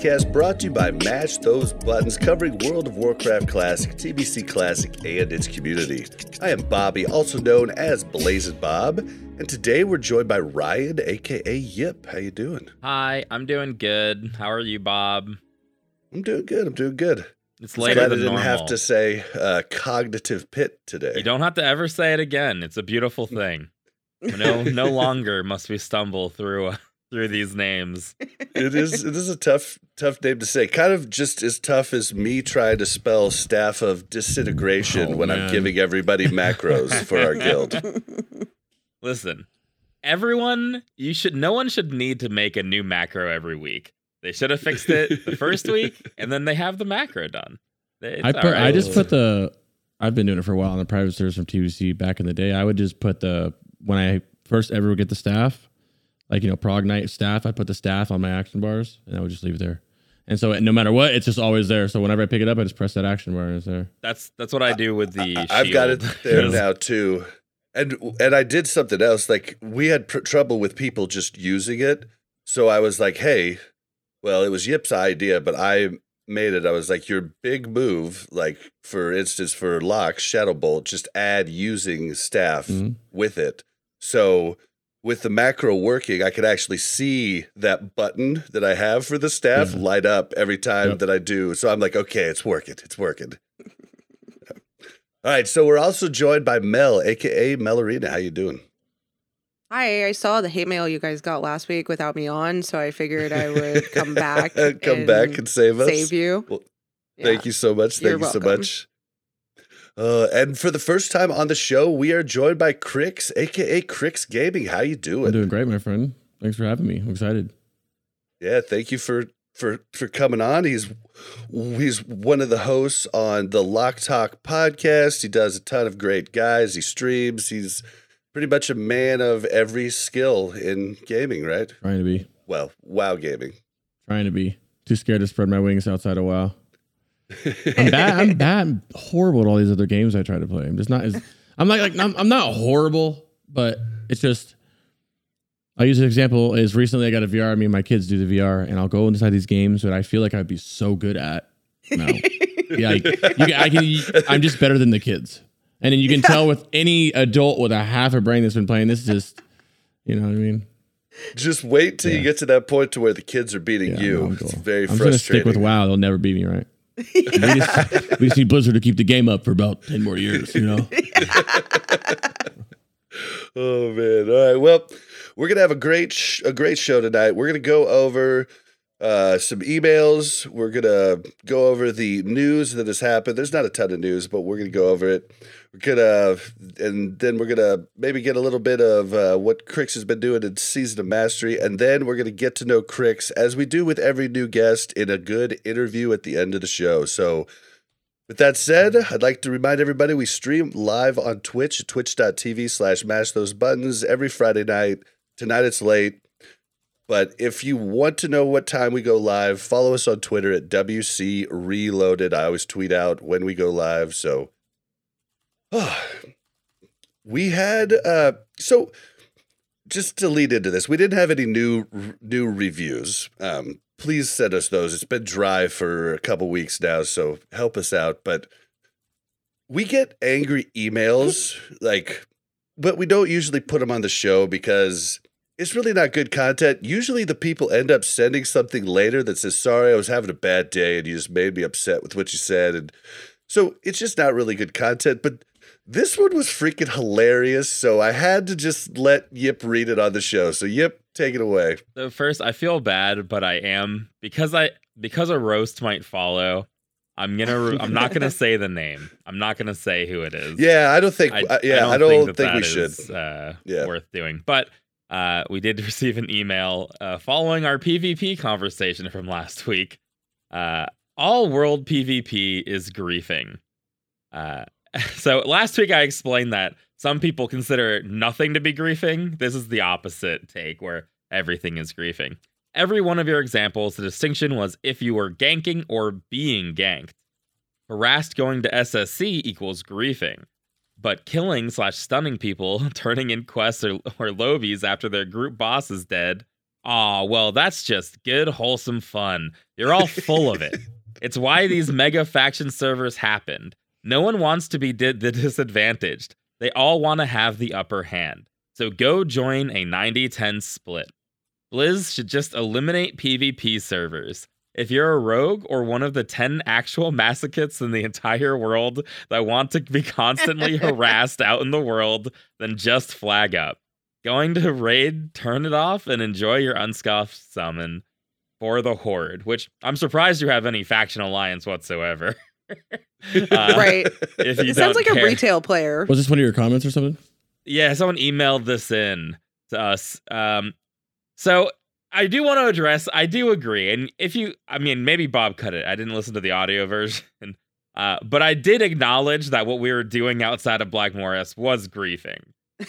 podcast brought to you by Mash Those Buttons, covering World of Warcraft Classic, TBC Classic, and its community. I am Bobby, also known as Blazed Bob, and today we're joined by Ryan, aka Yip. How you doing? Hi, I'm doing good. How are you, Bob? I'm doing good. I'm doing good. It's later glad I than didn't normal. have to say uh, cognitive pit today. You don't have to ever say it again. It's a beautiful thing. No, no longer must we stumble through uh, through these names. it is it is a tough tough name to say. Kind of just as tough as me trying to spell staff of disintegration Oh, when I'm giving everybody macros for our guild. Listen, everyone, you should. No one should need to make a new macro every week. They should have fixed it the first week, and then they have the macro done. It's I, all per, I just put the. I've been doing it for a while on the private servers from TBC back in the day. I would just put the when I first ever would get the staff, like you know prog night staff. I put the staff on my action bars and I would just leave it there. And so no matter what, it's just always there. So whenever I pick it up, I just press that action bar and it's there. That's that's what I do with the. I- I've got it there now too. And and I did something else. Like we had pr- trouble with people just using it, so I was like, "Hey, well, it was Yip's idea, but I made it. I was like, your big move, like for instance, for lock Shadow Bolt, just add using staff Mhm. with it. So with the macro working, I could actually see that button that I have for the staff Yeah. light up every time Yep. that I do. So I'm like, okay, it's working. It's working. All right, so we're also joined by Mel, aka Melarina. How you doing? Hi, I saw the hate mail you guys got last week without me on, so I figured I would come back. come back and save us. save you. Well, Thank you so much. Thank You're you so welcome. much. Uh, and for the first time on the show, we are joined by Crix, aka Crix Gaming. How you doing? I'm doing great, my friend. Thanks for having me. I'm excited. Yeah, thank you for for for coming on. He's he's one of the hosts on the Lock Talk podcast. He does a ton of great guys. He streams. He's pretty much a man of every skill in gaming, right? Trying to be, Well, WoW gaming. trying to be. Too scared to spread my wings outside of WoW. I'm bad. I'm bad. I'm horrible at all these other games I try to play. I'm just not as. I'm not like I'm, I'm not horrible, but it's just. I'll use an example. Is recently I got a VR. I mean, my kids do the VR, and I'll go inside these games that I feel like I'd be so good at. No, yeah, like, you I can. I'm just better than the kids, and then you can tell with any adult with a half a brain that's been playing this. Is just, you know what I mean? Just wait till you get to that point to where the kids are beating Yeah, you. no, it's very I'm just gonna stick with WoW. They'll never beat me, right? we, just, we just need Blizzard to keep the game up for about ten more years. You know, Oh man! All right. Well, we're gonna have a great sh- a great show tonight. We're gonna go over uh, some emails. We're gonna go over the news that has happened. There's not a ton of news, but we're gonna go over it. We're gonna and then we're gonna maybe get a little bit of uh, what Crix has been doing in Season of Mastery, and then we're gonna get to know Crix as we do with every new guest in a good interview at the end of the show. So. With that said, I'd like to remind everybody we stream live on Twitch twitch.tv slash mash those buttons every Friday night. Tonight it's late. But if you want to know what time we go live, follow us on Twitter at WC Reloaded. I always tweet out when we go live. So we had uh so just to lead into this, we didn't have any new new reviews. Um, please send us those. It's been dry for a couple weeks now, so help us out. But we get angry emails, like, but we don't usually put them on the show because it's really not good content. Usually, the people end up sending something later that says, "Sorry, I was having a bad day, and you just made me upset with what you said," and so it's just not really good content. But This one was freaking hilarious, so I had to just let Yip read it on the show. So Yip, take it away. So first, I feel bad, but I am because I because a roast might follow. I'm gonna I'm not gonna say the name. I'm not gonna say who it is. Yeah, I don't think. I, uh, yeah, I don't, think, that we that should. is, uh, Yeah. worth doing. But uh, we did receive an email uh, following our PvP conversation from last week. Uh, all world PvP is griefing. Uh, so last week I explained that some people consider nothing to be griefing. This is the opposite take where everything is griefing. Every one of your examples, the distinction was if you were ganking or being ganked. Harassed going to SSC equals griefing but killing slash stunning people, turning in quests or, or after their group boss is dead. Aw, well, that's just good, wholesome fun. You're all full of it. It's why these mega faction servers happened. No one wants to be di- the disadvantaged. They all want to have the upper hand. So go join a 90 10 split. Blizz should just eliminate PvP servers. If you're a rogue or one of the 10 actual masochists in the entire world that want to be constantly harassed out in the world, then just flag up. Going to raid, turn it off, and enjoy your unscoffed summon for the Horde, which I'm surprised you have any faction alliance whatsoever. Uh, right. If you It sounds like care. a retail player. Was this one of your comments or something? Yeah, someone emailed this in to us. Um, so I do want to address. I do agree, and if you, I mean, maybe Bob cut it. I didn't listen to the audio version, uh, but I did acknowledge that what we were doing outside of Black Morass was griefing.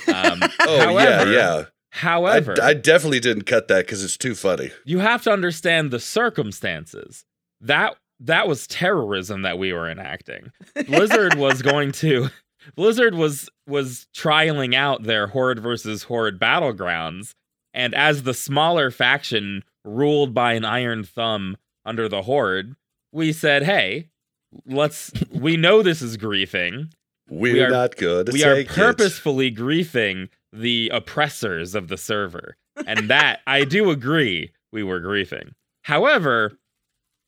Um, Oh however, yeah, yeah. I, However, I definitely didn't cut that because it's too funny. you have to understand the circumstances. That that was terrorism that we were enacting. Blizzard was going to Blizzard was was trialing out their horde versus horde battlegrounds and as the smaller faction ruled by an iron thumb under the horde, we said, "Hey, let's we know this is griefing. We're are- not good. we are purposefully griefing the oppressors of the server. And that I do agree we were griefing. However,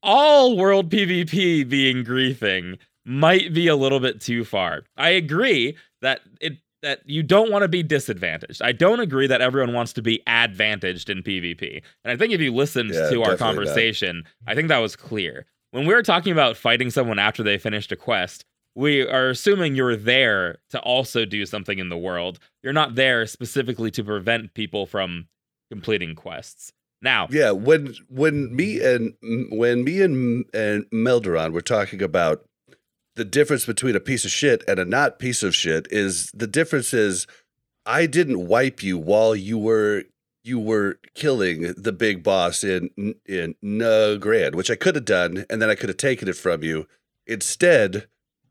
all world PvP being griefing might be a little bit too far. I agree that it that you don't want to be disadvantaged. I don't agree that everyone wants to be advantaged in PvP. And I think if you listened Yeah, to our definitely not. conversation, I think that was clear. When we were talking about fighting someone after they finished a quest, we are assuming you're there to also do something in the world. You're not there specifically to prevent people from completing quests. Now, Yeah, when when me and when me and and Melderon were talking about the difference between a piece of shit and a not piece of shit is the difference is I didn't wipe you while you were you were killing the big boss in in Nagrand, which I could have done, and then I could have taken it from you. Instead,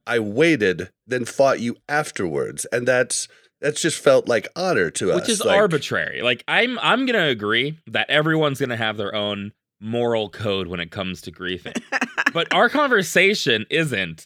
I waited, then fought you afterwards, and that's that's just felt like honor to us. which is like- arbitrary. Like I'm I'm going to agree that everyone's going to have their own moral code when it comes to griefing. but our conversation isn't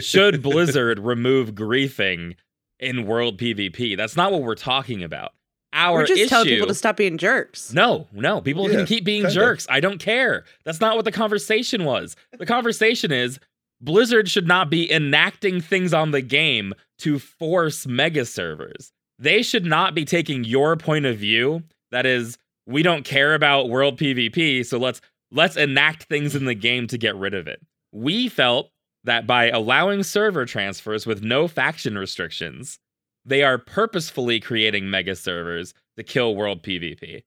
should Blizzard remove griefing in world PvP. That's not what we're talking about. Our We're just issue telling people to stop being jerks. No, no. People Yeah, can keep being kinda. jerks. I don't care. That's not what the conversation was. The conversation is Blizzard should not be enacting things on the game to force mega servers. They should not be taking your point of view that is we don't care about world PvP, so let's let's enact things in the game to get rid of it. We felt that by allowing server transfers with no faction restrictions, they are purposefully creating mega servers to kill world PvP,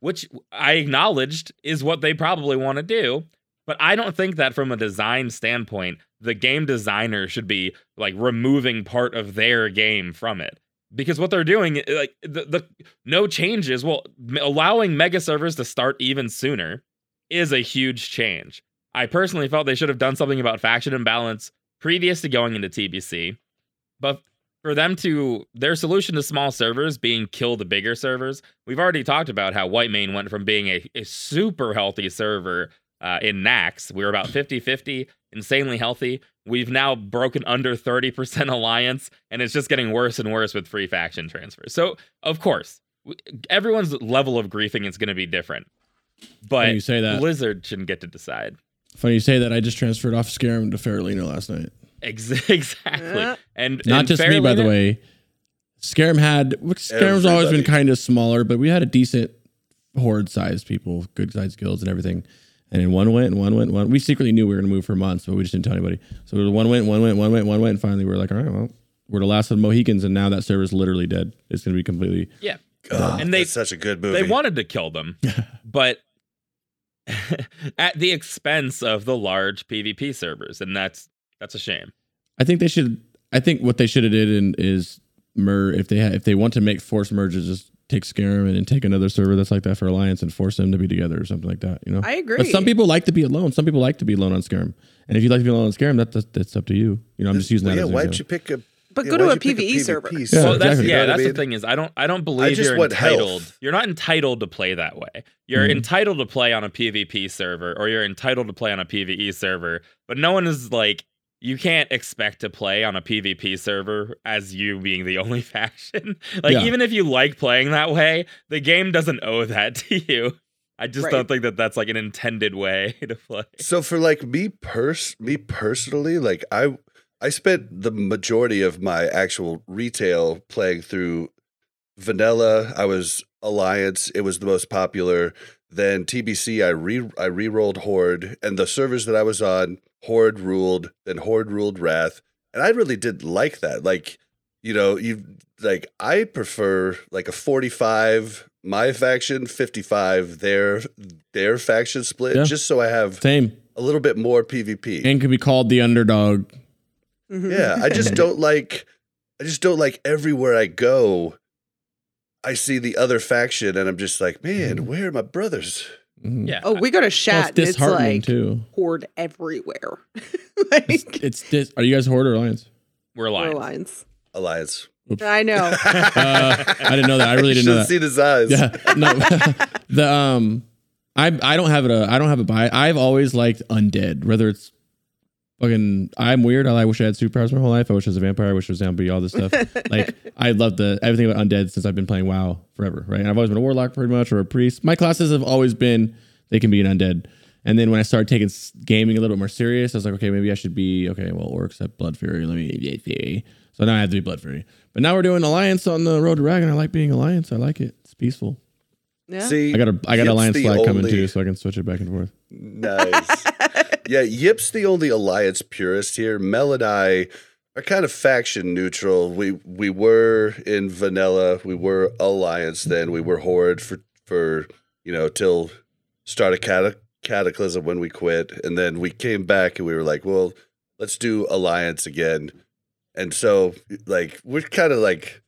which I acknowledged is what they probably want to do. But I don't think that from a design standpoint, the game designer should be like removing part of their game from it. Because what they're doing, like the, the no changes, well, allowing mega servers to start even sooner is a huge change. I personally felt they should have done something about faction imbalance previous to going into TBC. But for them to their solution to small servers being kill the bigger servers, we've already talked about how Whitemane went from being a, a super healthy server uh, in Nax. We were about 50 50, insanely healthy. We've now broken under 30% alliance, and it's just getting worse and worse with free faction transfers. So, of course, everyone's level of griefing is going to be different. But Funny you say that. Blizzard shouldn't get to decide. Funny you say that. I just transferred off Skeram to Faerlina last night. Ex- exactly. Yeah. And Not and just me, by the way. Skeram had Skeram's always been kind of smaller, but we had a decent horde sized people, good sized guilds and everything. And then one went and one went, and one. We secretly knew we were gonna move for months, but we just didn't tell anybody. So one went, one went, one went, one went, and finally we were like, all right, well, we're the last of the Mohicans, and now that server's literally dead. It's gonna be completely Yeah. Oh, And they- that's such a good movie. They wanted to kill them, but at the expense of the large PvP servers, and that's that's a shame. I think they should. I think what they should have did in, is mer if they ha- if they want to make forced merges, just take Skeram and then take another server that's like that for Alliance and force them to be together or something like that. You know. I agree. But some people like to be alone. Some people like to be alone on Skeram. And if you like to be alone on Skeram, that, that's that's up to you. You know, I'm just using Well, that. yeah, as why'd example. you pick a? But yeah, go to why'd a you pick PvE server. Yeah, well, that's exactly. yeah, You know what I that's mean? the thing is I don't I don't believe just you're entitled. health. You're not entitled to play that way. You're Mhm. entitled to play on a PvP server or you're entitled to play on a PvE server, but no one is like you can't expect to play on a PvP server as you being the only faction. like Yeah. even if you like playing that way, the game doesn't owe that to you. I just Right. don't think that that's like an intended way to play. So for like me pers me personally, like I I spent the majority of my actual retail playing through vanilla. I was Alliance, it was the most popular. Then TBC I re I re-rolled Horde and the servers that I was on, Horde ruled, then Horde ruled Wrath. And I really did like that. Like, you know, you like I prefer like a 45 my faction, 55 their their faction split Yeah. just so I have Same. a little bit more PvP. And can be called the underdog. Mhm. yeah, I just don't like I just don't like everywhere I go I see the other faction and I'm just like, man, where are my brothers? Mhm. Yeah. Oh, we go to Well, Shat. it's and it's like too. horde everywhere. It's, like it's dis- Are you guys Horde or Alliance? We're we're lying. lines. Alliance. I know. Uh, I didn't know that. I really didn't know Should've that. seen his eyes. Yeah, no. the um, I I don't have it. A, I don't have a buy. I've always liked undead. Whether it's fucking, I'm weird. I wish I had superpowers my whole life. I wish I was a vampire. I wish I was a zombie. All this stuff. like I love the everything about undead since I've been playing WoW forever. Right. And I've always been a warlock pretty much or a priest. My classes have always been they can be an undead. And then when I started taking gaming a little bit more serious, I was like, okay, maybe I should be okay. Well, orcs have blood fury. Let me. So now I have to be blood fury. But now we're doing alliance on the road to Dragon. I like being alliance. I like it. It's peaceful. Yeah. See, I got a I got Yip's alliance the flag coming too, so I can switch it back and forth. Nice. yeah, Yip's the only alliance purist here. Mel and I are kind of faction neutral. We we were in vanilla, we were alliance then, we were horde for for you know till start a cata- cataclysm when we quit, and then we came back and we were like, well, let's do alliance again. And so like we're kind of like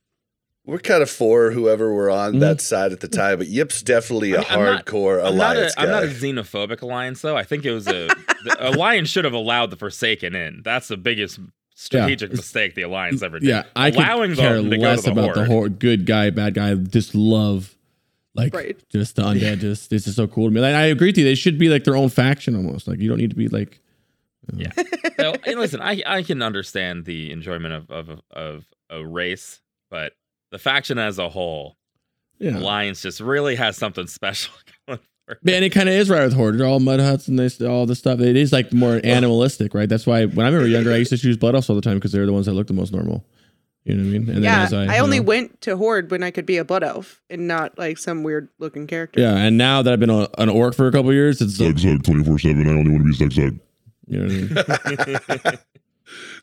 we're kind of for whoever we're on Mhm. that side at the time, but Yip's definitely a I mean, I'm not- hardcore I'm not, alliance a, I'm not a xenophobic alliance though. I think it was a the alliance should have allowed the Forsaken in. That's the biggest strategic it's- mistake the alliance ever did. Yeah, I allowing could care them to less the about the horde. horde, good guy, bad guy. Just love, like, Right. just the undead. Just this is so cool to me. Like, I agree with you. They should be like their own faction almost. Like you don't need to be like. Yeah. So, and listen, I I can understand the enjoyment of of of a race, but the faction as a whole, Yeah, alliance just really has something special going for it. and it kind of is right with horde. They're all mud huts and this all this stuff. It is like more animalistic, right? That's why when I remember younger, I used to choose blood elves all the time because they're the ones that look the most normal. You know what I mean? And yeah, as I, you only know- went to Horde when I could be a blood elf and not like some weird looking character. Yeah, and now that I've been a, an orc for a couple years, it's Zug Zug 24 7. I only want to be Zug Zug. you know what I mean?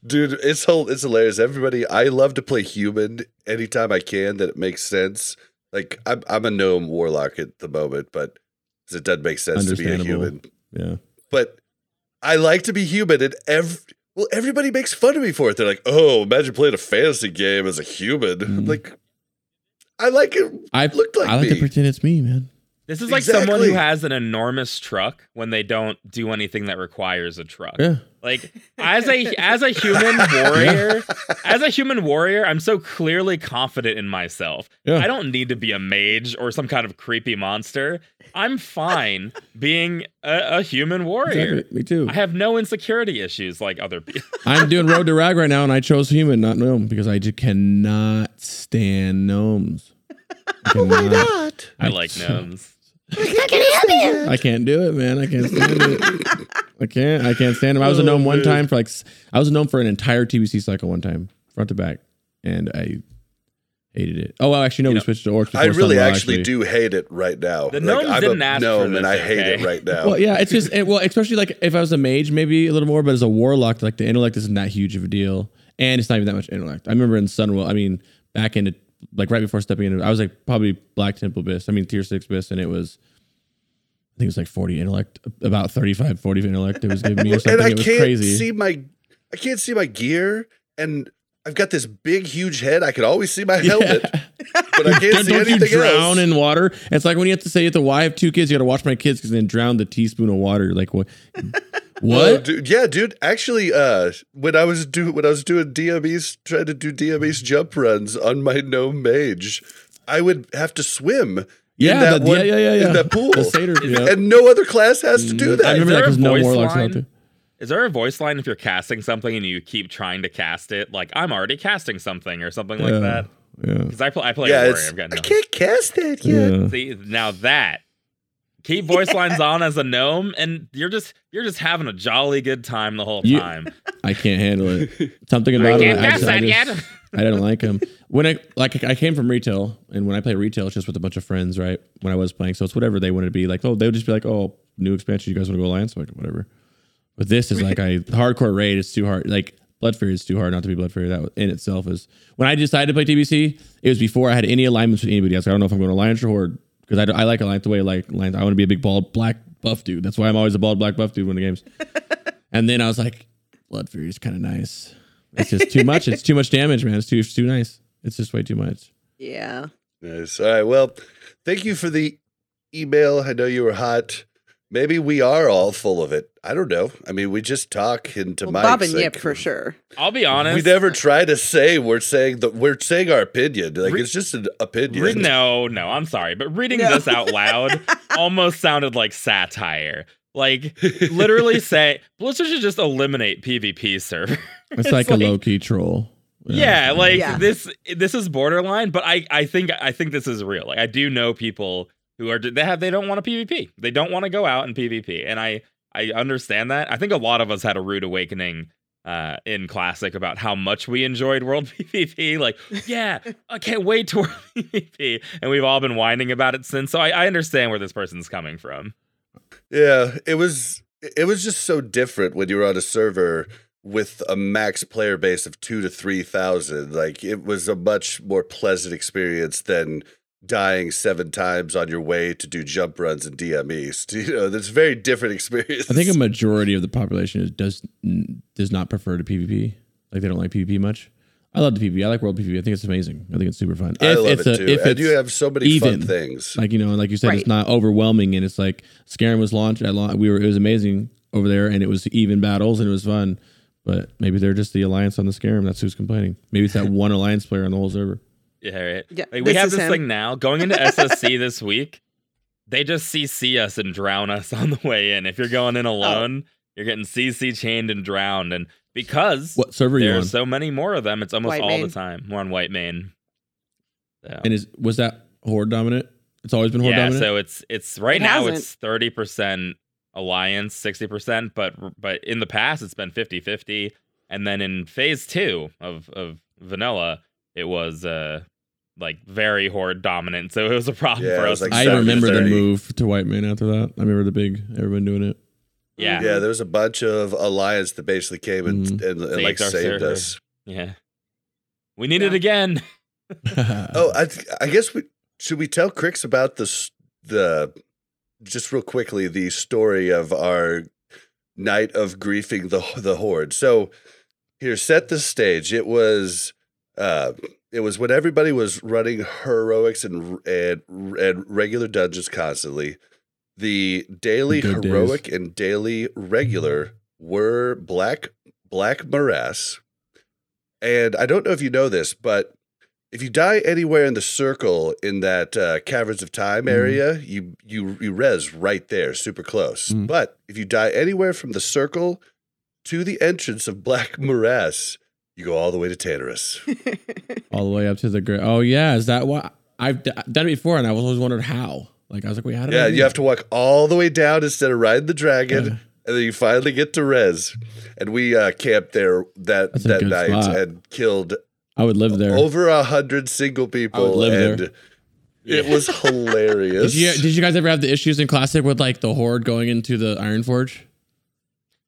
Dude, it's it's hilarious. Everybody, I love to play human anytime I can that it makes sense. Like I'm I'm a gnome warlock at the moment, but it doesn't make sense to be a human. Yeah. But I like to be human, and every well, everybody makes fun of me for it. They're like, "Oh, imagine playing a fantasy game as a human." I'm Mhm. like, I like it. I Looked like I like me. to pretend it's me, man. This is like someone who has an enormous truck when they don't do anything that requires a truck. Yeah. Like as a as a human warrior, as a human warrior, I'm so clearly confident in myself. Yeah. I don't need to be a mage or some kind of creepy monster. I'm fine being a, a human warrior. Exactly. Me too. I have no insecurity issues like other people. I'm doing Road to Rag right now, and I chose human, not gnome, because I just cannot stand gnomes. Oh my god! I like gnomes. I can't do it, man. I can't stand it. I can't. I can't stand them. I was a Oh, gnome one time for like. s- I was a gnome for an entire TBC cycle one time, front to back, and I hated it. Oh well, actually no, You we know, switched to orcs. I really Sunwell, actually, do hate it right now. The Like, gnomes I'm didn't a ask for this, and I hate it right now. Well, yeah, it's just it, well, especially like if I was a mage, maybe a little more, but as a warlock, like the intellect isn't that huge of a deal, and it's not even that much intellect. I remember in Sunwell, I mean, back into like right before stepping in, I was like probably Black Temple Bis, I mean tier six Bis, and it was. I think it was like 40 intellect, about 35, 40 intellect it was giving me or something. and I it was can't crazy. see my I can't see my gear and I've got this big huge head. I can always see my helmet, but I can't don't, see don't you drown else. in water? It's like when you have to say you have to, why I have two kids, you got to watch my kids because then drown the teaspoon of water. Like what? Oh, What? dude, yeah, dude. Actually, uh, when I was doing when I was doing DMEs, trying to do DMEs jump runs on my gnome mage, I would have to swim. yeah, in that the, one, yeah, yeah, yeah, yeah. in that pool, The satyr, yeah. and no other class has to do that. I remember that because no voice warlocks line? allowed to. Is there a voice line if you're casting something and you keep trying to cast it? Like I'm already casting something or something like Yeah. that. Yeah. Because I play, I play yeah, it's, I've got I no. can't cast that yet. Yeah. See now that keep voice lines on as a gnome, and you're just you're just having a jolly good time the whole You- time. I can't handle it. Something I about it. can't I, cast just, I, just- yet. I didn't like him. When I like I came from retail, and when I play retail, it's just with a bunch of friends, right? When I was playing, so it's whatever they wanted to be. Like, oh, they would just be like, oh, new expansion, you guys want to go alliance? Like, whatever. But this is like I hardcore raid. It's too hard. Like Blood Fury is too hard not to be Blood Fury. That in itself is when I decided to play TBC. It was before I had any alignments with anybody else. I don't know if I'm going to alliance or horde because I, I like alliance the way I like alliance. I want to be a big bald black buff dude. That's why I'm always a bald black buff dude when the games. and then I was like, Blood Fury is kind of nice. It's just too much. It's too much damage, man. It's too it's too nice. It's just way too much. Yeah. Nice. All right. Well, thank you for the email. I know you were hot. Maybe we are all full of it. I don't know. I mean, we just talk into Well, mics. Bob and like, Yip for sure. I'll be honest. We never try to say we're saying that we're saying our opinion. Like Re- it's just an opinion. Re- no, no, I'm sorry, but reading No. this out loud almost sounded like satire. Like literally say Blizzard should just eliminate PvP server. It's, like, a low key troll. Yeah, like Yeah. this this is borderline, but I I think I think this is real. Like I do know people who are they have they don't want to PvP. They don't want to go out and PvP. And I I understand that. I think a lot of us had a rude awakening uh in classic about how much we enjoyed world PvP. Like, yeah, I can't wait to world PvP. And we've all been whining about it since. So I, I understand where this person's coming from. Yeah, it was it was just so different when you were on a server with a max player base of two to three thousand. Like it was a much more pleasant experience than dying seven times on your way to do jump runs in DM East. You know, that's a very different experience. I think a majority of the population is, does does not prefer to PvP. Like they don't like PvP much. I love the PvP. I like World PvP. I think it's amazing. I think it's super fun. I love it's it a- too. If and it's you have so many fun things. like you know, like you said, Right. it's not overwhelming, and it's like Skeram was launched at launch. We were it was amazing over there, and it was even battles, and it was fun. But maybe they're just the alliance on the Skeram. That's who's complaining. Maybe it's that one alliance player on the whole server. Yeah, right. Yeah, Like, we this have this him. thing now going into SSC this week. They just CC us and drown us on the way in. If you're going Oh. in alone, you're getting CC chained and drowned. And because What server are you on? there's so many more of them, it's almost White all main. the time. We're on Whitemane. So, And is was that horde dominant? It's always been horde yeah, dominant. so it's it's right It now hasn't. it's thirty percent alliance, sixty percent, but but in the past it's been 50-50. And then in phase two of of vanilla, it was uh like very horde dominant. So it was a problem Yeah, for us. like I seven to remember the move to Whitemane after that. I remember the big everyone doing it. yeah. yeah, there was a bunch of alliance that basically came and, Mhm. and, and like Saved our saved server. us. Yeah. We need it again. Oh, I th- I guess we should we tell Crix about the the just real quickly the story of our night of griefing the the horde. So here, set the stage. It was uh it was when everybody was running heroics and and and regular dungeons constantly. The daily Good days. heroic and daily regular were black black morass. And I don't know if you know this, but if you die anywhere in the circle in that uh, caverns of time Mhm. area, you you you res right there, super close. Mhm. But if you die anywhere from the circle to the entrance of Black Morass, you go all the way to Tanaris. all the way up to the grid. Oh yeah, is that what I've d- done it before? And I was always wondered how. Like I was like, wait, how did I yeah, do you have to walk all the way down instead of riding the dragon. Yeah. and then you finally get to res, and we uh, camped there that That's that night spot. and killed I would live there. over a hundred single people, I would live there. it was hilarious. Did you did you guys ever have the issues in classic with like the horde going into the Ironforge?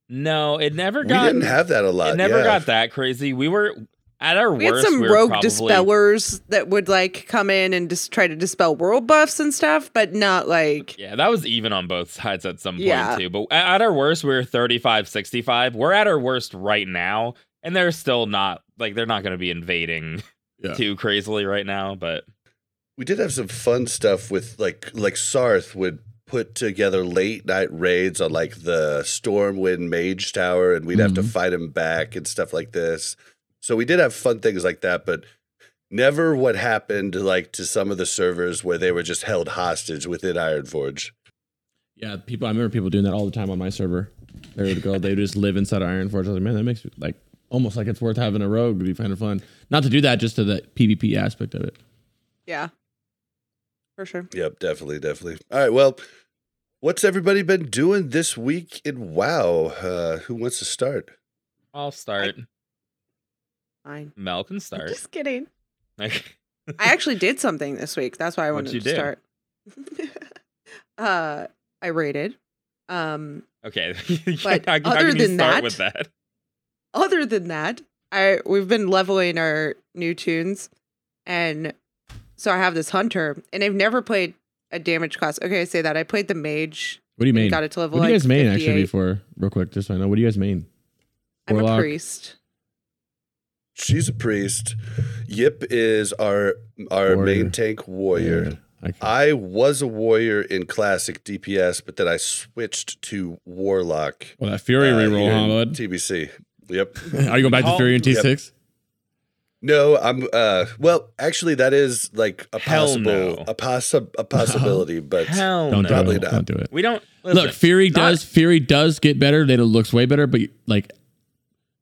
No, it never we got. didn't have that a lot. it never yeah. got that crazy. We were at our We had some we rogue probably, dispellers that would like come in and just try to dispel world buffs and stuff, but not like Yeah, that was even on both sides at some point Yeah. too. But at at our worst, we were 35, 65. We're at our worst right now, and they're still not like they're not going to be invading Yeah. too crazily right now. But We did have some fun stuff with like like Sarth would put together late night raids on like the Stormwind Mage Tower, and we'd have to Mhm. fight him back and stuff like this. So we did have fun things like that, but never what happened like to some of the servers where they were just held hostage within Ironforge. Yeah, people. I remember people doing that all the time on my server. They would go. They would just live inside Ironforge. I was like, man, that makes me like almost like it's worth having a rogue. It'd be kind of fun. Not to do that, just to the PvP aspect of it. yeah. For sure. Yep, definitely, definitely. All right, well, what's everybody been doing this week in WoW? Uh, who wants to start? I'll start. Fine. Mel can start. Just kidding. I actually did something this week. That's why I wanted you to do? start. uh I rated. Um okay, But how, how other can you than start that- with that? other than that, I we've been leveling our new tunes and so I have this hunter and I've never played a damage class. Okay, I say that. I played the mage. What do you mean? Got it to level What do you like guys mean actually 58. before real quick, just so I know. What do you guys mean? I'm a priest. She's a priest. Yip is our our Warrior. main tank warrior. Yeah, I- I was a warrior in classic DPS, but then I switched to warlock. well, that Fury uh, reroll, here huh, bud? TBC. Yep. Are you going back to Fury in T6? No, I'm. uh Well, actually, that is like a Hell possible, no. a possi- a possibility, but Hell Don't no. do Probably it. not. Don't do it. We don't listen, Look, Fury not- does Fury does get better. Then it looks way better, but like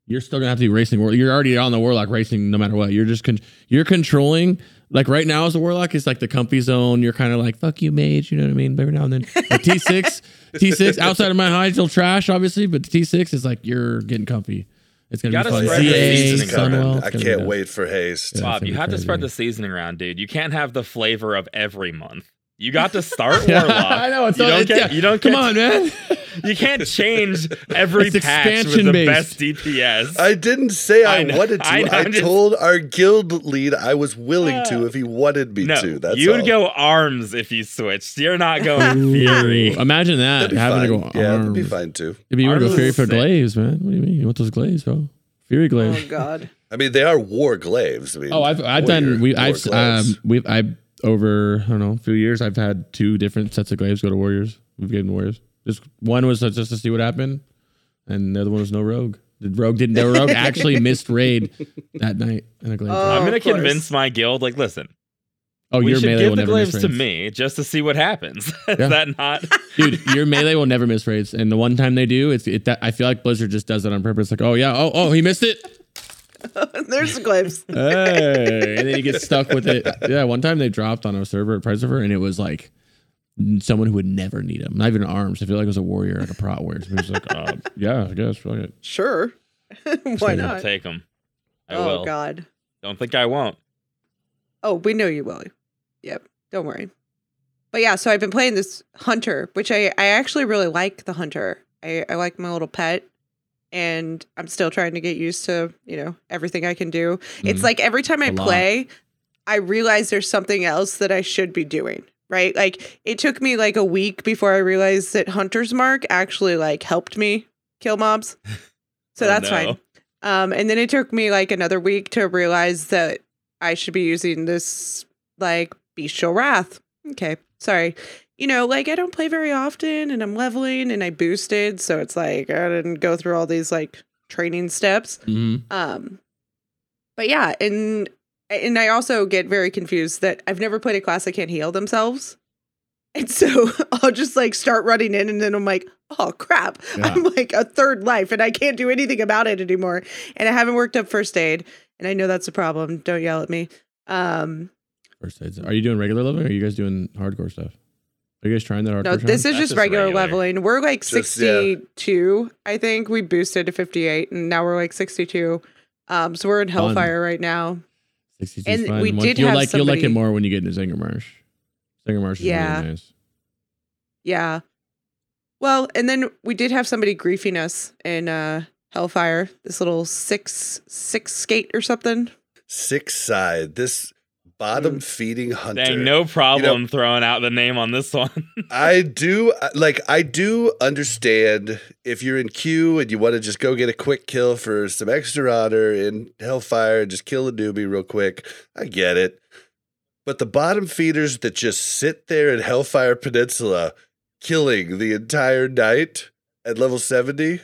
you're still gonna have to be racing. You're already on the warlock racing no matter what. You're just con- you're controlling. Like right now, as a warlock, it's like the comfy zone. You're kind of like fuck you, mage. You know what I mean? But every now and then, Like T6, T6 outside of my high, still trash, obviously. But T6 is like you're getting comfy. It's gonna Gotta be fun. spread the seasoning coming. Sunwell, I can't wait for haste. Yeah. Bob, you have be to spread the seasoning around, dude. You can't have the flavor of every month. You got to start Yeah, Warlock. I know. It's you all- don't it's- get. yeah. You don't Come get- on, man. You can't change every It's patch with the based. best DPS. I didn't say I, I know- wanted to. I I, know, I'm just- told our guild lead I was willing to if he wanted me no, to. That's you would all. go arms if you switched. You're not going Fury. Imagine that That'd be having fine. to go. yeah, that'd be fine too. If you want to go Fury for sick. glaives, man. What do you mean? You want those glaives, bro? Fury glaives. Oh god. I mean, they are war glaives. I mean, Oh, I've I've warrior- done we war I've um glaives. we've I've over I don't know a few years I've had two different sets of glaives go to warriors. We've given warriors. Just one was just to see what happened, and the other one was no rogue. The rogue didn't. The rogue actually missed raid that night in a glaive. Oh, I'm gonna convince my guild. Like, listen, oh, we your should melee give will the never miss glaives to me just to see what happens. Is Yeah. that not? dude. Your melee will never miss raids, and the one time they do, it's it. That, I feel like Blizzard just does it on purpose. Like, oh yeah, oh oh, he missed it. There's the glaives. hey, and then you get stuck with it. Yeah, one time they dropped on a server at Price Server, and it was like someone who would never need them, not even arms. I feel like it was a warrior, like a prot warrior. So was like, uh, yeah, I guess. Fuck it. Sure. Why I'll I'll not? take them. I oh will. god. Don't think I won't. Oh, we know you will. Yep. Don't worry. But yeah, so I've been playing this hunter, which I, I actually really like the hunter. I, I like my little pet. And I'm still trying to get used to, you know, everything I can do. It's Mhm. like every time I A lot. play, I realize there's something else that I should be doing. Right. Like it took me like a week before I realized that Hunter's Mark actually like helped me kill mobs. So Oh, that's no. fine. Um, and then it took me like another week to realize that I should be using this like bestial wrath. Okay, sorry. You know, like I don't play very often, and I'm leveling, and I boosted, so it's like I didn't go through all these like training steps. Mhm. Um, but yeah, and and I also get very confused that I've never played a class that can't heal themselves. And so I'll just like start running in, and then I'm like, oh crap, Yeah. I'm like a third life, and I can't do anything about it anymore. And I haven't worked up first aid, and I know that's a problem. Don't yell at me. Um, First aids. Are you doing regular leveling, or are you guys doing hardcore stuff? Are you guys trying that hardcore? No, this is That's just just regular, regular. leveling. We're like Just, yeah. 62, I think. We boosted to 58, and now we're like 62. Um, so we're in Fun. Hellfire right now. 62 and is fine. we Once- did you'll have like you'll like it more when you get into Zangarmarsh. Zinger Marsh is Yeah. really nice. Yeah. Well, and then we did have somebody griefing us in uh Hellfire. This little six six skate or something. Six side. This bottom mm. feeding hunter. Dang, no problem throwing out the name on this one. I do like I do understand if you're in queue and you want to just go get a quick kill for some extra honor in Hellfire and just kill a newbie real quick. I get it. But the bottom feeders that just sit there in Hellfire Peninsula killing the entire night at level 70,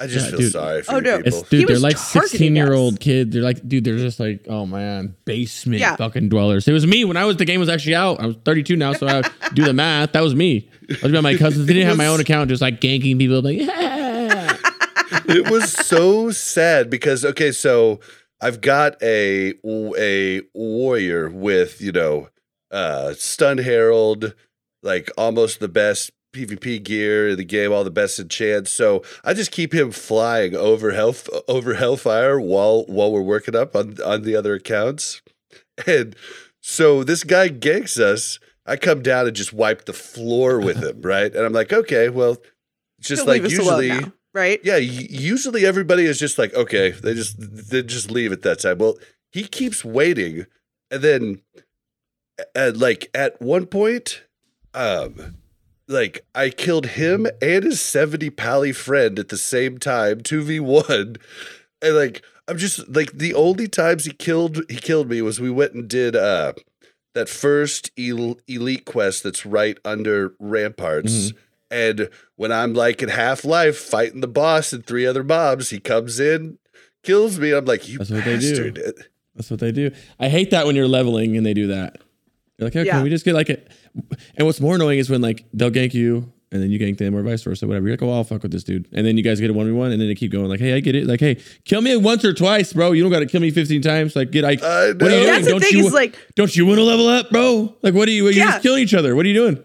I just Yeah, feel dude. sorry for Oh, you no. people. It's dude, He they're was like sixteen year old us. kids. They're like, dude, they're just like, oh man, basement Yeah. fucking dwellers. It was me when I was the game was actually out. I was 32 now, so I do the math. That was me. I was about my cousins. They didn't have my own account, just like ganking people. Like, yeah. it was so sad because okay, so I've got a a warrior with you know uh stun herald, like almost the best PvP gear in the game, all the best enchants. So I just keep him flying over hell over hellfire while while we're working up on on the other accounts, and so this guy ganks us. I come down and just wipe the floor with him, right? And I'm like, okay, well, just He'll like leave us alone usually now, right? yeah, usually everybody is just like, okay, they just they just leave at that time. Well, he keeps waiting, and then, like at one point, um, like I killed him and his seventy pally friend at the same time, two v one, and like I'm just like the only times he killed he killed me was we went and did uh that first el- elite quest that's right under ramparts. And when I'm like in half life fighting the boss and three other mobs, he comes in, kills me. I'm like, you That's what they do. bastard. That's what they do. I hate that when you're leveling and they do that. You're like, okay, Yeah. we just get like it. And what's more annoying is when like they'll gank you and then you gank them or vice versa, whatever. You're like, oh, I'll fuck with this dude. And then you guys get a one v one, and then they keep going like, hey, I get it. Like, hey, kill me once or twice, bro. You don't got to kill me 15 times. Like, get I. I What are you know. doing? That's the don't thing you is like don't you want to level up, bro? Like, what are you? You're Yeah. just killing each other. What are you doing?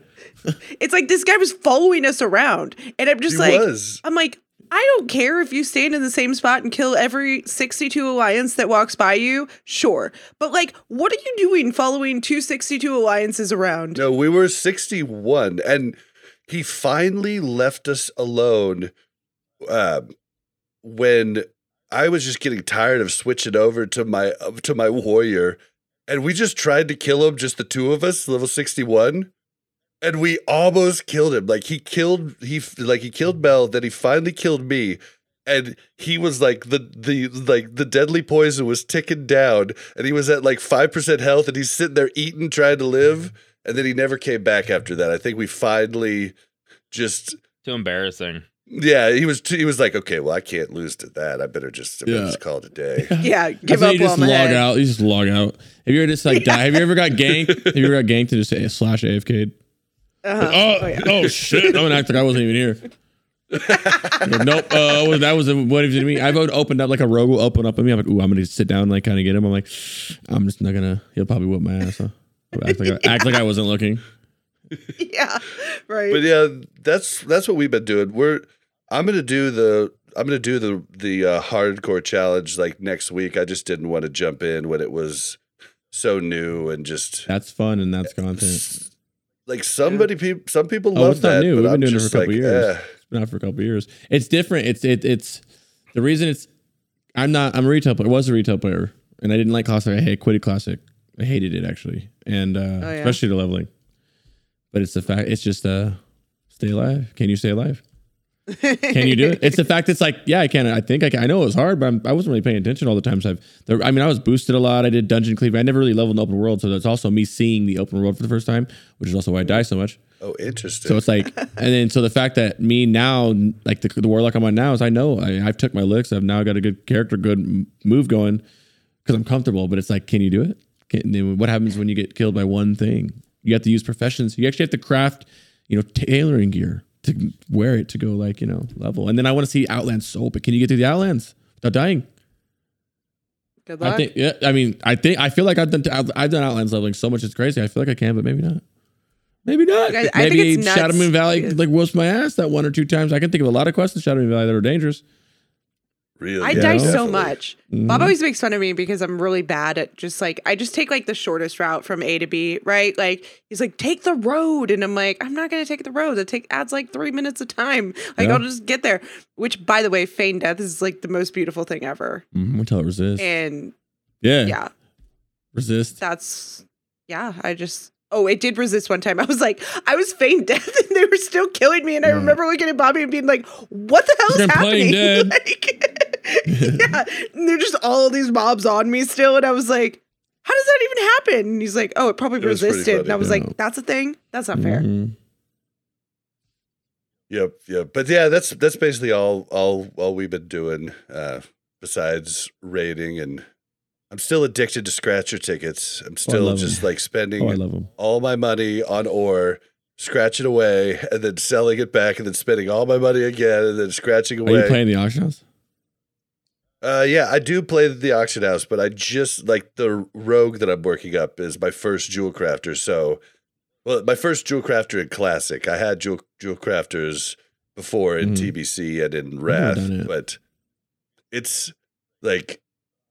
it's like this guy was following us around, and I'm just He like, was. I'm like, I don't care if you stand in the same spot and kill every 62 alliance that walks by you, sure. But like, what are you doing following two 62 alliances around? No, we were 61, and he finally left us alone um, when I was just getting tired of switching over to my to my warrior, and we just tried to kill him, just the two of us, level 61. And we almost killed him. Like he killed he like he killed Mel, then he finally killed me. And he was like the the like the deadly poison was ticking down, and he was at like five percent health, and he's sitting there eating, trying to live, and then he never came back after that. I think we finally just Too embarrassing. yeah, he was he was like, okay, well, I can't lose to that. I better just, I better Yeah. just call it a day. Yeah, give up think you just log ahead. out. You just log out. Have you ever just like die? Have you ever got ganked? Have you ever got ganked and just say slash AFK? Uh-huh. Oh, Oh, yeah. oh shit! I'm gonna act like I wasn't even here. Like, nope. Uh, that was a, what he did to me. I've opened up like a rogue will open up on me. I'm like, ooh, I'm gonna sit down, and, like kind of get him. I'm like, I'm just not gonna. He'll probably whip my ass. Huh? Act like, I, act like I wasn't looking. yeah, right. But yeah, that's that's what we've been doing. We're I'm gonna do the I'm gonna do the the uh, hardcore challenge like next week. I just didn't want to jump in when it was so new and just That's fun and that's content. Like somebody people some people Oh, love it's not that. new. But We've I'm been doing it for a couple like, years. eh. It's been out for a couple years. It's different. It's it, it's the reason it's. I'm not. I'm a retail player. I Was a retail player, and I didn't like classic. I hate quitted classic. I hated it actually, and uh, yeah. especially the leveling. But it's the fact. It's just uh, stay alive. Can you stay alive? Can you do it? It's the fact. It's like, yeah, I can. I think I can. I know it was hard, but I'm, I wasn't really paying attention all the times. I've. There, I mean, I was boosted a lot. I did dungeon cleave. I never really leveled in open world, so that's also me seeing the open world for the first time, which is also why I die so much. Oh, interesting. So it's like, and then so the fact that me now, like the, the warlock I'm on now, is I know I, I've took my licks. I've now got a good character, good move going because I'm comfortable. But it's like, can you do it? Can, then what happens when you get killed by one thing? You have to use professions. You actually have to craft, you know, tailoring gear to wear it to go like you know level. And then I want to see Outlands so, but can you get through the Outlands without dying? Good luck. I think. Yeah. I mean, I think I feel like I've done I've done Outlands leveling so much it's crazy. I feel like I can, but maybe not. Maybe not. I- I think Maybe it's Shadowmoon Valley like whoops my ass that one or two times. I can think of a lot of quests in Shadowmoon Valley that are dangerous. Really, I Yeah. die so much. Mhm. Bob always makes fun of me because I'm really bad at just like I just take like the shortest route from A to B, right? Like he's like, take the road, and I'm like, I'm not gonna take the road. It take adds like three minutes of time. Like Yeah. I'll just get there. Which, by the way, feign death is like the most beautiful thing ever. Mhm, Until it resists. And yeah. yeah, Resist. that's yeah. I just oh, it did resist one time. I was like, I was feign death, and they were still killing me. And I remember looking at Bobby and being like, What the hell is happening? dead. like, yeah, and they're just all these mobs on me still, and I was like. How does that even happen? And he's like, "Oh, it probably It resisted." And I was Yeah. like, "That's a thing. That's not fair." Mhm. Yep, yep. But yeah, that's that's basically all all all we've been doing. Uh, besides raiding, and I'm still addicted to scratcher tickets. I'm still just just 'em. like spending Oh, all my money on ore, scratching away, and then selling it back, and then spending all my money again, and then scratching away. Are you playing the auction house? Uh, yeah, I do play the auction house, but I just like the rogue that I'm working up is my first jewel crafter. So, well, my first jewel crafter in classic. I had jewel jewel crafters before in Mhm. TBC and in Wrath, but it's like,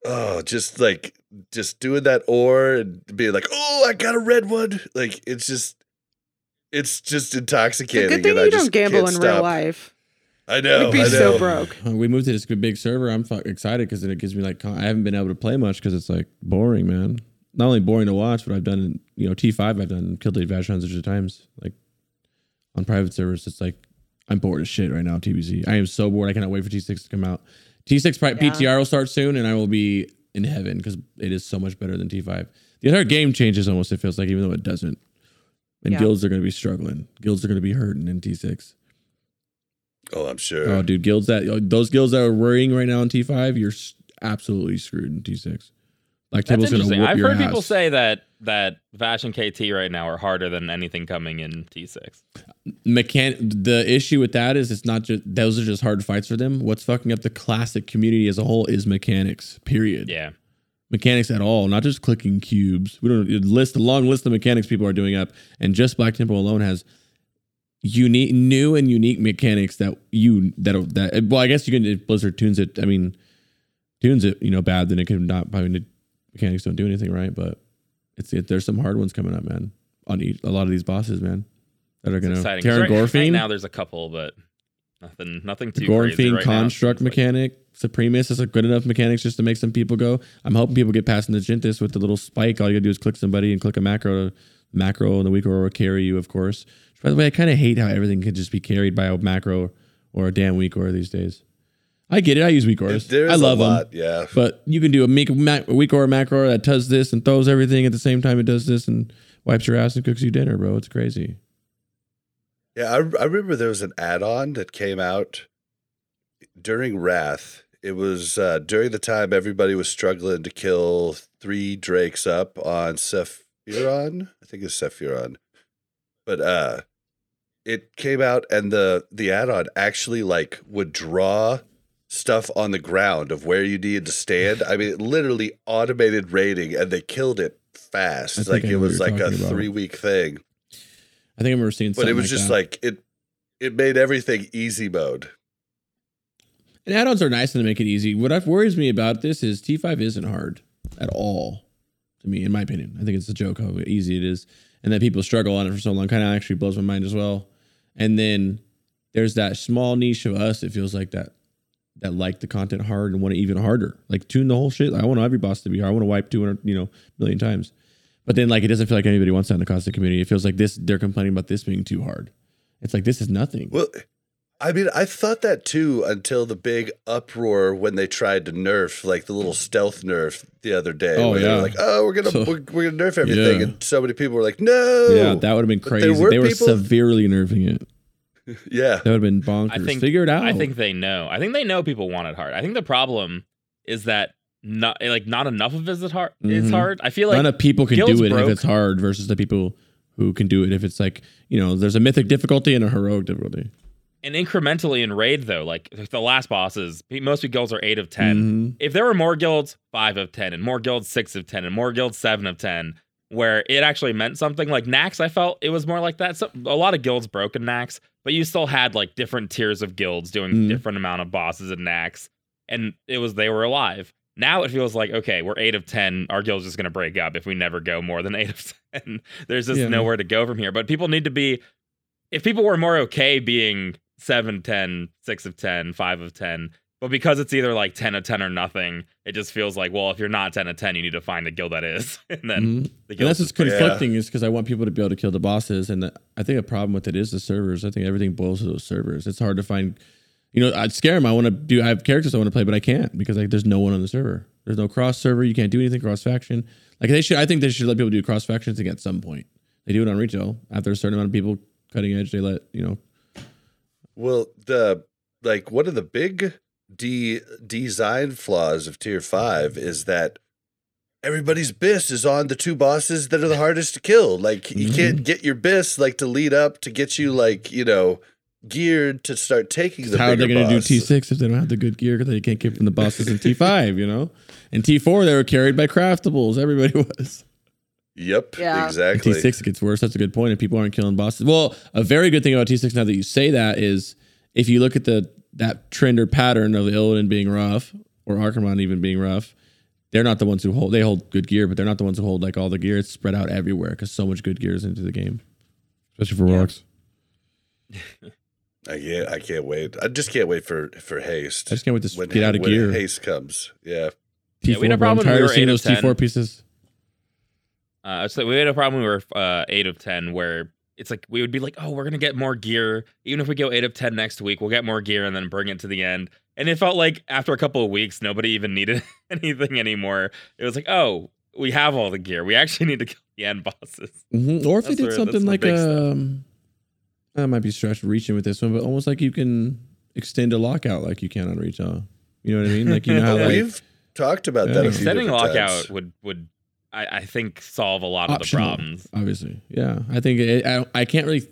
oh, just like just doing that ore and being like, oh, I got a red one. Like it's just, it's just It's a intoxicating. good thing I you just don't gamble in can't real life. I know. You'd be know. so broke. We moved to this big server. I'm fuck excited because it gives me like I haven't been able to play much because it's like boring, man. Not only boring to watch, but I've done you know T5. I've done killed the Vashj hundreds of times. Like on private servers, it's like I'm bored as shit right now. TBC. I am so bored. I cannot wait for T6 to come out. T6 Yeah. PTR will start soon, and I will be in heaven because it is so much better than T5. The entire game changes almost. It feels like even though it doesn't. And Yeah. guilds are going to be struggling. Guilds are going to be hurting in T6. Oh, I'm sure. Oh, dude, guilds that uh, those guilds that are worrying right now in T five, you're absolutely screwed in T six. Like That's gonna interesting. whoop I've your heard people say that that Vashj and KT right now are harder than anything coming in T6. Mechan- The issue with that is it's not just those are just hard fights for them. What's fucking up the classic community as a whole is mechanics. Period. Yeah. Mechanics at all, not just clicking cubes. We don't list a long list of mechanics people are doing up, and just Black Temple alone has unique, new and unique mechanics that you that that. Well, I guess you can if Blizzard tunes it. I mean, tunes it, you know, bad, then it could not. I mean, the mechanics don't do anything right, but it's it, there's some hard ones coming up, man. On each, a lot of these bosses, man, that are gonna exciting. 'Cause Teron Right, right now there's a couple, but nothing nothing too crazy Gorefiend right now. construct like- mechanic, Supremus is a good enough mechanics just to make some people go. I'm hoping people get past the Naj'entus with the little spike. All you gotta do is click somebody and click a macro, macro, and the weak aura will carry you, of course. By the way, I kind of hate how everything can just be carried by a macro or a damn weak aura these days. I get it. I use weak auras. I love a them. yeah. But you can do a, make, ma- a weak macro that does this and throws everything at the same time it does this and wipes your ass and cooks you dinner, bro. It's crazy. Yeah, I, I remember there was an add-on that came out during Wrath. It was uh, during the time everybody was struggling to kill three drakes up on Sephiron. I think it's Sephiron. But uh it came out and the the add-on actually like would draw stuff on the ground of where you needed to stand. I mean, it literally automated raiding and they killed it fast. Like it was like a about. 3-week thing I think I remember seeing but it was just that. like it it made everything easy mode And add-ons are nice and they make it easy. What worries me about this is T5 isn't hard at all to me, in my opinion. I think it's a joke how easy it is, and that people struggle on it for so long kind of actually blows my mind as well. And then there's that small niche of us. It feels like that that like the content hard and want it even harder. Like tune the whole shit. I want every boss to be hard. I want to wipe 200, you know, million times. But then like it doesn't feel like anybody wants that in the constant community. It feels like this they're complaining about this being too hard. It's like this is nothing. well i mean i thought that too until the big uproar when they tried to nerf like the little stealth nerf the other day Oh, where they were yeah. like oh we're gonna So- we're, we're gonna nerf everything Yeah. and so many people were like no Yeah, that would have been crazy. there were they were people- severely nerfing it. yeah That would have been bonkers. I think Figure it out. I think they know. I think they know people want it hard. I think the problem is that not like not enough of it is hard. Is Mhm. hard. I feel like none of people can do it broke. if it's hard versus the people who can do it if it's like you know there's a mythic difficulty and a heroic difficulty. And incrementally in raid though, like the last bosses, most of guilds are eight of 10 Mhm. If there were more guilds, five of ten, and more guilds, six of ten, and more guilds, seven of ten, where it actually meant something. Like Nax, I felt it was more like that. So a lot of guilds broke in Nax, but you still had like different tiers of guilds doing Mhm. different amount of bosses in Nax, and it was they were alive. Now it feels like okay, we're eight of ten. Our guild's just gonna break up if we never go more than eight of ten. There's just Yeah. nowhere to go from here. But people need to be. If people were more okay being 7, 10, 6 of 10, 5 of 10, but because it's either like 10 of 10 or nothing, it just feels like, well, if you're not 10 of 10, you need to find a guild that is. and then Mhm. the And guild that's what's conflicting is because I want people to be able to kill the bosses, and the, I think a problem with it is the servers. I think everything boils to those servers. It's hard to find. You know, I'd scare them. I want to do. I have characters I want to play, but I can't because like there's no one on the server. There's no cross server. You can't do anything cross faction. Like they should. I think they should let people do cross factions at some point. They do it on retail after a certain amount of people cutting edge. They let you know. Well, the like one of the big de- design flaws of tier five is that everybody's bis is on the two bosses that are the hardest to kill. Like you Mhm. can't get your bis like to lead up to get you like you know geared to start taking the How are they going to do. T six if they don't have the good gear because they can't get from the bosses in T five? You know, and T four they were carried by craftables. Everybody was. Yep, Yeah. Exactly. T6 it gets worse. That's a good point. If people aren't killing bosses, well, a very good thing about T6 now that you say that is if you look at the that trend or pattern of the Illidan being rough or Archimonde even being rough, they're not the ones who hold. They hold good gear, but they're not the ones who hold like all the gear. It's spread out everywhere because so much good gear is into the game, especially for Yeah. rocks. I can't. I can't wait. I just can't wait for for haste. I just can't wait to when, get out of when gear. haste comes. Yeah. T4, Yeah, we had a bro. I'm problem when we were of seeing those T4 pieces. Uh, so we had a problem. We were uh, eight of ten, where it's like we would be like, "Oh, we're gonna get more gear. Even if we go eight of ten next week, we'll get more gear and then bring it to the end." And it felt like after a couple of weeks, nobody even needed anything anymore. It was like, "Oh, we have all the gear. We actually need to kill the end bosses." hmm Or if they That's did where- something like big um, I might be stretched reaching with this one, but almost like you can extend a lockout like you can on retail. You know what I mean? Like you know how Well, like we've talked about Yeah. that. A few Extending lockout times. would would I, I think solve a lot of the problems. obviously. Yeah, I think it, I I can't really.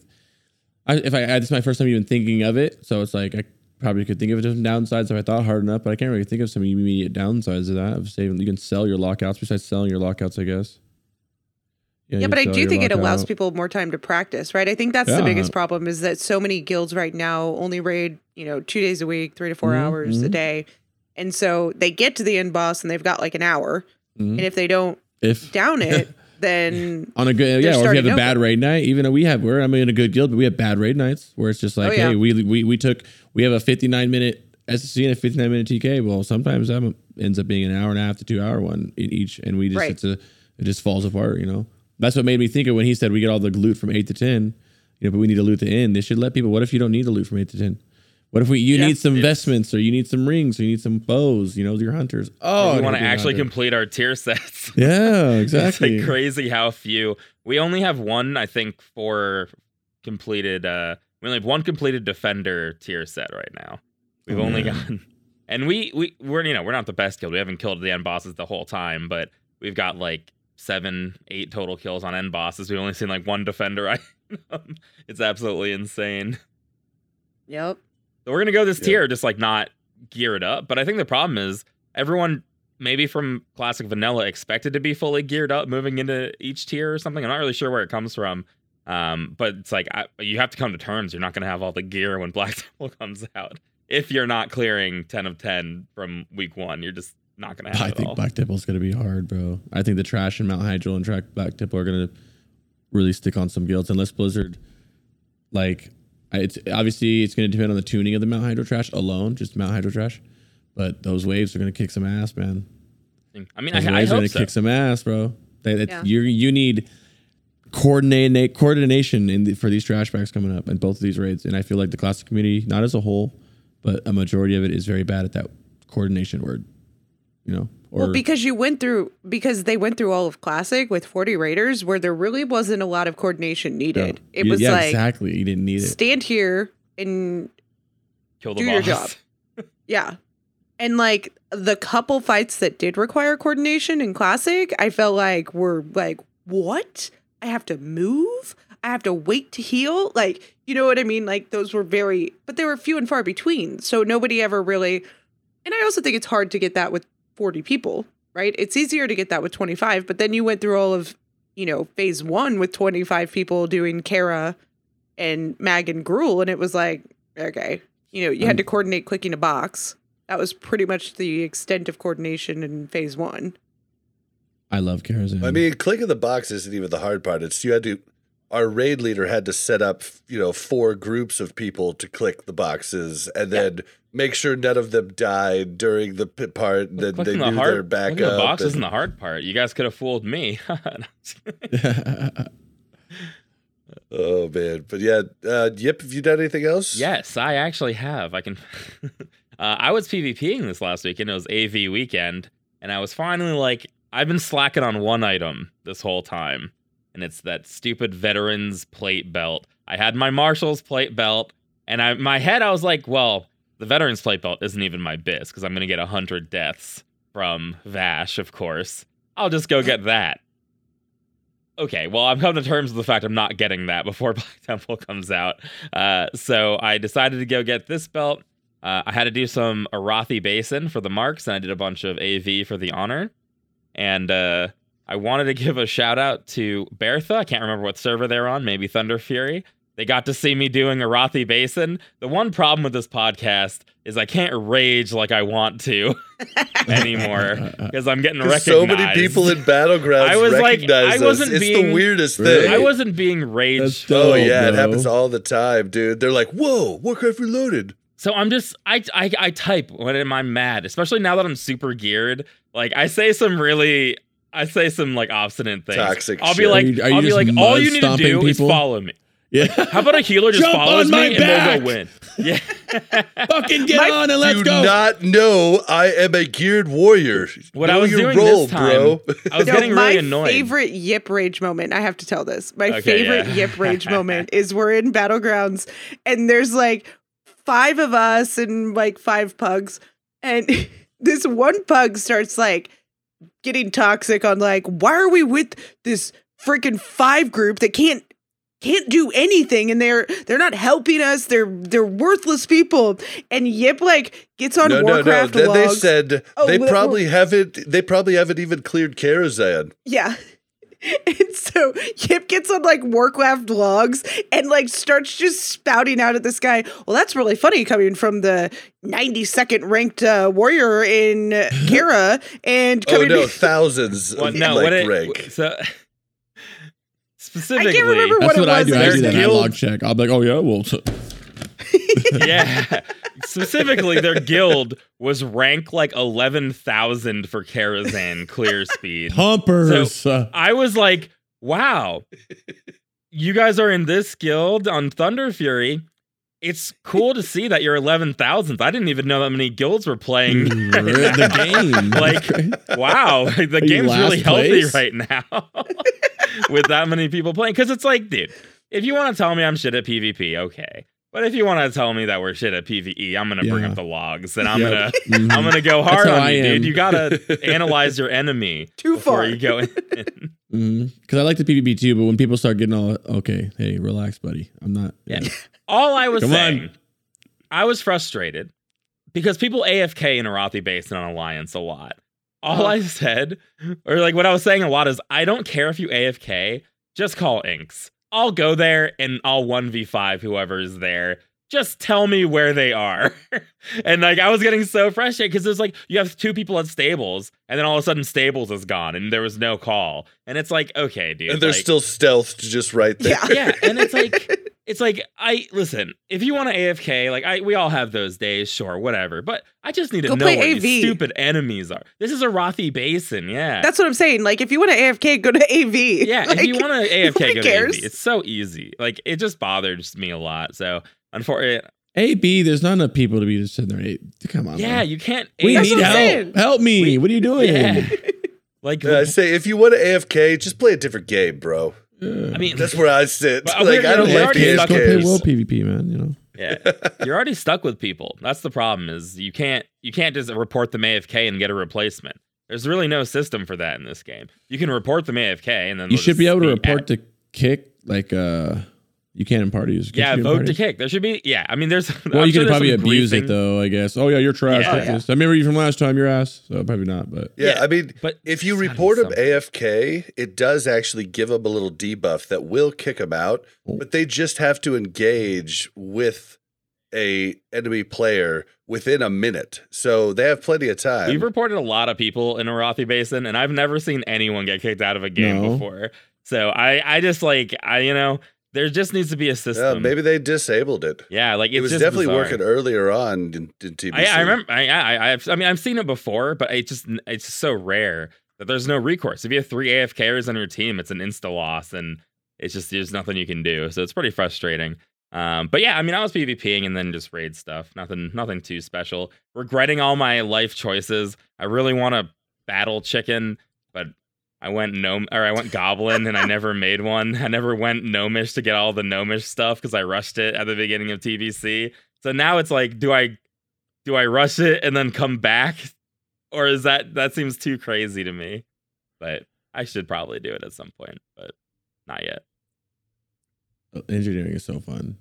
I, if I this is my first time even thinking of it, so it's like I probably could think of it as downsides if I thought hard enough, but I can't really think of some immediate downsides of that. Of saving, you can sell your lockouts besides selling your lockouts, I guess. Yeah, you but I do your think it allows lockout. people more time to practice, right? I think that's Yeah. the biggest problem is that so many guilds right now only raid, you know, two days a week, three to 4 Mhm, hours a mhm. day. And so they get to the end boss and they've got like an hour. Mhm. And if they don't If down it, then on a good yeah, or if you have a over. bad raid night, even though we have we're I'm in a good guild, but we have bad raid nights where it's just like, Oh, yeah. hey, we we we took we have a 59 minute SSC and a 59 minute TK. Well, sometimes that ends up being an hour and a half to two hour one in each, and we just Right. it's a it just falls apart. You know, that's what made me think of when he said we get all the loot from eight to ten. You know, but we need to loot the end. They should let people. What if you don't need to loot from eight to ten? What if we you Yeah. need some vestments or you need some rings or you need some bows? You know, your hunters. Oh, we want gotta to be a actually hunter. complete our tier sets. Yeah, exactly. It's like crazy how few. We only have one, I think, for completed. uh We only have one completed defender tier set right now. We've Oh, only man. gotten, and we we we're you know we're not the best guild. We haven't killed the end bosses the whole time, but we've got like seven, eight total kills on end bosses. We've only seen like one defender item. it's absolutely insane. yep. So we're gonna go this Yeah. tier, just like not geared up. But I think the problem is everyone, maybe from classic vanilla, expected to be fully geared up moving into each tier or something. I'm not really sure where it comes from. Um, but it's like I, you have to come to terms. You're not gonna have all the gear when Black Temple comes out. If you're not clearing 10 of 10 from week one, you're just not gonna have I it think all. Black Temple's gonna be hard, bro. I think the trash and Mount Hyjal and track Black Temple are gonna really stick on some guilds unless Blizzard, like, it's obviously it's gonna depend on the tuning of the Mount Hyjal trash alone, just Mount Hyjal trash. But those waves are gonna kick some ass, man. I mean, I, Those I waves are gonna so. kick some ass, bro. They, that, Yeah. You you need coordinate coordination in the, for these trash packs coming up and both of these raids. And I feel like the classic community, not as a whole, but a majority of it is very bad at that coordination word. You know, or well, because you went through because they went through all of classic with 40 raiders where there really wasn't a lot of coordination needed. Yeah. It You- was yeah, like exactly. You didn't need it. stand here and Kill the do your boss. job. Yeah. And like the couple fights that did require coordination in classic, I felt like were like, what? I have to move? I have to wait to heal? Like, you know what I mean? Like those were very but they were few and far between. So nobody ever really and I also think it's hard to get that with 40 people, right? It's easier to get that with 25, but then you went through all of you know, phase one with 25 people doing Kara and Mag and Gruul. And it was like, okay, you know, you had mm. to coordinate clicking a box. That was pretty much the extent of coordination in phase one. I love Karazhan. I mean, clicking the box isn't even the hard part. It's you had to. Our raid leader had to set up, you know, four groups of people to click the boxes, and then make sure none of them died during the part. that they knew the their backup. clicking the box and- isn't the hard part. You guys could have fooled me. oh man, but yeah, uh, Yip, have you done anything else? yes, I actually have. I can. uh, I was PvPing this last weekend. It was AV weekend, and I was finally like, I've been slacking on one item this whole time, and it's that stupid veterans plate belt. I had my marshal's plate belt, and I my head I was like, well, the veterans plate belt isn't even my biz because I'm gonna get hundred deaths from Vashj, of course. I'll just go get that. Okay, well, I'm coming to terms with the fact I'm not getting that before Black Temple comes out. Uh, so I decided to go get this belt. Uh, I had to do some Arathi Basin for the marks, and I did a bunch of AV for the honor. And uh, I wanted to give a shout out to Bertha. I can't remember what server they're on, maybe Thunderfury. They got to see me doing a Arathi Basin. The one problem with this podcast is I can't rage like I want to anymore uh, uh, uh. because I'm getting recognized. so many people in battlegrounds I was like- recognize I wasn't It's being- the weirdest Really? thing. I wasn't being That's rage. dope, oh yeah, it happens all the time, dude. They're like, "Whoa, Warcraft Reloaded." So I'm just I, I I type when am I'm mad, especially now that I'm super geared. Like I say some really I say some like obstinate things. Toxic I'll be shit. like Are you- are you I'll be like all you need to mud-stomping do is people? follow me. Yeah. How about a healer just Jump follows on my me and we'll back! go win? Yeah. Fucking get My- on and let's Do go. not know I am a geared warrior. What know I was your doing role, this time, bro. I was No, getting my really annoyed. favorite Yip rage moment. I have to tell this. My Okay, favorite yeah. Yip rage moment is we're in battlegrounds and there's like five of us and like five pugs, and this one pug starts like getting toxic on like, why are we with this freaking five group that can't can't do anything and they're they're not helping us they're they're worthless people and yip like gets on no, no, no. warcraft Then they said Oh, they well- probably haven't. They probably haven't even cleared Karazhan. Yeah. And so Yip gets on like Warcraft logs and like starts just spouting out at this guy. Well, that's really funny coming from the 92nd ranked uh, warrior in uh, Kara and Oh coming. no, thousands Well, no, like what it, rank. so specifically remember That's what it what I was do. I their do that guild- log check. I'll be like, oh yeah, well, so- yeah. Specifically, their guild was rank like 11,000 for Karazhan clear speed. pumpers. uh, I was like, wow, you guys are in this guild on Thunderfury. It's cool to see that you're 11,000th. I didn't even know that many guilds were playing. the game. Like, wow, the you game's last really healthy right now with that many people playing. Because it's like, dude, if you want to tell me I'm shit at PvP, okay. But if you want to tell me that we're shit at PvE, I'm gonna bring up the logs and I'm Yeah. gonna Mhm. I'm gonna go hard on I you, am. dude. You gotta analyze your enemy Too before far. you go in. Because I like the PvP too, but when people start getting all okay, hey, relax, buddy. I'm not. Yeah. All I was Come on. saying, I was frustrated because people AFK in Arathi Basin on Alliance a lot. All Oh. I said, or like what I was saying a lot is, I don't care if you AFK, just call Inks. I'll go there and I'll 1v5 whoever's there. Just tell me where they are. and like I was getting so frustrated because it's like you have two people at stables, and then all of a sudden stables is gone and there was no call. And it's like, okay, dude. and they're like- still stealthed just right there. Yeah. yeah, and it's like it's like I listen. If you want to AFK, like I, we all have those days, sure, whatever. But I just need to Go know play where AV. these stupid enemies are. This is Arathi Basin, yeah. That's what I'm saying. Like, if you want to AFK, go to AV. yeah. Like, if you want to AFK, nobody go to. AV. It's so easy. Like it just bothers me a lot. So unfortunately, A B. There's not enough people to be just sitting there. Hey, come on. yeah, man. you can't. we That's need help. saying. Help me. We- what are you doing? Yeah. Like Yeah, I say if you want to AFK, just play a different game, bro. Yeah. I mean, That's where I sit. Well, like I don't we're like already stuck Go with play AFKs. PvP, man. You know. yeah, you're already stuck with people. That's the problem. Is you can't you can't just report them AFK and get a replacement. There's really no system for that in this game. You can report them AFK and then You they'll should be able to report at- the kick, like uh, You can't in parties. Can't yeah, you in vote to kick. There should be. Yeah, I mean, there's. Well, I'm you sure can probably some abuse it though. I guess. Oh yeah, you're trash. Yeah. Texas. I remember you from last time. You're ass. So probably not. But Yeah, Yeah, I mean, But if you it's gotta be report him something. AFK, it does actually give him a little debuff that will kick him out, Oh. but they just have to engage with a enemy player within a minute. So they have plenty of time. We've reported a lot of people in Arathi Basin, and I've never seen anyone get kicked out of a game No. before. So I, I just like, I, you know, there just needs to be a system. Yeah, maybe they disabled it. Yeah, like it's it was definitely bizarre. working earlier on in, in TBC. I, I remember. I, I, I've, I mean, I've seen it before, but it just, it's just so rare that there's no recourse. If you have three AFKers on your team, it's an insta loss, and it's just there's nothing you can do. So it's pretty frustrating. Um, but yeah, I mean, I was PvPing and then just raid stuff. Nothing, nothing too special. Regretting all my life choices. I really want to battle chicken, I went gnome or I went goblin and I never made one. I never went gnomish to get all the gnomish stuff because I rushed it at the beginning of TBC. So now it's like, do I do I rush it and then come back? Or is that that seems too crazy to me? But I should probably do it at some point, but not yet. uh, engineering is so fun.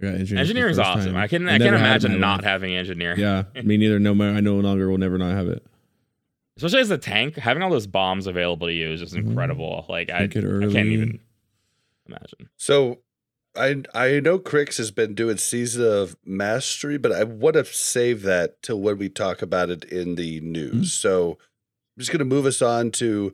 I got engineering. for the Engineering's awesome. time. I can I, I can't imagine not life. having engineering. Yeah, me neither. No, matter- I no longer will never not have it. Especially as a tank, having all those bombs available to you is just Mhm. incredible. Like I, I Take it can't even imagine. So I I know Crix has been doing season of mastery, but I want to save that till when we talk about it in the news. Mm. So I'm just gonna move us on to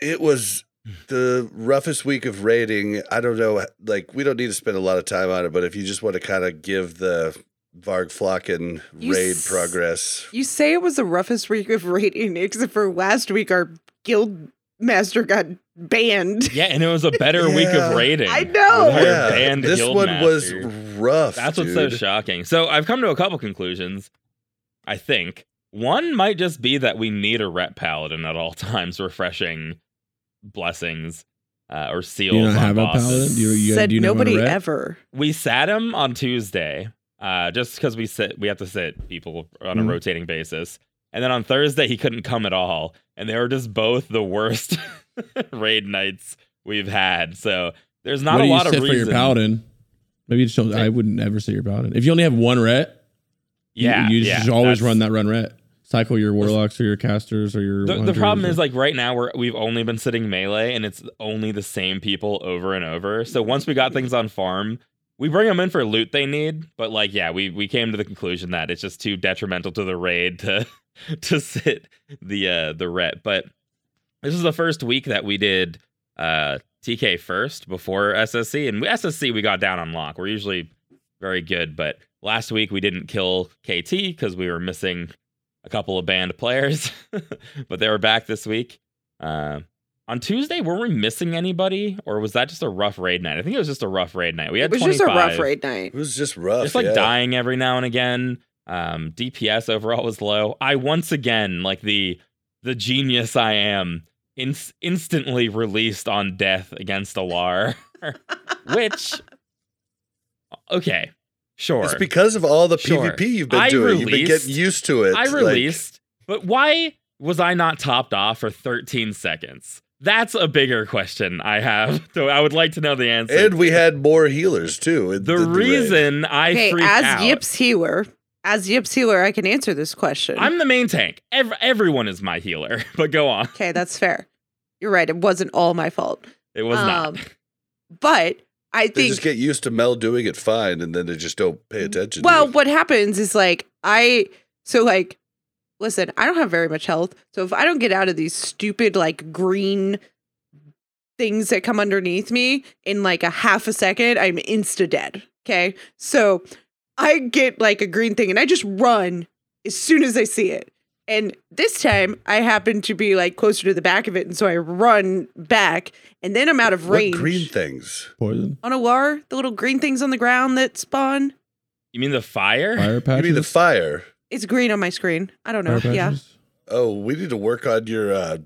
it was the roughest week of rating. I don't know, like we don't need to spend a lot of time on it, but if you just want to kind of give the Vargflocken raid s- progress. You say it was the roughest week of raiding, except for last week our guild master got banned. Yeah, and it was a better week of raiding. I know. Yeah, banned this guild one was rough. That's what's so shocking. So I've come to a couple conclusions. I think one might just be that we need a ret paladin at all times, refreshing blessings uh, or seals. don't on have a bosses. paladin? Do you, you, Said do you not want a nobody ever. We sat him on Tuesday, uh, just because we sit. We have to sit people on a Mhm. rotating basis. And then on Thursday he couldn't come at all, and they were just both the worst raid nights we've had. So there's not what a you lot of sit for your paladin? Maybe you just don't. I wouldn't ever say your paladin. If you only have one ret, Yeah, you, yeah, just always run that run ret. Cycle your warlocks or your casters or your. The, the problem is like right now we're we've only been sitting melee and it's only the same people over and over. So once we got things on farm, we bring them in for loot they need. But like yeah, we we came to the conclusion that it's just too detrimental to the raid to to sit the uh the ret. But this is the first week that we did uh TK first before SSC and SSC we got down on lock. We're usually very good, but last week we didn't kill KT because we were missing a couple of banned players, but they were back this week. Uh, on Tuesday, were we missing anybody, or was that just a rough raid night? I think it was just a rough raid night. We had It had was just a rough raid night. It was just rough. just like yeah. dying every now and again. Um, DPS overall was low. I once again, like the the genius I am, ins- instantly released on death against Alar, which okay, sure. It's because of all the Sure. PvP you've been I doing. You've been getting used to it. I like- released, but why was I not topped off for 13 seconds? That's a bigger question I have. So I would like to know the answer. and we had more healers too. in- the in raid. reason I Okay, freaked as out. Yips healer, as Yips healer, I can answer this question. I'm the main tank. Ev- everyone is my healer. But go on. okay, that's fair. You're right. It wasn't all my fault. It was Um, not. But I They think just get used to Mel doing it fine, and then they just don't pay attention. Well, to it. what happens is like I so like listen, I don't have very much health. So if I don't get out of these stupid like green things that come underneath me in like a half a second, I'm insta dead. Okay? So I get like a green thing and I just run as soon as I see it. And this time I happen to be like closer to the back of it and so I run back and then I'm out of what range. green things? poison on a war, the little green things on the ground that spawn. You mean the fire? fire You patches. mean the fire? It's green on my screen. I don't know. Fire Yeah. patches? Oh, we need to work on your. uh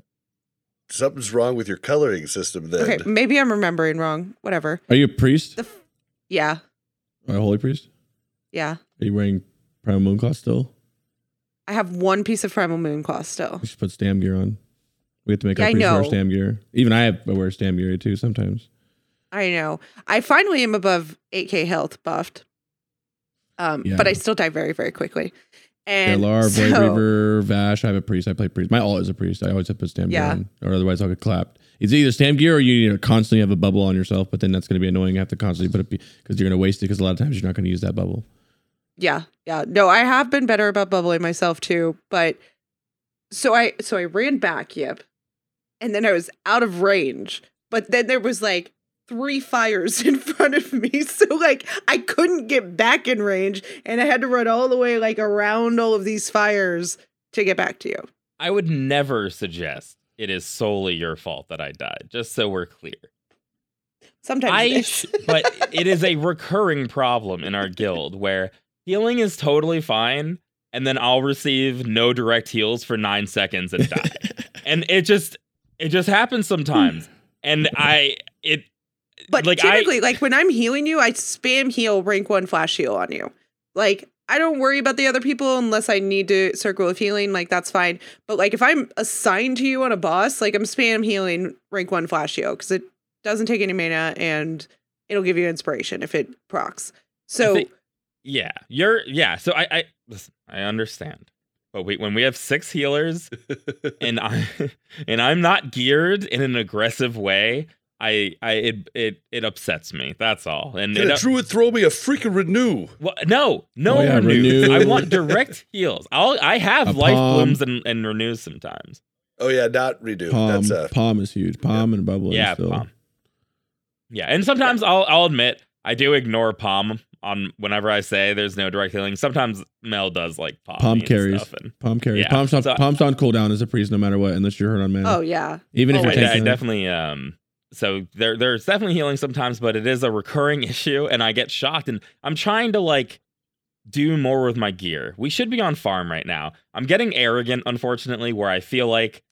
Something's wrong with your coloring system. Then Okay, maybe I'm remembering wrong. Whatever. Are you a priest? F- yeah, Or a holy priest? yeah. Are you wearing primal moon cloth still? I have one piece of primal moon cloth still. We should put stam gear on. We have to make Yeah, our I priests wear stam gear. Even I have I wear stam gear too sometimes. I know. I finally am above 8k health buffed. Um, Yeah. but I still die very, very quickly. Yeah, Alar, Void Reaver, Vashj. I have a priest. I play priest. My all is a priest. I always have to put stam gear on, or otherwise I'll get clapped. It's either stam gear or you need to constantly have a bubble on yourself, but then that's going to be annoying. You have to constantly put it because you're going to waste it because a lot of times you're not going to use that bubble. Yeah, yeah. No, I have been better about bubbling myself too, but so I so I ran back, yep. And then I was out of range. But then there was like three fires in front of me. So like I couldn't get back in range and I had to run all the way like around all of these fires to get back to you. I would never suggest it is solely your fault that I died, just so we're clear. Sometimes I it is. sh- but it is a recurring problem in our guild where healing is totally fine, and then I'll receive no direct heals for nine seconds and die. and it just it just happens sometimes. And I it But like I typically, like when I'm healing you, I spam heal rank one flash heal on you. Like I don't worry about the other people unless I need to circle of healing. Like that's fine. But like if I'm assigned to you on a boss, like I'm spam healing rank one flash heal because it doesn't take any mana and it'll give you inspiration if it procs. So think- yeah, you're yeah. So I I listen, I understand. But wait, when we have six healers and I and I'm not geared in an aggressive way, I I it it, it upsets me. That's all. And Can it, a druid throw me a freaking renew? Well, no, no Oh, yeah, renews. renew. I want direct heals. I'll I have A life palm. blooms and, and renews sometimes. Oh yeah, not redo. PoM, That's uh PoM is huge. PoM and bubble. yeah, still, PoM. Yeah, and sometimes I'll I'll admit I do ignore PoM on whenever I say there's no direct healing. Sometimes Mel does like PoM. PoM and carries. stuff and, PoM carries. Yeah, PoM's, on, so- PoM's on cooldown as a priest no matter what, unless you're hurt on mana. oh yeah. Even if oh, you're I, wait, I definitely um so there there's definitely healing sometimes, but it is a recurring issue and I get shocked and I'm trying to like do more with my gear. We should be on farm right now. I'm getting arrogant unfortunately where I feel like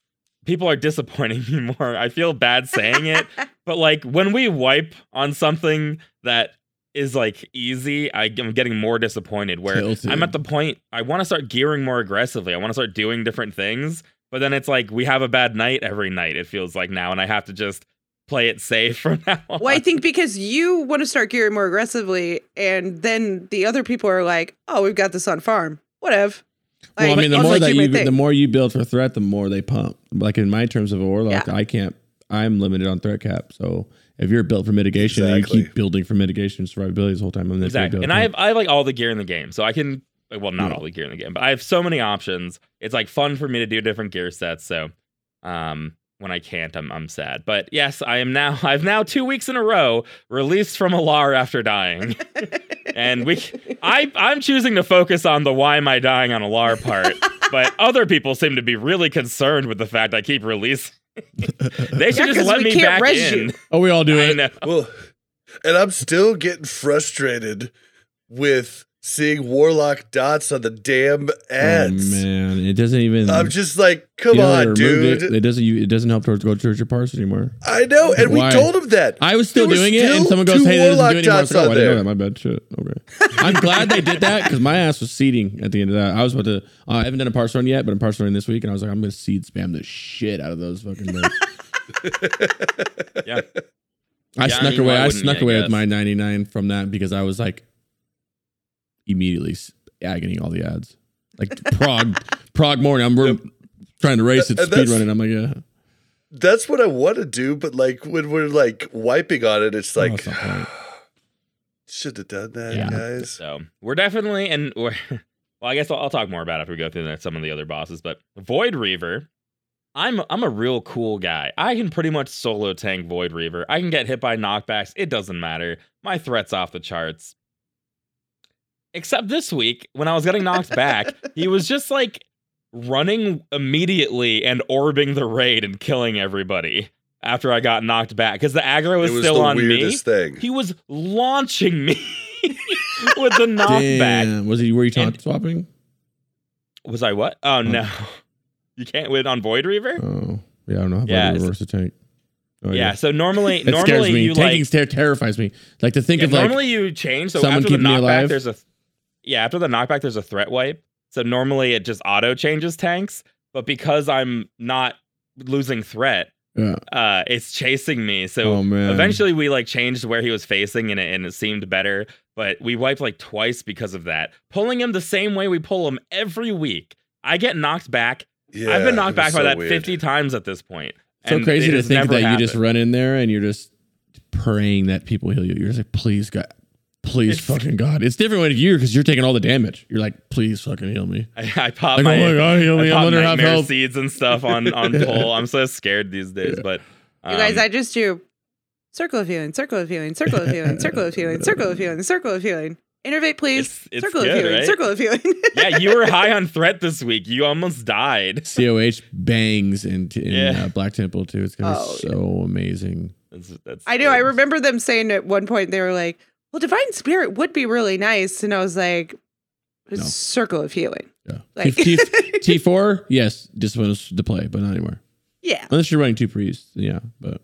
people are disappointing me more. I feel bad saying it, but like when we wipe on something that is like easy, I, am getting more disappointed. Where Tilted. I'm at the point I want to start gearing more aggressively. I want to start doing different things, but then it's like we have a bad night every night. It feels like now, and I have to just play it safe from now on. Well, I think because you want to start gearing more aggressively, and then the other people are like, "Oh, we've got this on farm. Whatever." well, I mean, the more just that do you, the more you build for threat, the more they pump. Like in my terms of a warlock, Yeah. I can't. I'm limited on threat cap. So if you're built for mitigation, and Exactly. you keep building for mitigation and survivability this whole time. I'm exactly. And I have I have like all the gear in the game, so I can well not Yeah. all the gear in the game, but I have so many options. It's like fun for me to do different gear sets. So, um, when I can't, I'm I'm sad. But yes, I am now. I've now two weeks in a row released from Alar after dying, and we. I I'm choosing to focus on the why am I dying on Alar part, but other people seem to be really concerned with the fact I keep releasing. they should Yeah, just 'cause let me can't back res in. you. oh, we all do I it. know. well and I'm still getting frustrated with seeing warlock dots on the damn Oh ads. man, it doesn't even. I'm just like, come you know, on, dude. It, it doesn't. You, it doesn't help towards go towards your parts anymore. I know, and Why? we told him that. I was still There were doing it, and someone goes, "Hey, they doesn't do anymore." I dots was oh, on I didn't know that. My bad. Shit. Okay. I'm glad they did that because my ass was seeding at the end of that. I was about to. Uh, I haven't done a parse run yet, but I'm parse running this week, and I was like, I'm gonna seed spam the shit out of those fucking. Birds. Yeah. I Yeah, I snuck mean, away. why I snuck you, I away with my 99 from that because I was like immediately s- agonying all the ads. Like prog, prog morning. I'm we're trying to race it, And speed running. I'm like, yeah. That's what I want to do, but like when we're like wiping on it, it's Oh, like it's not right. should have done that, Yeah. guys. So we're definitely and we're well, I guess I'll, I'll talk more about it after we go through the- some of the other bosses. But Void Reaver, I'm I'm a real cool guy. I can pretty much solo tank Void Reaver. I can get hit by knockbacks. It doesn't matter. My threat's off the charts. Except this week when I was getting knocked back, he was just like running immediately and orbing the raid and killing everybody after I got knocked back because the aggro was, was still the on me. thing. He was launching me with the knockback. Damn. Was he? Were you taunt And- swapping? Was I what? Oh, oh no. You can't win on Void Reaver? Oh, yeah. I don't know how Yeah, to it's- reverse a tank. Oh, yeah, so normally It scares normally me. you Tanking like ter- terrifies me. Like to think yeah, of like normally you change so someone after the keeping me knockback alive. there's a Yeah, after the knockback there's a threat wipe. So normally it just auto changes tanks, but because I'm not losing threat, Yeah. uh, it's chasing me. So Oh eventually we like changed where he was facing and it, and it seemed better. But we wiped like twice because of that. Pulling him the same way we pull him every week. I get knocked back. Yeah, I've been knocked back by that weird. 50 times at this point. so crazy to think that you just run in there and you're just praying that people heal you. You're just like, please God, please It's- fucking God. It's different when you because you're taking all the damage. You're like, please fucking heal me. I, I pop Like, my, oh my God, heal I pop I'm nightmare health. seeds and stuff on on Yeah. pull. I'm so scared these days. But You guys, um, I just do circle of healing, circle of healing, circle of healing, circle of healing, circle of healing, circle of healing. Innervate, please. It's- it's circle good, of healing, right? circle of healing. yeah, you were high on threat this week. You almost died. COH bangs in, in Yeah. uh, Black Temple too. It's gonna Oh, be so amazing. That's, that's I know. I remember them saying at one point they were like, "Well, divine spirit would be really nice," and I was like, No. circle of healing." Yeah. Like, T four, yes, discipline is the play, but not anymore. yeah, Unless you're running two priests, yeah. But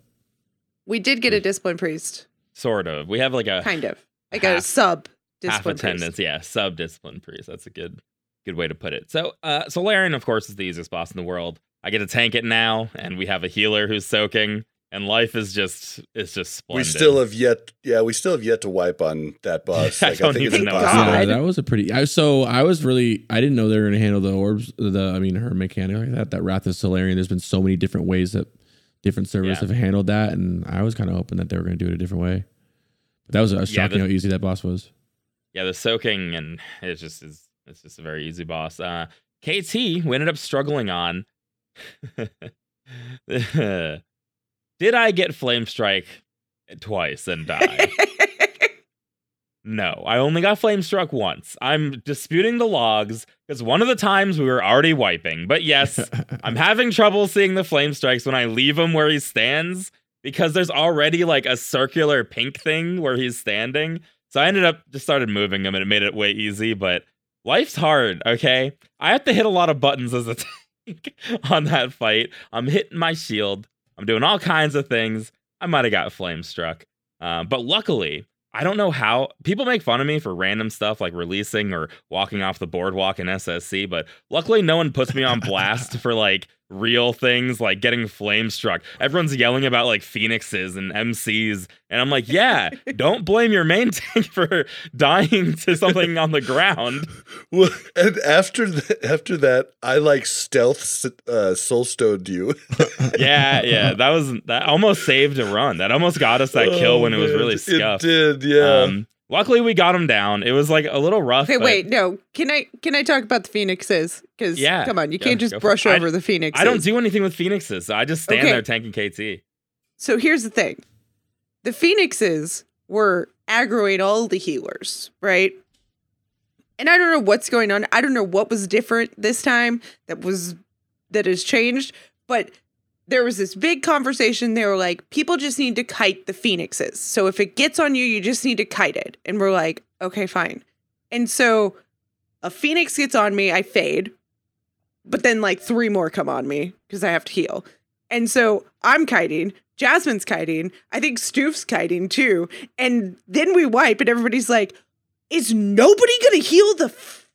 we did get a discipline priest, Sort of. We have like a kind of like a Half- sub half discipline attendance. priest. Yeah, sub discipline priest. That's a good good way to put it. So, uh, Solarian, of course, is the easiest boss in the world. I get to tank it now, and we have a healer who's soaking, and life is just it's just splendid. We still have yet, yeah, we still have yet to wipe on that boss. I don't think even it's know yeah, that was a pretty. I so I was really I didn't know they were gonna handle the orbs. The I mean her mechanic like that. That Wrath of Solarian. There's been so many different ways that different servers Yeah. have handled that, and I was kind of hoping that they were gonna do it a different way. But that was, was Yeah, shocking the- how easy that boss was. yeah, the soaking, and it just is it's just a very easy boss. Uh, KT, we ended up struggling on. Did I get flame strike twice and die? No, I only got flame struck once. I'm disputing the logs because one of the times we were already wiping. But yes, I'm having trouble seeing the flame strikes when I leave him where he stands because there's already like a circular pink thing where he's standing. So I ended up just started moving him and it made it way easy. But life's hard, okay? I have to hit a lot of buttons as a tank on that fight. I'm hitting my shield. I'm doing all kinds of things. I might have got flame struck. Uh, but luckily, I don't know how people make fun of me for random stuff like releasing or walking off the boardwalk in SSC, but luckily no one puts me on blast for like real things like getting flame struck. Everyone's yelling about like phoenixes and MCs, and I'm like, yeah, don't blame your main tank for dying to something on the ground. Well, and after th- after that, I like stealth uh, soulstoned you. Yeah, yeah, that was that almost saved a run. That almost got us that kill Oh, when it was man. really scuffed. It did, yeah. Um, luckily we got him down. It was like a little rough. Okay, wait, no. Can I can I talk about the phoenixes? Because Yeah, come on, you go- can't just brush it. I- over the phoenixes. I don't do anything with phoenixes. So I just stand Okay. there tanking KT. So here's the thing: the phoenixes were aggroing all the healers, right? And I don't know what's going on. I don't know what was different this time that was that has changed, but there was this big conversation. They were like, people just need to kite the phoenixes. So if it gets on you, you just need to kite it. And we're like, okay, fine. And so a phoenix gets on me, I fade, but then like three more come on me because I have to heal. And so I'm kiting, Jasmine's kiting, I think Stoof's kiting too. And then we wipe, and everybody's like, is nobody gonna heal the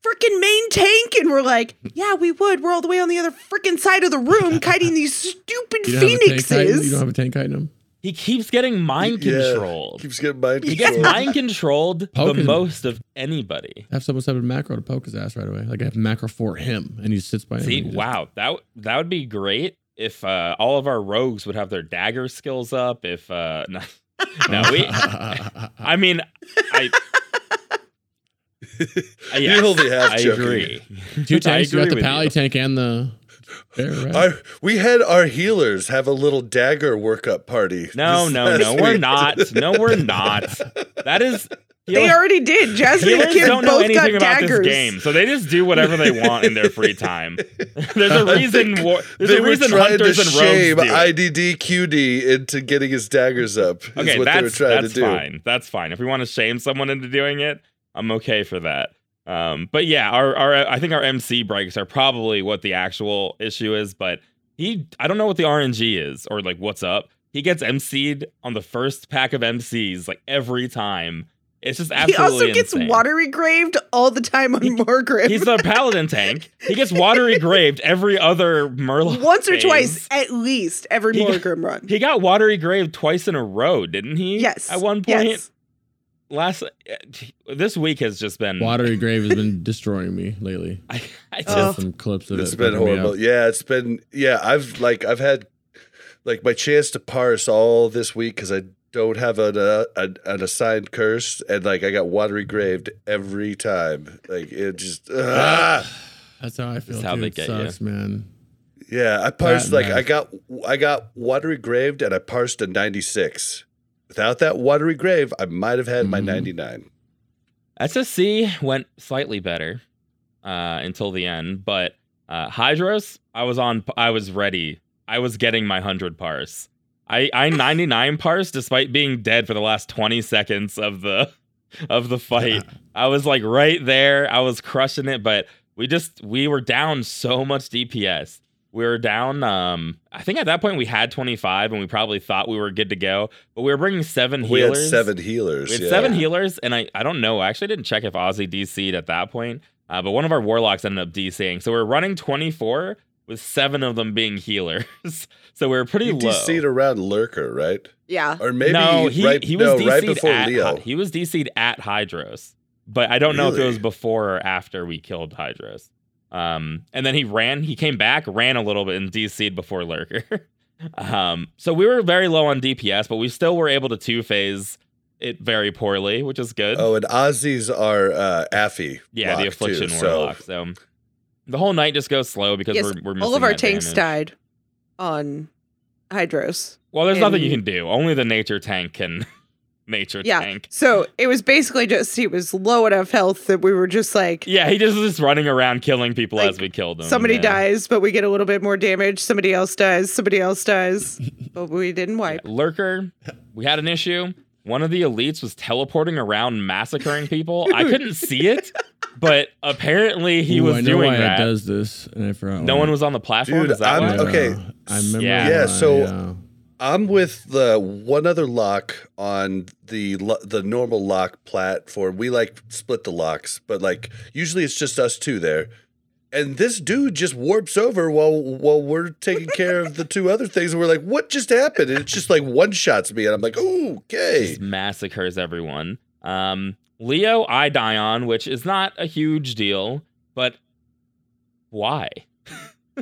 freaking main tank? And we're like, yeah, we would. We're all the way on the other freaking side of the room kiting these stupid You don't have a tank titan? You don't have a tank kiting him. He keeps getting mind Yeah. controlled. Keeps getting mind He gets mind controlled Poke the him. most of anybody. I have someone set a macro to poke his ass right away. Like I have macro for him, and he sits by him. See, and he just- wow, that w- that would be great if uh, all of our rogues would have their dagger skills up. If uh, no, no, we. I mean, I. Uh, I You only have I joking. agree. Two I tanks. You got the with pally you. tank and the bear, right? Our, we had our healers have a little dagger workup party. No, this no, last no, we're not. No, we're not. That is. They already did. Jasmine and Healers Kim don't know both anything got about daggers. this game, so they just do whatever they want in their free time. There's a reason. War, there's they a were reason trying to hunters and shame rogues do it. IDD QD into getting his daggers up. Is Okay, what they were that's trying that's to do. fine. That's fine. If we want to shame someone into doing it, I'm okay for that. Um, but yeah, our our I think our MC breaks are probably what the actual issue is. But he, I don't know what the RNG is or like what's up. He gets MC'd on the first pack of MCs like every time. It's just absolutely. He also gets insane. watery graved all the time on Morgrim. He's a paladin tank. He gets watery graved every other Murloc. Once or phase. twice at least every He got- Morgrim run. He got watery graved twice in a row, didn't he? yes. At one point, Yes. Last this week has just been Watery Grave has been destroying me lately. I, I just Oh. Some clips of It's it. been fucking me up. horrible. Yeah, it's been yeah. I've like I've had like my chance to parse all this week because I don't have an, uh, an an assigned curse, and like I got watery graved every time. Like it just ah. That's how I feel. That's how too. they It get you. sucks, man. yeah. I parsed That like math. I got I got watery graved, and I parsed a ninety six. Without that watery grave, I might have had my Mhm. ninety nine. SSC went slightly better uh, until the end, but uh, Hydros, I was on. I was ready. I was getting my hundred parse. I I 99 parse despite being dead for the last 20 seconds of the of the fight. I was like right there. I was crushing it, but we just we were down so much DPS. We were down. Um, I think at that point we had 25, and we probably thought we were good to go. But we were bringing seven We had healers. seven healers. We had yeah. seven healers, and I, I don't know. I actually didn't check if Ozzy DC'd at that point, uh, but one of our warlocks ended up DCing. So we're running 24 with seven of them being healers. so we are pretty He low. DC'd around Lurker, right? Yeah. Or maybe no, he, right, he was no, DC'd right before at, Leo. He was DC'd at Hydross, but I don't know if it was before or after we killed Hydross. Um, and then he ran, he came back, ran a little bit, and DC'd before Lurker. um, so we were very low on DPS, but we still were able to two phase it very poorly, which is good. Oh, and Ozzy's are uh, Affy. Yeah, the affliction too, so- warlock. So the whole night just goes slow because Yes, we're we're missing all of our that tanks damage. died on Hydross. Well, there's nothing you can do. Only the nature tank can nature Yeah. tank. So it was basically just he was low enough health that we were just like Yeah, he just was just running around killing people Like, as we killed him. somebody yeah. dies, but we get a little bit more damage. Somebody else dies. Somebody else dies, but we didn't wipe. Lurker, we had an issue. One of the elites was teleporting around massacring people. I couldn't see it, but apparently he Ooh, was I know doing why that. it does this, and I forgot. no why. one was on the platform. Dude, Is that I'm- why? okay. Yeah, I remember. Yeah. Yeah, why, so- yeah. I'm with the one other lock on the the normal lock platform. We like split the locks, but like usually it's just us two there. And this dude just warps over while while we're taking care of the two other things. And we're like, what just happened? And it's just like one shots me, and I'm like, oh, okay. just massacres everyone. Um, Leo, I die on, which is not a huge deal, but why?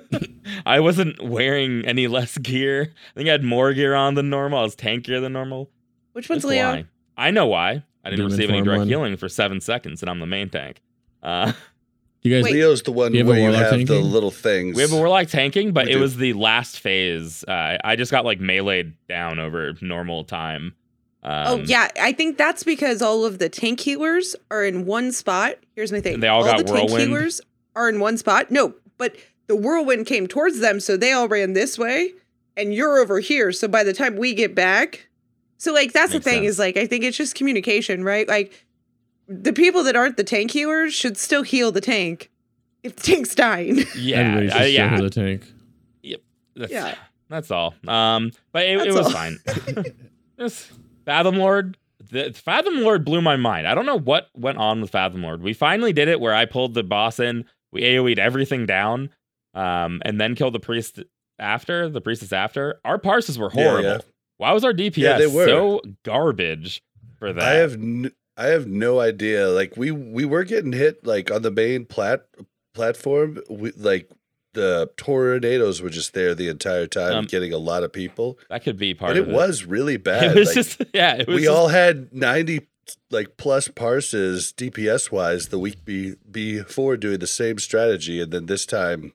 I wasn't wearing any less gear. I think I had more gear on than normal. I was tankier than normal. Which one's Just Leo? why? I know why. I didn't Demon receive any direct one. healing for seven seconds, and I'm the main tank. Uh, you guys, Wait. Leo's the one You have where you warlock have the little things. we have a warlock tanking, but We it do. was the last phase. Uh, I just got like meleeed down over normal time. Um, oh yeah, I think that's because all of the tank healers are in one spot. Here's my thing: They all got the tank healers are in one spot. No, but the whirlwind came towards them, so they all ran this way, and you're over here. So by the time we get back, so like that's Makes the thing sense. is like I think it's just communication, right? Like the people that aren't the tank healers should still heal the tank if the tank's dying. Yeah, everybody should uh, yeah. heal the tank. That's, Yeah. that's all. Um, but it, it was all. fine. this Fathom Lord, the Fathom Lord blew my mind. I don't know what went on with Fathom Lord. We finally did it where I pulled the boss in, we AoE'd everything down, um, and then kill the priest after the priestess after. Our parses were Yeah, horrible. yeah. Why was our DPS Yeah, they were. so garbage for that? I have n- I have no idea. Like we we were getting hit like on the main plat platform. We like the tornadoes were just there the entire time, Um, getting a lot of people, that could be part and of it, it was really bad. It was Like, just yeah. It was we just- all had ninety like plus parses DPS wise the week be, before doing the same strategy, and then this time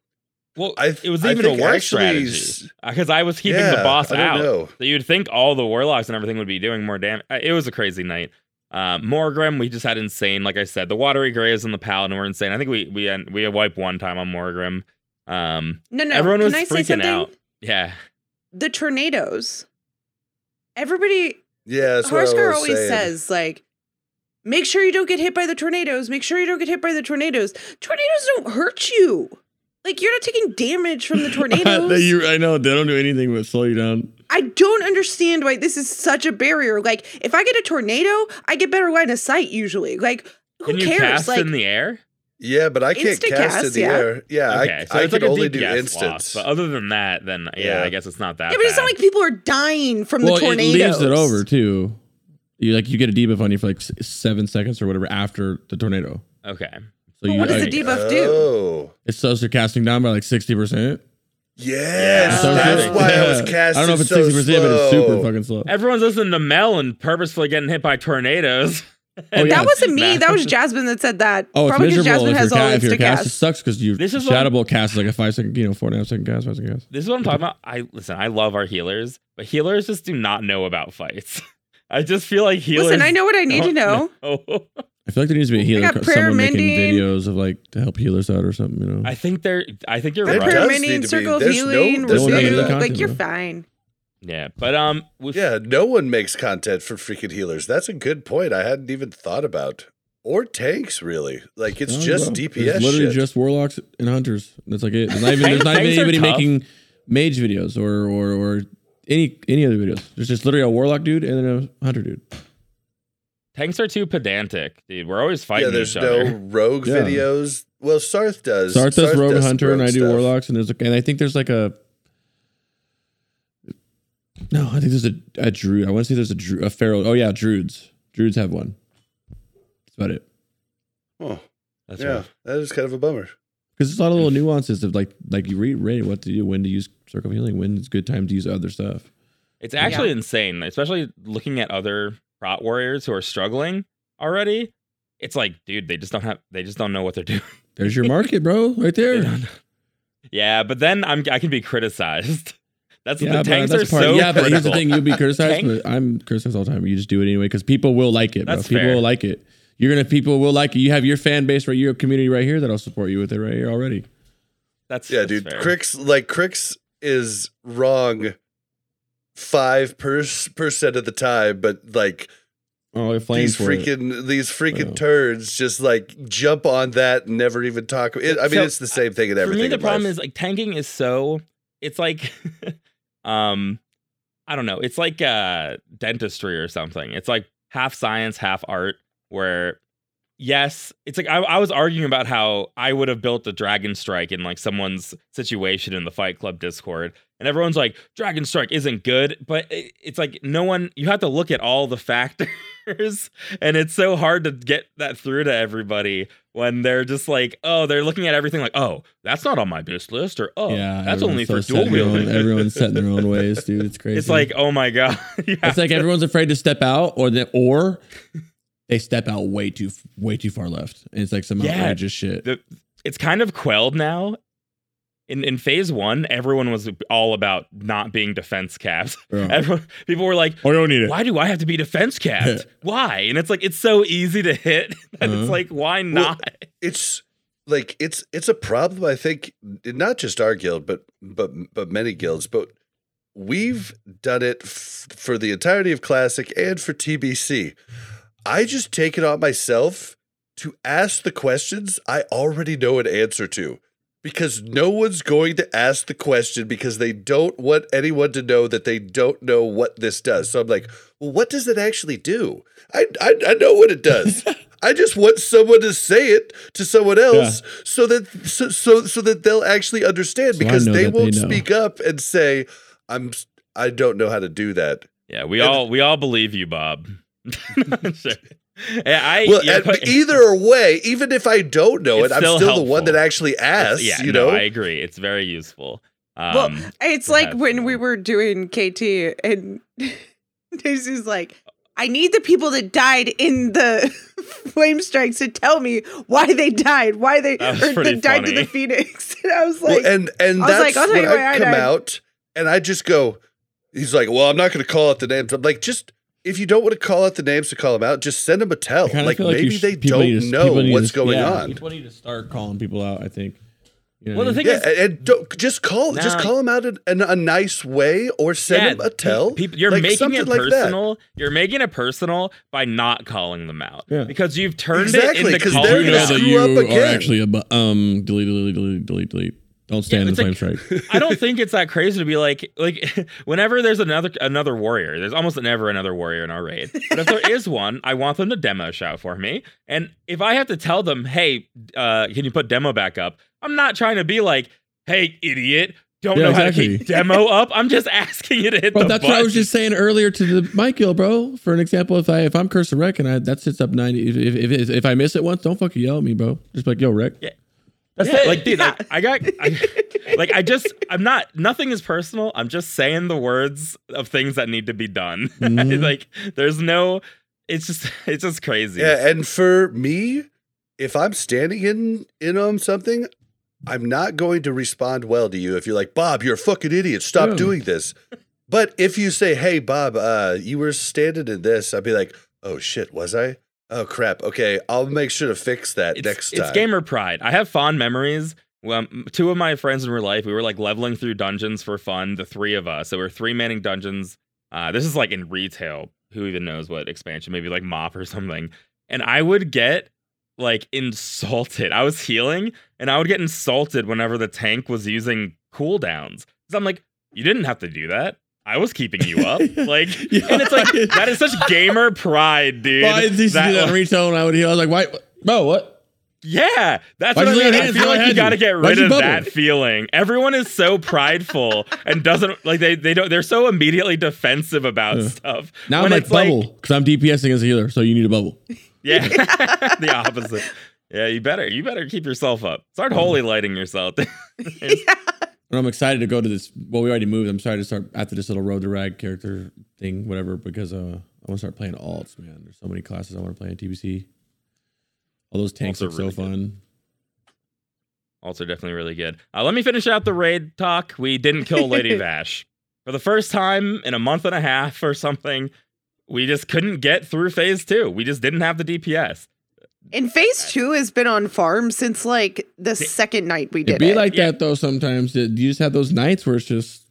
well. I th- it was I even a think worse actually strategy because I was keeping the boss I out. know. So you'd think all the warlocks and everything would be doing more damage. It was a crazy night. Um, Morgrim, we just had insane. Like I said, the watery graves and the paladin were insane. I think we we had, we had wiped one time on Morgrim. Um, no, no. everyone was Can I freaking out. Yeah, The tornadoes. Everybody Yeah, that's what Harskar always saying. says, like, make sure you don't get hit by the tornadoes. Make sure you don't get hit by the tornadoes. Tornadoes don't hurt you. Like, you're not taking damage from the tornadoes. You- I know they don't do anything but slow you down. I don't understand why this is such a barrier. Like, if I get a tornado, I get better line of sight usually. Like, who Can you cares? cast like, in the air? Yeah, but I can't Instant cast, in the yeah. air. Yeah, Okay, I, so I it's can like a only DPS do loss, instants. but other than that, then yeah, Yeah. I guess it's not that. yeah, but it's not bad. like people are dying from well, the tornadoes. it leaves it over too. You like you get a debuff on you for like seven seconds or whatever after the tornado. okay. So But you, what does like, the debuff do? Oh, It's so they're casting down by like sixty percent. yes, So that's good. why I was casting I don't know if it's so sixty percent, but it's super fucking slow. Everyone's listening to Mel and purposefully getting hit by tornadoes. Oh, yeah. that wasn't me. That was Jasmine that said that. Oh, Probably because Jasmine has your all ca- if your instant cast. It sucks because you This is what- Shadow Bolt cast like a five second, you know, four and a half second cast, five second cast. This is what I'm talking about. I listen. I love our healers, but healers just do not know about fights. I just feel like healers. Listen, I know what I need to know. know. I feel like there needs to be a healer, got co- prayer someone making mending. videos of like to help healers out or something. You know, I think they're. I think you're There Red right. does prayer need mending, to be- circle of there's no- healing, there's no review. content, Like you're bro. fine. Yeah, but um, with, Yeah, no one makes content for freaking healers. That's a good point. I hadn't even thought about. Or tanks, really. Like it's No, just bro. DPS. It's literally shit. just warlocks and hunters. That's like it. There's not even, there's not even Tanks are anybody tough. making mage videos or or or any any other videos. There's just literally a warlock dude and then a hunter dude. Tanks are too pedantic, dude. We're always fighting yeah, there's each no other. rogue Yeah. videos. Well, Sarth does. Sarth does rogue and some hunter, and I do stuff. warlocks, and there's a, and I think there's like a. No, I think there's a, a druid. I want to say there's a dru- a feral. Oh yeah, druids. Druids have one. That's about it. Oh, That's yeah, rough. that is kind of a bummer. Because there's a lot of little nuances of like like you read read what to do, when to use circle of healing, when it's a good time to use other stuff. It's actually insane, especially looking at other prot warriors who are struggling already. It's like, dude, they just don't have. They just don't know what they're doing. There's your market, bro, right there. Yeah, but then I'm. I can be criticized. That's Yeah, the but tanks that's are part. so. yeah, but here's the thing: you'll be criticized, but I'm criticized all the time. You just do it anyway because people will like it, bro. That's people fair. will like it. You're gonna people will like it. You have your fan base right, your community right here that'll support you with it right here already. That's Yeah, that's dude. fair. Crix like Crix is wrong five per- percent of the time, but like Oh, they're these for it. freaking these freaking Oh. turds just like jump on that and never even talk. It, I mean, So, it's the same thing in For everything. me, the in problem life. is like tanking is so. It's like, um, I don't know. It's like uh dentistry or something. It's like half science, half art. Where, yes, it's like I, I was arguing about how I would have built a dragon strike in like someone's situation in the Fight Club Discord, and everyone's like, "Dragon strike isn't good," but it, it's like no one. You have to look at all the factors, and it's so hard to get that through to everybody when they're just like, oh, they're looking at everything like, oh, that's not on my bis list, or oh, yeah, that's only everyone's for dual set in their own- wielding. Everyone's set in their own ways, dude. It's crazy. It's like, oh my god, it's like everyone's afraid to step out, or the, or they step out way too way too far left, and it's like some Yeah. outrageous shit. the, it's kind of quelled now. In in phase one, everyone was all about not being defense capped. Bro. Everyone, people were like, Oh, don't need it. why do I have to be defense capped? why? And it's like it's so easy to hit. that Uh-huh. It's like why Well, not? it's like it's it's a problem i think not just our guild but but but many guilds but we've done it f- for the entirety of classic and for tbc i just take it on myself to ask the questions i already know an answer to because no one's going to ask the question because they don't want anyone to know that they don't know what this does so i'm like well what does it actually do i i, I know what it does I just want someone to say it to someone else so that so, so so that they'll actually understand So because they won't know. speak up and say I'm s- I don't know how to do that. Yeah, we And- all we all believe you, Bob. sure. I Well, yeah, and but- either way, even if I don't know It's it, I'm still still the one that actually it's- asks. yeah, you no, know, I agree. It's very useful. Um, Well, It's like have when we were doing KT and Daisy's like, I need the people that died in the flame strikes to tell me why they died, why they or pretty that died to the phoenix. And I was like, well, and and I that's like, I'll tell when you why I I come died. out and I just go. He's like, well, I'm not going to call out the names. I'm like, just if you don't want to call out the names to call them out, just send them a tell. Like, like maybe sh- they don't to- know what's to- going yeah, on. People need to start calling people out. I think. You know Well, the thing? Yeah, is, and, and don't just call just call them out in, in a nice way or send yeah, them a tell. People, you're Like, making something it like that. personal. You're making it personal by not calling them out. Yeah. Because you've turned Exactly, it into 'cause calling they're you gonna know that screw you up are actually a bu- um delete delete delete delete delete. Don't stand it's in the like- flame strike. I don't think it's that crazy to be like like whenever there's another another warrior, there's almost never another warrior in our raid. But if there is one, I want them to demo shout for me. And if I have to tell them, hey, uh, can you put demo back up? I'm not trying to be like, hey, idiot, don't Yeah, know how to keep demo up. I'm just asking you to hit the that's what I was just saying earlier to the Michael, bro. For an example, if I if I'm cursor wreck and I that sits up ninety, if if, if, if I miss it once, don't fucking yell at me, bro. Just be like yo, wreck. Yeah. That's Yeah. it. Like, dude, like, I got, I, like, I just, I'm not, nothing is personal. I'm just saying the words of things that need to be done. Mhm. like, there's no, it's just, it's just crazy. Yeah, and for me, if I'm standing in in on something, I'm not going to respond well to you if you're like, Bob, you're a fucking idiot. Stop Yeah. doing this. But if you say, Hey Bob, uh, you were standing in this, I'd be like, Oh shit, was I? Oh crap. Okay, I'll make sure to fix that it's, next it's gamer pride. I have fond memories. Well, two of my friends in real life, we were like leveling through dungeons for fun. The three of us, so we're three manning dungeons. Uh, this is like in retail. Who even knows what expansion? Maybe like mop or something. And I would get like insulted. I was healing, and I would get insulted whenever the tank was using cooldowns. Because I'm like, you didn't have to do that. I was keeping you up. Like, Yeah. and it's like that is such gamer pride, dude. Well, used to do that, that in retail, and I would heal. I was like, why, bro? What? yeah, that's Why'd what I mean. I feel like you got to get Why'd rid of that feeling. Everyone is so prideful and doesn't like they they don't they're so immediately defensive about Yeah. stuff. Now I'm like bubble because I'm DPSing as a healer, so you need a bubble. Yeah, the opposite. Yeah, you better you better keep yourself up. Start holy lighting yourself. And I'm excited to go to this. Well, we already moved. I'm excited to start after this little road to rag character thing, whatever, because uh, I want to start playing alts, man. There's so many classes I want to play in TBC. All those tanks Alts are look so really good. fun. also definitely really good. Uh, let me finish out the raid talk. We didn't kill Lady Vashj for the first time in a month and a half or something. We just couldn't get through phase two. We just didn't have the DPS. And phase two has been on farm since like the second night we did It did be it. like Yeah. that though. Sometimes you just have those nights where it's just,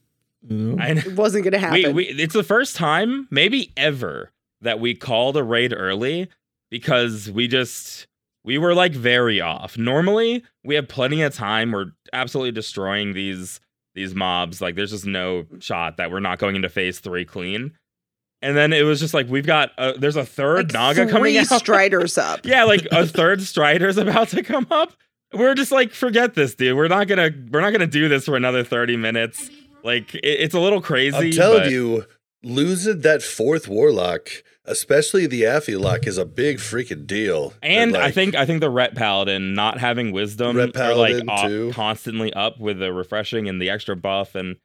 you know, I know. it wasn't gonna happen. We, we, it's the first time, maybe ever, that we called a raid early because we just we were like very off. Normally, we have plenty of time. We're absolutely destroying these these mobs. Like, there's just no shot that we're not going into phase three clean. And then it was just like we've got a, there's a third like Naga three coming out. striders up. yeah, like a third Strider's about to come up. We're just like, forget this, dude. We're not gonna we're not gonna do this for another 30 minutes. Like it, it's a little crazy. I'm telling but- you, losing that fourth warlock, especially the Affy Lock, is a big freaking deal. And I like, think I think the Ret Paladin not having wisdom Ret are like Paladin, too. constantly up with the refreshing and the extra buff and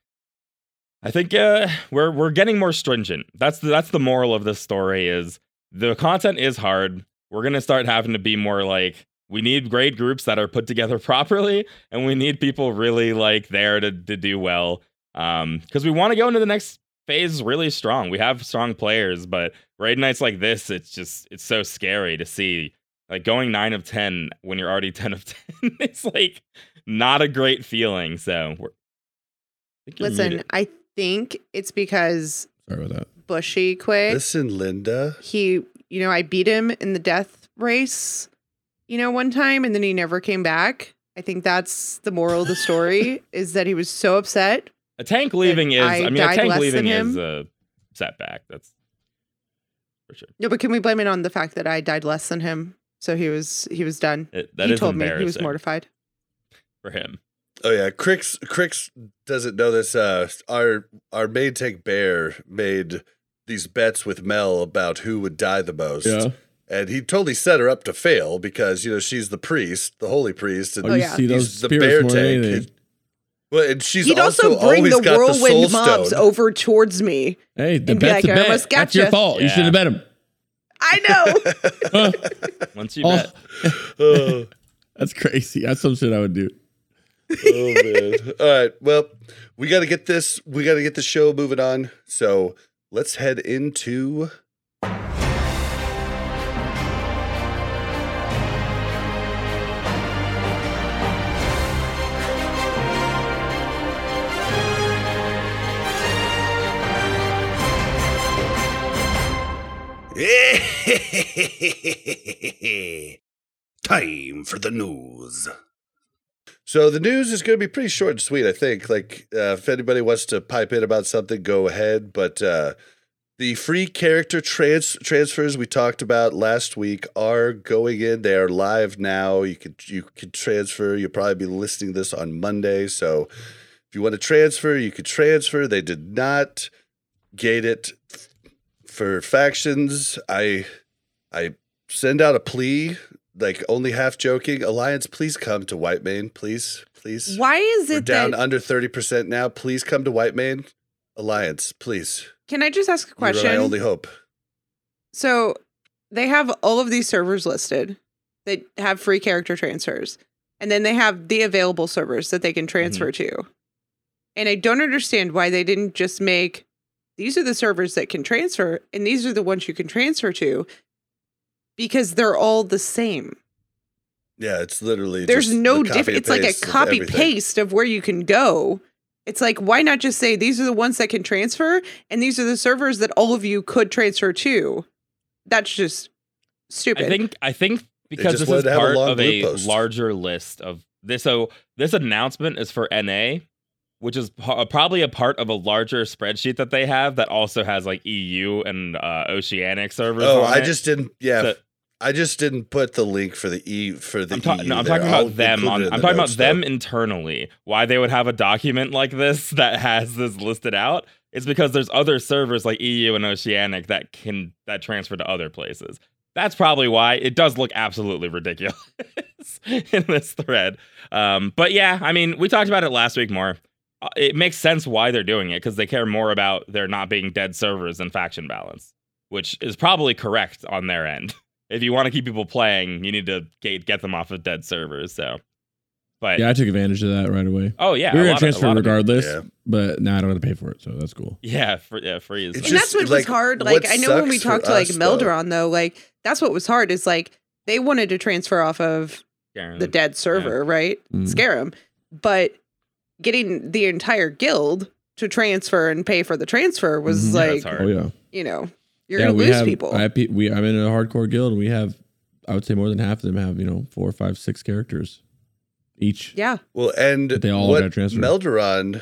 I think uh, we're we're getting more stringent. That's the, that's the moral of this story is the content is hard. We're gonna start having to be more like we need grade groups that are put together properly, and we need people really like there to to do well. Um, because we want to go into the next phase really strong. We have strong players, but raid nights like this, it's just it's so scary to see. Like going nine of ten when you're already ten of ten, it's like not a great feeling. So we're I think Listen, muted. I think it's because sorry about that. Bushy quit. Listen, Linda. he, you know, I beat him in the death race, you know, one time, and then he never came back. I think that's the moral of the story is that he was so upset. a tank leaving is. I I, mean, a tank leaving is a setback. That's for sure. No, but can we blame it on the fact that I died less than him? So he was he was done. It, that he is told me he was mortified. for him. Oh yeah, Crix Crix doesn't know this. Uh, our our main tank bear made these bets with Mel about who would die the most. Yeah. And he totally set her up to fail because you know she's the priest, the holy priest, and Oh, Oh, you yeah. see those he's the bear more tank. anything. Well, and she's He'd also, also, bring the got the whirlwind mobs stone. over towards me. Hey, the bet's like, a "I bet. almost That's your gotcha." fault. You Yeah. should have bet him. I know. Once you bet, that's crazy. That's some shit I would do. Oh man! All right, well, we got to get this. We got to get the show moving on. So let's head into. Time for the news. So the news is going to be pretty short and sweet, I think. Like, uh, if anybody wants to pipe in about something, go ahead. But uh, the free character trans- transfers we talked about last week are going in. They are live now. You could you could transfer. You'll probably be listening this on Monday. So if you want to transfer, you could transfer. They did not gate it for factions. I I send out a plea, like only half joking. Alliance, please come to Whitemane, please, please. Why is We're it down that? under thirty percent now. Please come to Whitemane. Alliance, please. Can I just ask a question? my only hope. So they have all of these servers listed that have free character transfers. And then they have the available servers that they can mm-hmm. transfer to. And I don't understand why they didn't just make these are the servers that can transfer and these are the ones you can transfer to because they're all the same. Yeah, it's literally There's just no the copy different. It's like a paste of copy paste of where you can go. It's like why not just say these are the ones that can transfer and these are the servers that all of you could transfer to. That's just stupid. I think I think because this is to have a part of a post. larger list of this. So this announcement is for NA, which is po- probably a part of a larger spreadsheet that they have that also has like EU and uh, Oceanic servers. Oh, I it. just didn't. Yeah, So- I just didn't put the link for the e for the. I'm, ta- EU no, I'm talking I'll about them. On, I'm the talking about though. them internally. Why they would have a document like this that has this listed out? It's because there's other servers like EU and Oceanic that can that transfer to other places. That's probably why it does look absolutely ridiculous in this thread. Um, but yeah, I mean, we talked about it last week more. Uh, It makes sense why they're doing it because they care more about there not being dead servers than faction balance, which is probably correct on their end if you want to keep people playing, you need to get, get them off of dead servers. So, but Yeah, I took advantage of that right away. oh yeah, we were gonna lot of- a transfer of regardless, Yeah. but now I don't have to pay for it, so that's cool. Yeah, for, yeah, free is It's and that's what just, was hard. Like I know when we talked to like us, though- though, like that's what was hard is like they wanted to transfer off of scaring the them. dead server, right? Mm. Scare them, but getting the entire guild to transfer and pay for the transfer was Mhm. Like that's hard. Oh yeah, you know you're yeah. gonna we lose have, people. I, we, I'm in a hardcore guild, and we have I would say more than half of them have you know four, five, six characters each. yeah, Well, and But they all what got transferred. Melderon,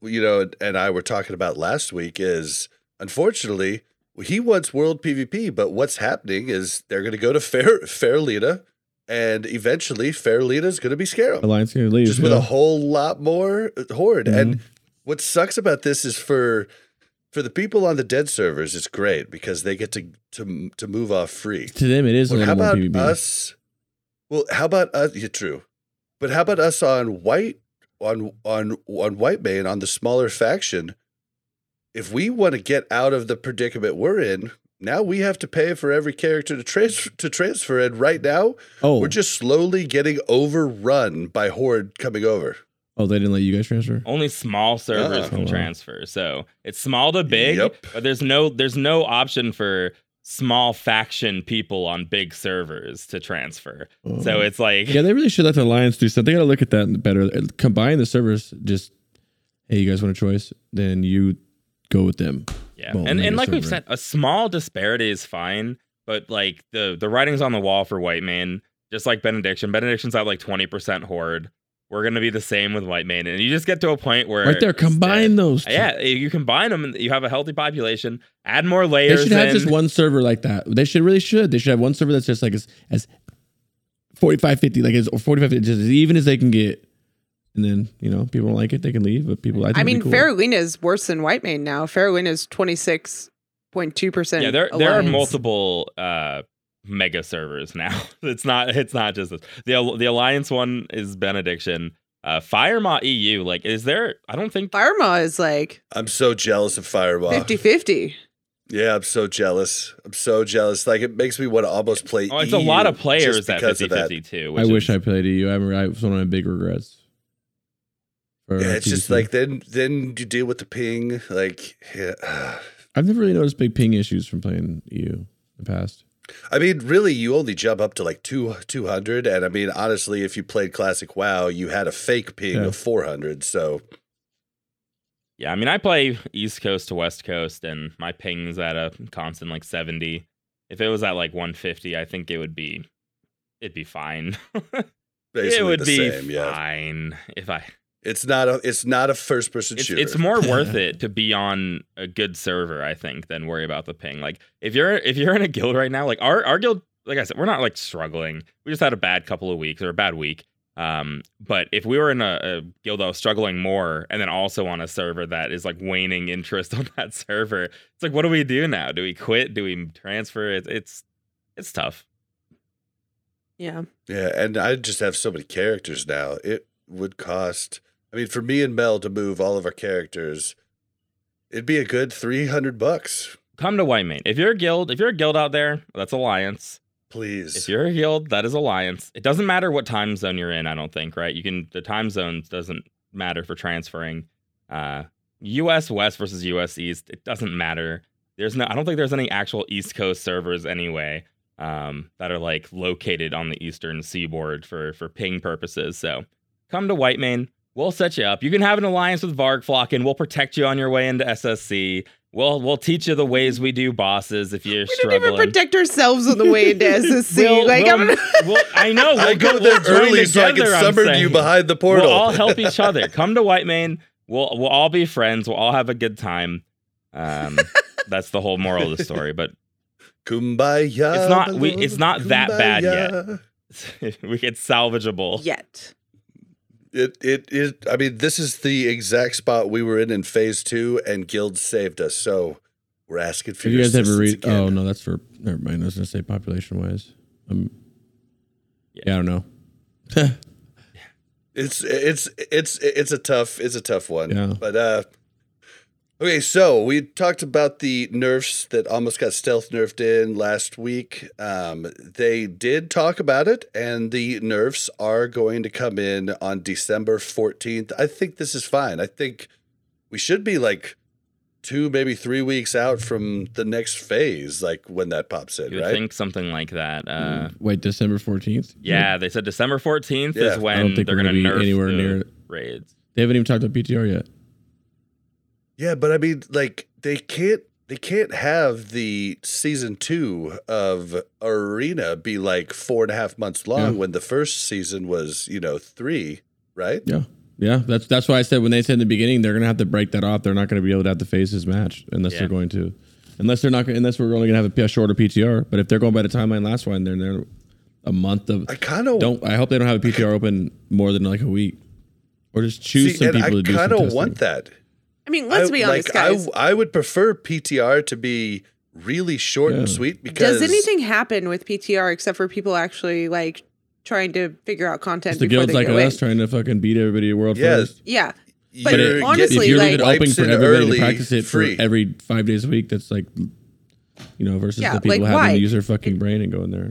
you know, and I were talking about last week is unfortunately he wants world PvP, but what's happening is they're going to go to Fair Faerlina, and eventually Faerlina is going to be Skeram, Alliance gonna leave. just with yeah. a whole lot more uh, horde. Mm-hmm. And what sucks about this is for for the people on the dead servers, it's great because they get to to to move off free. to them it is Well, a how about PvP. us? Well, how about us? Yeah, true. But how about us on white on on on Whitemane on the smaller faction? If we want to get out of the predicament we're in, now we have to pay for every character to transfer to transfer. And right now, Oh, we're just slowly getting overrun by horde coming over. oh, they didn't let you guys transfer. only small servers Oh. can Oh, wow. transfer. So it's small to big, Yep. but there's no there's no option for small faction people on big servers to transfer. Oh. So Oh. it's like yeah, they really should let the alliance do something. They got to look at that better. Uh, combine the servers. Just hey, you guys want a choice? Then you go with them. Yeah, and and like we've said, a small disparity is fine, but like the the writing's on the wall for Whitemane, just like Benediction. Benediction's at like twenty percent horde. We're gonna be the same with Whitemane, and you just get to a point where Right there, combine those. two. Yeah, you combine them, and you have a healthy population. Add more layers. They should have in. just one server like that. They should really should. They should have one server that's just like as, as 45, 50, like as or 45, 50, just as even as they can get. And then, you know, people don't like it, they can leave. But people, I, think I mean cool. Faerlina is worse than White Whitemane now. Faerlina is twenty six point two percent. Yeah, there there are multiple uh mega servers now. it's not it's not just this. The the Alliance one is Benediction. Uh Firemaw EU, like is there I don't think Firemaw is like I'm so jealous of Firemaw. 50-50. Yeah, I'm so jealous. I'm so jealous. Like it makes me want to almost play. Oh, it's a lot of players just at because of that. 50 too. I which wish is- I played EU. I remember I was one of my big regrets. For Yeah, it's just like then then you deal with the ping. Like, yeah. I've never really noticed big ping issues from playing EU in the past. I mean, really, you only jump up to like two two hundred, and I mean, honestly, if you played classic WoW, you had a fake ping Yeah. of four hundred. So Yeah, I mean, I play East Coast to West Coast, and my ping's at a constant like seventy. If it was at like one fifty, I think it would be, it'd be fine. basically it would the be same. Yeah, fine if I. it's not a it's not a first person It's, shooter. it's more worth it to be on a good server, I think, than worry about the ping. Like if you're if you're in a guild right now, like our our guild, like I said, we're not like struggling. We just had a bad couple of weeks or a bad week. Um, but if we were in a, a guild that was struggling more, and then also on a server that is like waning interest on that server, it's like, what do we do now? Do we quit? Do we transfer? It's it's it's tough. Yeah. Yeah, and I just have so many characters now. It would cost. I mean, for me and Mel to move all of our characters, it'd be a good three hundred bucks. Come to Whitemane. If you're a guild, if you're a guild out there, that's Alliance. Please. If you're a guild, that is Alliance. It doesn't matter what time zone you're in, I don't think, right? You can the time zones doesn't matter for transferring. Uh US West versus US East, it doesn't matter. There's no I don't think there's any actual East Coast servers anyway, um, that are like located on the eastern seaboard for for ping purposes. So come to Whitemane. We'll set you up. You can have an alliance with Vargflock and we'll protect you on your way into SSC. We'll we'll teach you the ways we do bosses if you're We struggling. didn't even protect ourselves on the way into SSC. We'll- like, we'll- I'm, we'll- I know. We'll I go we'll there join early so I can together, I'm summon you behind the portal. We'll all help each other. Come to Whitemane. We'll we'll all be friends. We'll all have a good time. Um, that's the whole moral of the story. But Kumbaya. It's not- we- it's not that bad yet. kumbaya. we get salvageable. yet. It it it. I mean, this is the exact spot we were in in phase two, and Guild saved us. So we're asking for Have your you guys ever assistance read? again. Oh no, that's for never mind. I was gonna say population wise. Um, yeah. I don't know. It's it's it's it's a tough it's a tough one. Yeah. But uh okay, so we talked about the nerfs that almost got stealth nerfed in last week. Um they did talk about it and the nerfs are going to come in on December 14th. I think this is fine. I think we should be like two maybe 3 weeks out from the next phase like when that pops in, You would right? think something like that. Uh, Wait, December fourteenth. yeah, they said December 14th Yeah. is I when don't think they're going to gonna be nerf anywhere the near raids. They haven't even talked about PTR yet. Yeah, but I mean, like they can't they can't have the season two of Arena be like four and a half months long Yeah. when the first season was, you know, three, right? Yeah, yeah. That's that's why I said when they said in the beginning they're gonna have to break that off. They're not gonna be able to have the phases matched unless Yeah. they're going to, unless they're not gonna- unless we're only gonna have a shorter PTR. But if they're going by the timeline last one, then they're a month of. I kind of Don't I hope they don't have a PTR open more than like a week, or just choose some people I to do some kind of want that. I mean, let's I, be honest, like, guys. I I would prefer PTR to be really short and sweet because Does anything happen with PTR except for people actually like trying to figure out content It's the guilds like go us in? trying to fucking beat everybody at world Yeah. first. Yeah, But you're it- honestly, if you're like- leaving it open for everybody early, to practice it free. for every five days a week, that's like, you know, versus Yeah, the people like, having why? to use their fucking brain and go in there.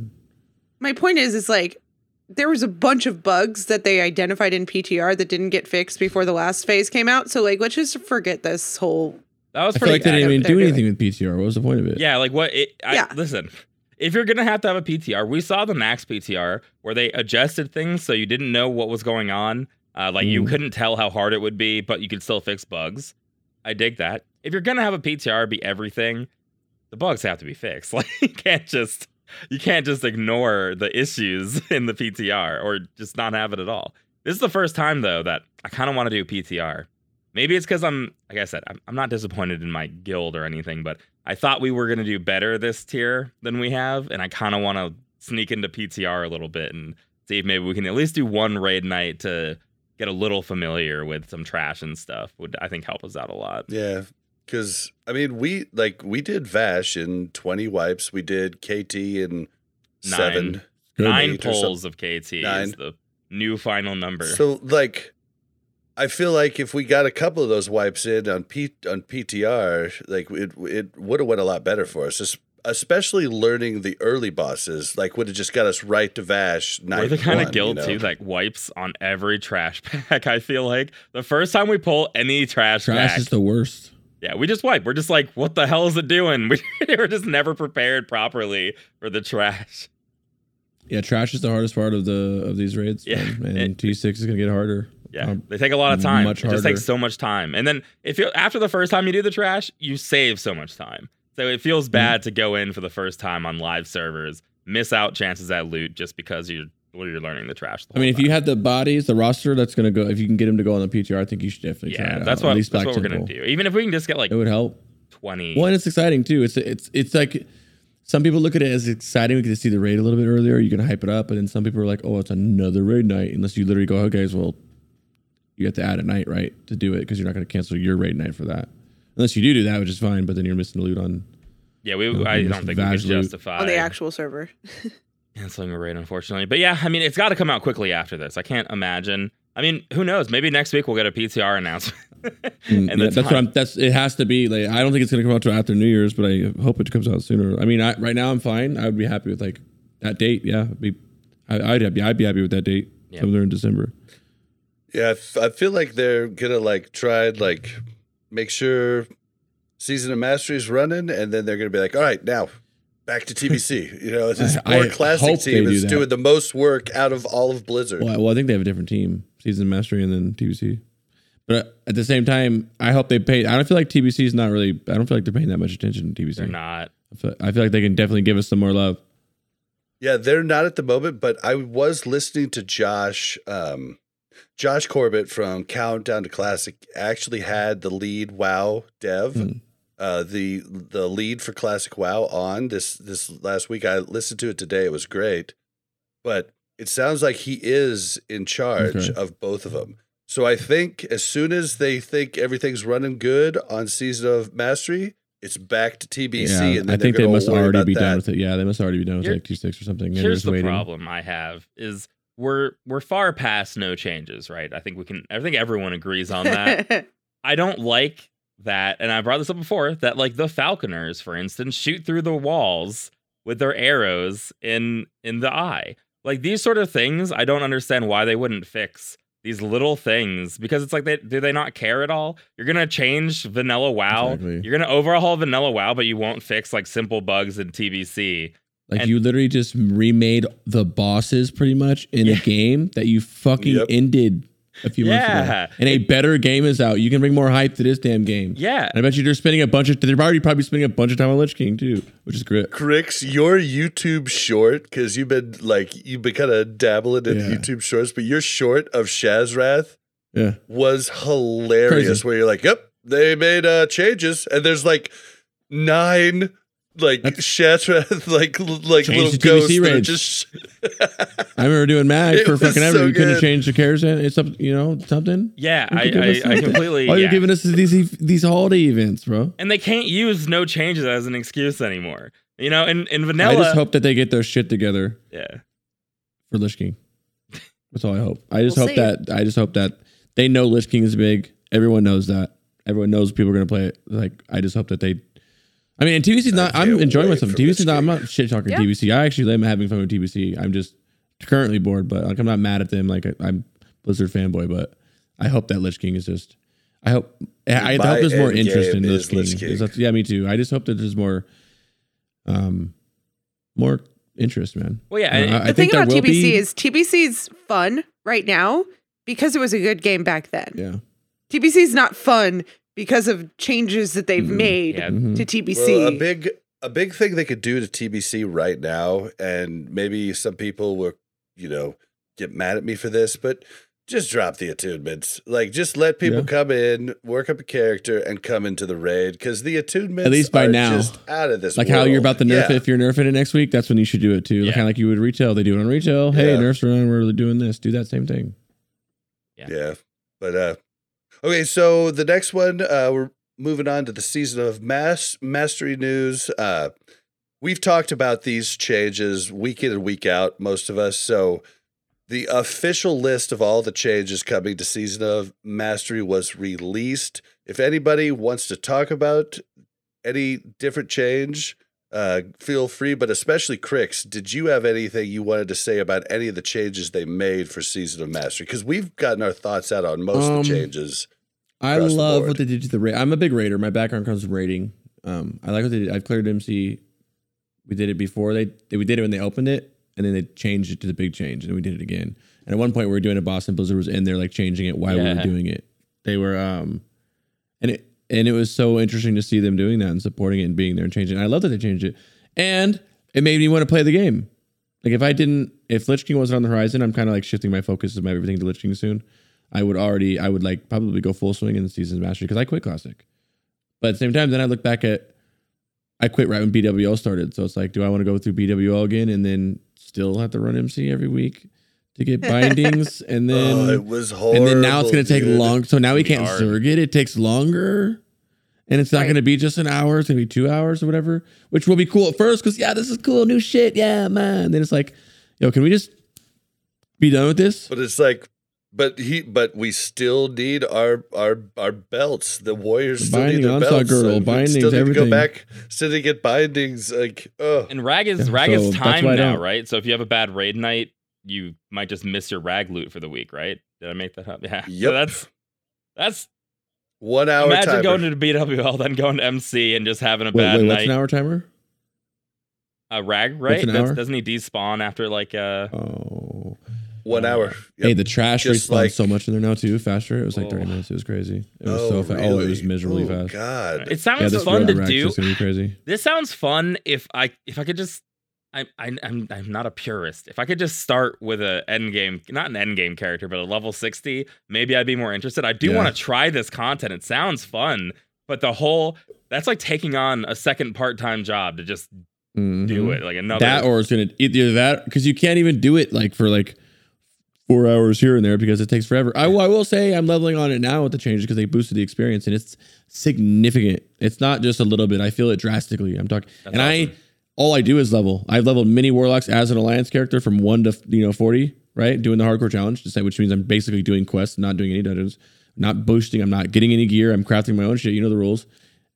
my point is, is like there was a bunch of bugs that they identified in PTR that didn't get fixed before the last phase came out. So like, let's just forget this whole. That was I feel like they didn't even they're do doing. anything with PTR. What was the point of it? Yeah, like what? It, I, Yeah. Listen, if you're gonna have to have a PTR, we saw the Naxx PTR where they adjusted things so you didn't know what was going on. Uh, like you Mm. couldn't tell how hard it would be, but you could still fix bugs. I dig that. If you're gonna have a PTR be everything, the bugs have to be fixed. Like you can't just you can't just ignore the issues in the PTR or just not have it at all. This is the first time though that I kind of want to do PTR. Maybe it's because I'm, like I said, I'm, I'm not disappointed in my guild or anything, but I thought we were going to do better this tier than we have. And I kind of want to sneak into PTR a little bit and see if maybe we can at least do one raid night to get a little familiar with some trash and stuff. Would, I think, help us out a lot. Yeah, because I mean, we like we did Vashj in twenty wipes. We did KT in seven. Good. Nine Eight or some- polls of KT is Nine. the new final number. So like, I feel like if we got a couple of those wipes in on P on PTR, like it it would have went a lot better for us. Especially learning the early bosses, like would have just got us right to Vashj. We're the kind one, of guild you know? too that wipes on every trash pack. I feel like the first time we pull any trash, Trash pack, is the worst. Yeah, we just wipe. We're just like, what the hell is it doing? We were just never prepared properly for the trash. Yeah, trash is the hardest part of the of these raids. Yeah. and T six is gonna get harder. Yeah, Um, they take a lot of time. much it just takes so much time. And then if you after the first time you do the trash, you save so much time. So it feels Mm-hmm. bad to go in for the first time on live servers, miss out chances at loot just because you're you're learning the trash. The I mean, whole if you time. had the bodies, the roster that's gonna go, if you can get them to go on the PTR, I think you should definitely try yeah, it that's out. what At least that's Black what we're gonna do. Even if we can just get like It would help. twenty. Well, and it's exciting too. It's it's it's like some people look at it as exciting. We get to see the raid a little bit earlier. You can hype it up, and then some people are like, "Oh, it's another raid night." Unless you literally go, oh, "Okay, well, you have to add a night right to do it because you're not going to cancel your raid night for that." Unless you do do that, which is fine, but then you're missing the loot on. Yeah, we. No, I don't think we could justify on the actual server. canceling a raid, unfortunately. But yeah, I mean, it's got to come out quickly after this. I can't imagine. I mean, who knows? Maybe next week we'll get a PTR announcement. Mm, And yeah, the that's what I'm. That's it. Has to be like I don't think it's going to come out till after New Year's, but I hope it comes out sooner. I mean, I, right now I'm fine. I would be happy with like that date. Yeah, I'd be. I, I'd be. I'd be happy with that date. Yeah. Somewhere in December. Yeah, I, f- I feel like they're gonna like try and like make sure season of mastery is running, and then they're gonna be like, all right, now back to TBC. you know, this I- more I classic team do is that. doing the most work out of all of Blizzard. Well, well, I think they have a different team, season mastery, and then TBC. But at the same time, I hope they pay. I don't feel like TBC is not really. I don't feel like they're paying that much attention to TBC. They're not. I feel, I feel like they can definitely give us some more love. Yeah, they're not at the moment, but I was listening to Josh, um, Josh Corbett from Countdown to Classic. Actually, had the lead WoW dev, Hmm. Uh, the the lead for Classic WoW on this this last week. I listened to it today. It was great, but it sounds like he is in charge Okay. of both of them. So I think as soon as they think everything's running good on Season of Mastery, it's back to TBC. yeah, and then I think they're they gonna must already about be done with it. Yeah, they must already be done with Here- like Q six or something. they're Here's just the waiting. problem I have is we're we're far past no changes, right? I think we can. I think everyone agrees on that. I don't like that, and I brought this up before. That like the Falconers, for instance, shoot through the walls with their arrows in in the eye. Like these sort of things, I don't understand why they wouldn't fix these little things because it's like they do they not care at all? You're gonna change vanilla WoW. Exactly. You're gonna overhaul vanilla WoW, but you won't fix like simple bugs in TBC. Like And- you literally just remade the bosses pretty much in Yeah. a game that you fucking Yep. ended a few months Yeah. ago. And a better game is out. You can bring more hype to this damn game. Yeah, And I bet you they're spending a bunch of. They're already probably spending a bunch of time on Lich King too, which is great. Crix, your YouTube short, because you've been like you've been kind of dabbling in Yeah. YouTube shorts, but your short of Shazzrah Yeah. was hilarious. Crazy. Where you're like, "Yep, they made uh changes," and there's like nine like That's- Shazzrah like like Change little the ghosts that are raids. just. I remember doing Mag for was fucking ever. so you couldn't change the cares and it's up, you know, something. yeah. You I could I, I completely. All yeah. you're giving us is these these holiday events, bro. and they can't use no changes as an excuse anymore. You know, and in vanilla. I just hope that they get their shit together yeah. for Lich King. That's all I hope. I just We'll hope see. that I just hope that they know Lich King is big. Everyone knows that. Everyone knows people are gonna play it. Like I just hope that they. I mean, and TBC's not. I'm enjoying myself. for TBC's not. I'm not shit talking Yeah. TBC. I actually am having fun with TBC. I'm just currently bored, but like I'm not mad at them. Like I, I'm Blizzard fanboy, but I hope that Lich King is just. I hope. I, I hope there's more interest in Lich King. Lich 'cause King. yeah, me too. I just hope that there's more. Um, more interest, man. Well, yeah. Uh, and- I the thing think there about will TBC be- is TBC's fun right now because it was a good game back then. Yeah. TBC is not fun because of changes that they've Mhm. made Yeah. Mhm. to TBC. Well, a big a big thing they could do to TBC right now, and maybe some people will, you know, get mad at me for this, but just drop the attunements. Like, just let people Yeah. come in, work up a character, and come into the raid because the attunements At least by are now. just out of this. Like how you're about to nerf Yeah. it. If you're nerfing it next week, that's when you should do it too. Yeah. Kind of like you would retail. They do it on retail. Hey, Yeah. nerfs around. We're doing this. Do that same thing. Yeah. Yeah. But uh okay, so the next one, uh we're moving on to the season of mass mastery news. Uh we've talked about these changes week in and week out, most of us. So the official list of all the changes coming to season of mastery was released. If anybody wants to talk about any different change, uh, feel free, but especially Crix, did you have anything you wanted to say about any of the changes they made for Season of Mastery? Because we've gotten our thoughts out on most of Um, the changes. I Across the love what they did to the raid. I'm a big raider. My background comes from raiding. Um, I like what they did. I've cleared MC. We did it before they, we did it when they opened it, and then they changed it to the big change, and we did it again. And at one point, we were doing a Boston Blizzard was in there like changing it while we were Yeah. doing it. They were, um, and it and it was so interesting to see them doing that and supporting it and being there and changing. I love that they changed it, and it made me want to play the game. Like if I didn't, if Lich King wasn't on the horizon, I'm kind of like shifting my focus of my everything to Lich King soon. I would already, I would like probably go full swing in the season's mastery because I quit classic. But at the same time, then I look back at, I quit right when BWL started. So it's like, do I want to go through BWL again and then still have to run MC every week to get bindings? and oh, then, oh, it was horrible. and then now it's going to take dude. long. So now we can't hard. zerg it. It takes longer. And it's not Right. going to be just an hour. It's going to be two hours or whatever, which will be cool at first because, yeah, this is cool. New shit. Yeah, man. And then it's like, yo, can we just be done with this? But it's like, but he, but we still need our our our belts. The warriors The still binding, need their belts. girdle, and bindings, still need to go back, still need to get bindings. Like, oh, And rag is Yeah, rag so is time why now, right? So if you have a bad raid night, you might just miss your rag loot for the week, right? Did I make that up? Yeah. Yep. So that's that's one hour. imagine timer. going to the BWL, then going to MC and just having a Wait, bad wait, what's an hour timer? A rag, right? an hour? Doesn't he despawn after like uh Oh. one hour. Hey, the trash Just respawned like- so much in there now too, faster. It was like 30 Oh. minutes. It was crazy. It was so fast. Oh, it was miserably Oh, fast. God, it sounds Yeah, fun to do. gonna be crazy. This sounds fun if I if I could just I, I I'm I'm not a purist. If I could just start with a end game, not an end game character, but a level 60, maybe I'd be more interested. I do Yeah. want to try this content. It sounds fun, but the whole that's like taking on a second part-time job to just do Mhm. it. Like another That or it's gonna either that because you can't even do it like for like four hours here and there because it takes forever. I, will- I will say I'm leveling on it now with the changes because they boosted the experience and it's significant. It's not just a little bit. I feel it drastically. I'm talking, That's and I awesome. All I do is level. I've leveled mini warlocks as an alliance character from one to you know forty, right? Doing the hardcore challenge, to say, which means I'm basically doing quests, not doing any dungeons, not boosting. I'm not getting any gear. I'm crafting my own shit. You know the rules.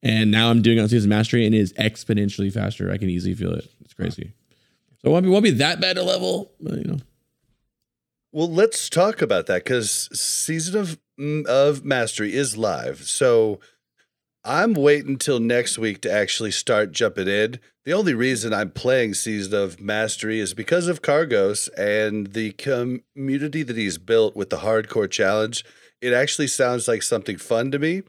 And now I'm doing on season mastery, and it is exponentially faster. I can easily feel it. It's crazy. So it won't be, won't be that bad to level, but you know. Well, let's talk about that because season of mm, of mastery is live. So I'm waiting until next week to actually start jumping in. The only reason I'm playing season of mastery is because of Kargoz and the community that he's built with the hardcore challenge. It actually sounds like something fun to me.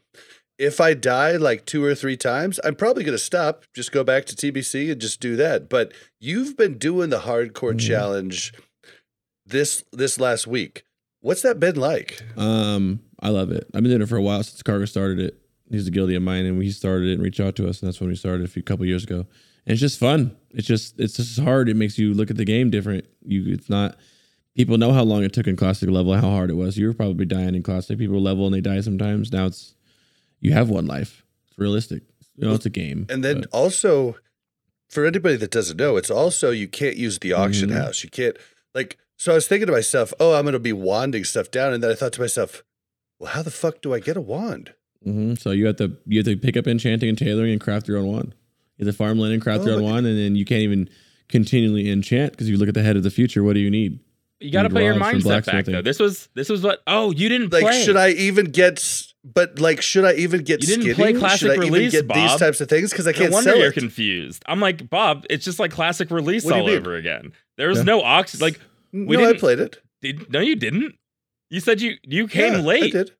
If I die like two or three times, I'm probably going to stop, just go back to TBC and just do that. But you've been doing the hardcore Mhm. challenge this this last week. What's that been like? Um, I love it. I've been doing it for a while since Cargo started it. He's a guilty of mine, and he started it and reached out to us, and that's when we started a few couple years ago. And it's just fun. It's just it's just hard. It makes you look at the game different. You it's not people know how long it took in classic level, how hard it was. You were probably dying in classic. People level and they die sometimes. Now it's you have one life. It's realistic. You know, it's a game. And then but- also, for anybody that doesn't know, it's also you can't use the auction Mhm. house. You can't like. So I was thinking to myself, oh, I'm going to be wanding stuff down, and then I thought to myself, well, how the fuck do I get a wand? Mhm. So you have to you have to pick up enchanting and tailoring and craft your own wand. You have to farm land and craft Oh, your own wand, and then you can't even continually enchant because you look at the head of the future. What do you need? You got to Need put your rods from mindset back though. This was this was what Oh, you didn't Like, play. should I even get? But like, should I even get You didn't skinny? play classic should I even release, get these types of things? Because I can't No wonder sell you're it. confused. I'm like, Bob, it's just like classic release What do you all mean? over again. There was Yeah. no ox like we no, I didn't- played it. did no you didn't? You said you you came Yeah, late. I did.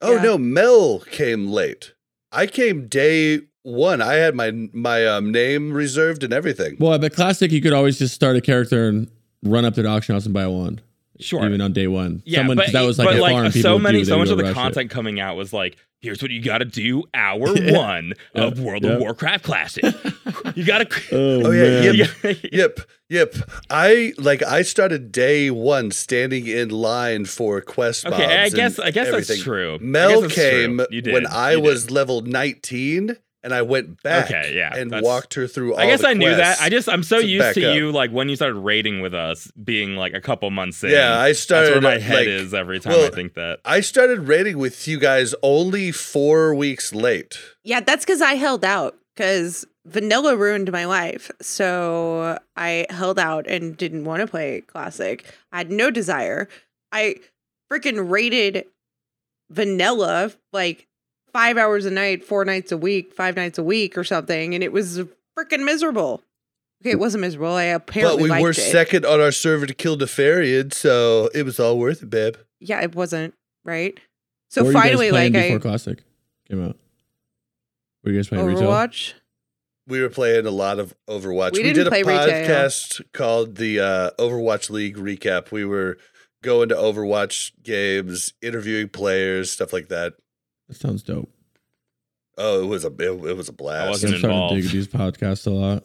Oh yeah. no, Mel came late. I came day one. I had my my um, name reserved and everything. Well, but classic, you could always just start a character and run up to the auction house and buy a wand. Sure. Even on day one. Yeah, Someone, but, that was like but a like farm. so many, so much of the rush it. content coming out was like, here's what you got to do, hour Yeah. one of World Yeah. of Warcraft Classic. you got to. Oh, Oh, yeah, man. yep. yep, yep. I like I started day one standing in line for quest Okay, I guess I guess everything. that's true. I guess Mel that's came true. You did. when I You did. was level 19 and I went back Okay, yeah, and walked her through all I guess the I knew that. I just I'm so to used to up. you like when you started raiding with us being like a couple months in. Yeah, I that's started where my head like, is every time I think that. I started raiding with you guys only 4 weeks late. Yeah, that's because I held out because vanilla ruined my life. So I held out and didn't want to play classic. I had no desire. I freaking rated vanilla like five hours a night, four nights a week, five nights a week or something, and it was freaking miserable. Okay, it wasn't miserable. I apparently but we liked were it. second on our server to kill Nefarian, so it was all worth it, babe. Yeah, it wasn't right. So What were you guys finally, like before I classic came out. Were you guys playing retail? Overwatch. we were playing a lot of Overwatch. We We, didn't did a play retail. podcast called the uh, Overwatch League Recap. We were going to Overwatch games, interviewing players, stuff like that. That sounds dope. Oh, it was a it, it was a blast. wasn't I'm starting to involved. dig these podcasts a lot.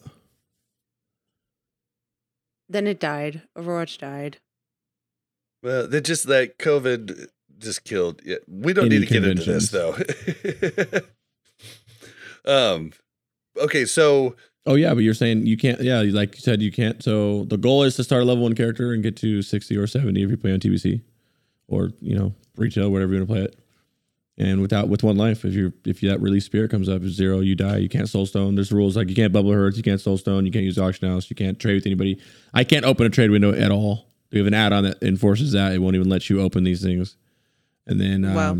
Then it died. Overwatch died. Well, they just like COVID just killed. Yeah, we don't Any need to get into this though. um, okay, so Oh yeah, but you're saying you can't. Yeah, like you said, you can't. So the goal is to start a level one character and get to sixty or seventy if you play on TBC, or you know retail, whatever you want to play it. And without with one life, if you're if that release spirit comes up, it's zero, you die. You can't soul stone. There's rules like you can't bubble herds, you can't soul stone, you can't use auction house, you can't trade with anybody. I can't open a trade window at all. We have an add-on that enforces that. It won't even let you open these things. And then um, Wow.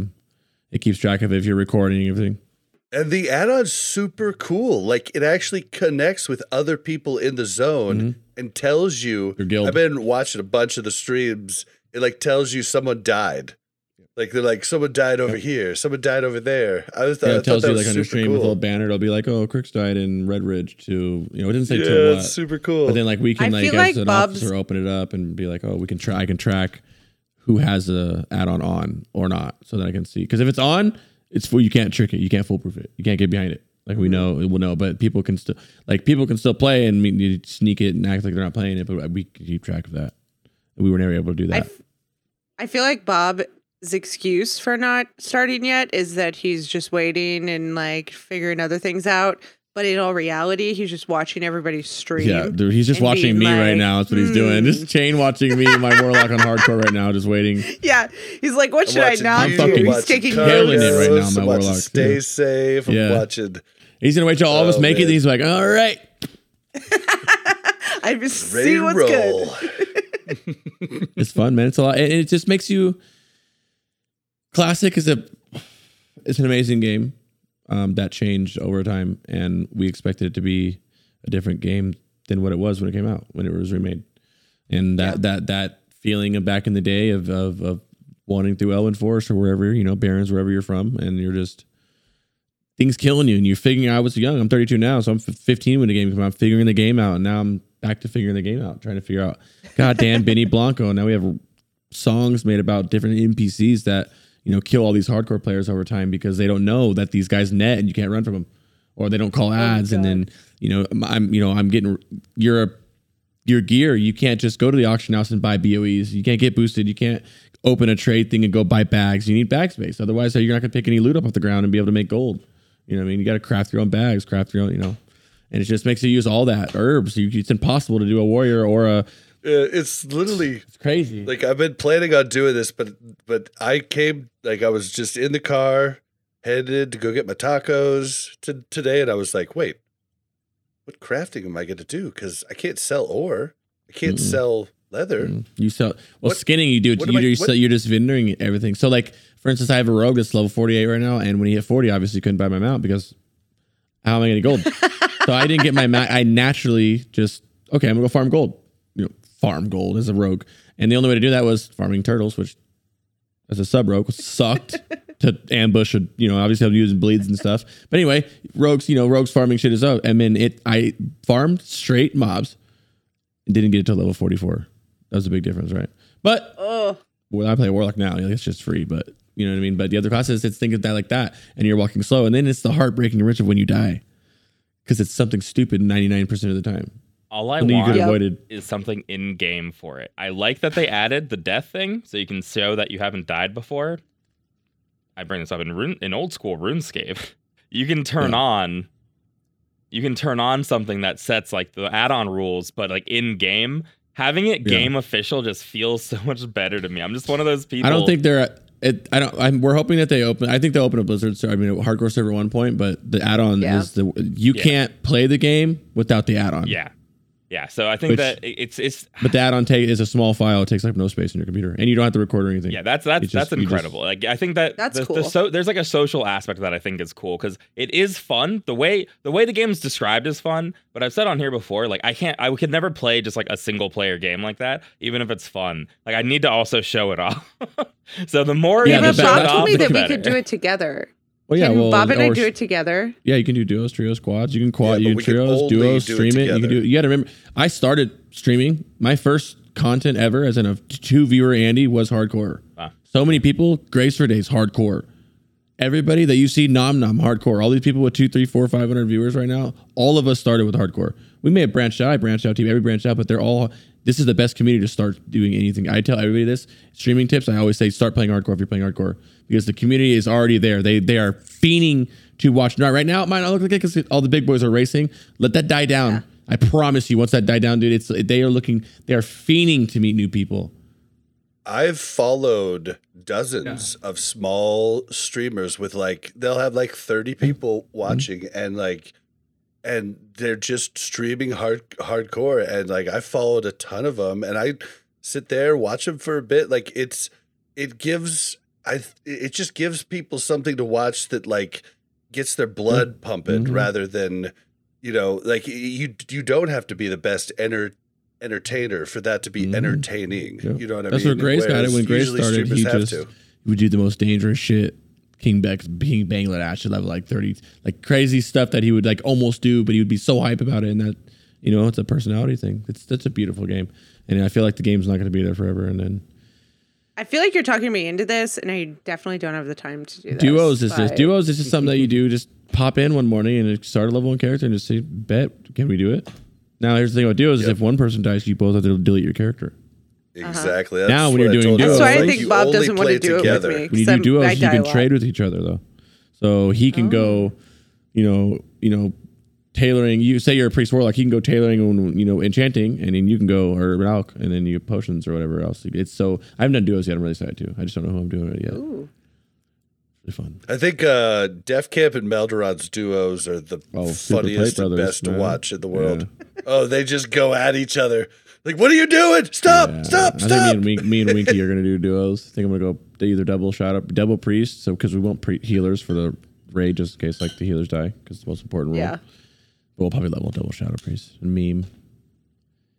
it keeps track of if you're recording everything. and the add-on's super cool. Like it actually connects with other people in the zone Mhm. and tells you. Your guild. I've been watching a bunch of the streams. It like tells you someone died. Like they're like someone died over here, someone died over there. I was Yeah, I it thought tells that you was like on your super stream with a little banner. It'll be like, "Oh, Crooks died in Redridge." To you know, it didn't say yeah, to what. it's super cool. But then like we can I like feel as like an Bob's- officer open it up and be like, "Oh, we can try. I can track who has the add-on on or not, so that I can see." Because if it's on, it's full. You can't trick it. You can't foolproof it. You can't get behind it. Like we hmm. know, we'll know. But people can still like people can still play and we need to sneak it and act like they're not playing it. But we can keep track of that. We were never able to do that. f- I feel like Bob's excuse for not starting yet is that he's just waiting and like figuring other things out. But in all reality, he's just watching everybody stream. Yeah, dude, he's just watching being me right now. That's what he's doing. "Hmm." Just chain watching me, my warlock on hardcore right now, just waiting. Yeah, he's like, what I'm should I watching not you, fucking- I'm do? He's taking Killing it right now, my warlock, Stay too. safe. I'm Yeah. watching He's gonna wait till all of us make it. he's like, all right, I just ready see what's roll. good. it's fun, man. It's a lot, and it just makes you. Classic is a, it's an amazing game, um, that changed over time, and we expected it to be a different game than what it was when it came out, when it was remade, and that that that feeling of back in the day of of, of wanting through Elwynn Forest or wherever you know Barrens, wherever you're from, and you're just things killing you, and you're figuring. Out I was young. I'm 32 now, so I'm 15 when the game came out. I'm figuring the game out, and now I'm back to figuring the game out, trying to figure out. Goddamn, Benny Blanco. Now we have songs made about different NPCs that you know kill all these hardcore players over time because they don't know that these guys net and you can't run from them, or they don't call oh ads, and then you know I'm you know I'm getting your your gear. You can't just go to the auction house and buy BOEs. You can't get boosted. You can't open a trade thing and go buy bags. You need bag space. Otherwise, you're not gonna pick any loot up off the ground and be able to make gold. You know what I mean? You got to craft your own bags, craft your own, you know. And it just makes you use all that herbs. You, it's impossible to do a warrior or a. Uh, it's literally It's crazy. like I've been planning on doing this, but but I came like I was just in the car headed to go get my tacos to, today, and I was like, wait, what crafting am I going to do? Because I can't sell ore, I can't Mm-mm. sell leather. Mm. You sell well What- skinning. You do you I- do what- you're just vendoring everything. So like for instance, I have a rogue that's level 48 right now, and when he hit 40, obviously couldn't buy my mount because how am I getting gold? so I didn't get my mount. I naturally just okay, I'm gonna go farm gold. Farm gold as a rogue, and the only way to do that was farming turtles, which as a sub rogue sucked. To ambush, a, you know, obviously I'm using bleeds and stuff. But anyway, rogues, you know, rogues farming shit is up. And then it, I farmed straight mobs, and didn't get it to level 44. That was a big difference, right? But Oh, well, I play Warlock now. Like, it's just free, but you know what I mean. But the other classes, it's thinking that like that, and you're walking slow, and then it's the heartbreaking rich of when you die, because it's something stupid 99 percent of the time. All I Something you want could Yep. avoided. is something in game for it. I like that they added the death thing, so you can show that you haven't died before. I bring this up in rune, in old school RuneScape. You can turn Yeah. on, you can turn on something that sets like the add-on rules, but like in game, having it Yeah. game official just feels so much better to me. I'm just one of those people. I don't think they're. It, I don't. I'm, we're hoping that they open. I think they'll open a Blizzard. So I mean, a hardcore server one point, but the add-on Yeah. is the you Yeah. can't play the game without the add-on. Yeah, yeah. So I think Which- that it's it's But the add-on take is a small file. It takes like no space in your computer, and you don't have to record or anything. Yeah, that's that's just- that's you just- incredible. like I think that That's the, cool. The so, there's like a social aspect that I think is cool because it is fun. The way the way the game's described is fun, but I've said on here before, like I can't, I could never play just like a single player game like that, even if it's fun. Like I need to also show it off. so the more Yeah, yeah, you the but ba- show Bob it that's told me the that we better. could do it together. Well, yeah, Can well, Bob and I do it together? Yeah, you can do duos, trios, quads. You can quad, Yeah, you can can trios, only duos, do stream it. You can do. You got to remember, I started streaming. My first content ever as in a two viewer Andy was hardcore. Wow. So many people. Grace for days hardcore. Everybody that you see nom nom hardcore. All these people with two, three, four, five hundred viewers right now. All of us started with hardcore. We may have branched out. I branched out. Team every branched out, but they're all. This is the best community to start doing anything. I tell everybody this streaming tips. I always say start playing hardcore if you're playing hardcore because the community is already there. They they are fiending to watch. Now right now it might not look like it because all the big boys are racing. Let that die down. I promise you. Once that die down, dude, it's they are looking. They are fiending to meet new people. I've followed dozens of small streamers with like they'll have like 30 mm-hmm. people mm-hmm. watching and like and they're just streaming hard hardcore and like I followed a ton of them and I sit there watch them for a bit like it's it gives I it just gives people something to watch that like gets their blood mm-hmm. pumping Mhm. rather than you know like you you don't have to be the best enter entertainer for that to be Mhm. entertaining Yeah. you know what I That's mean where Grace got it. When Grace started, he just to. he would do the most dangerous shit. King Beck's King Bangalash at level like thirty, like crazy stuff that he would like almost do, but he would be so hype about it, and that you know it's a personality thing. It's that's a beautiful game, and I feel like the game's not going to be there forever. And then I feel like you're talking me into this, and I definitely don't have the time to do this. duos is just but- duos is just something that you do. Just pop in one morning and start a level one character and just say, "Bet, can we do it?" Now here's the thing about duos is if one person dies, you both have to delete your character. Exactly. Now when you're doing told duos, That's why I think you Bob doesn't want to do together. it with me. when you 'cause do I'm- duos, you can trade with each other though. So he can go, oh. you know, you know, tailoring. You say you're a priest warlock, he can go tailoring and you know enchanting, and then you can go or an alch, and then you get potions or whatever else. It's so I haven't done duos yet. I'm really excited to. I just don't know who I'm doing it yet. Ooh. It's really fun. I think uh, Def Camp and Meldoron's duos are the Oh, funniest and Brothers, best to watch in the world. Oh, they just go at each other. Like, what are you doing? Stop! Yeah. Stop! I Stop! think me and, Wink, me and Winky are gonna do duos. I think I'm gonna go either double shot up, double priest. So because we want pre- healers for the raid, just in case like the healers die, because it's the most important role. Yeah. We'll probably level double shadow priest and meme.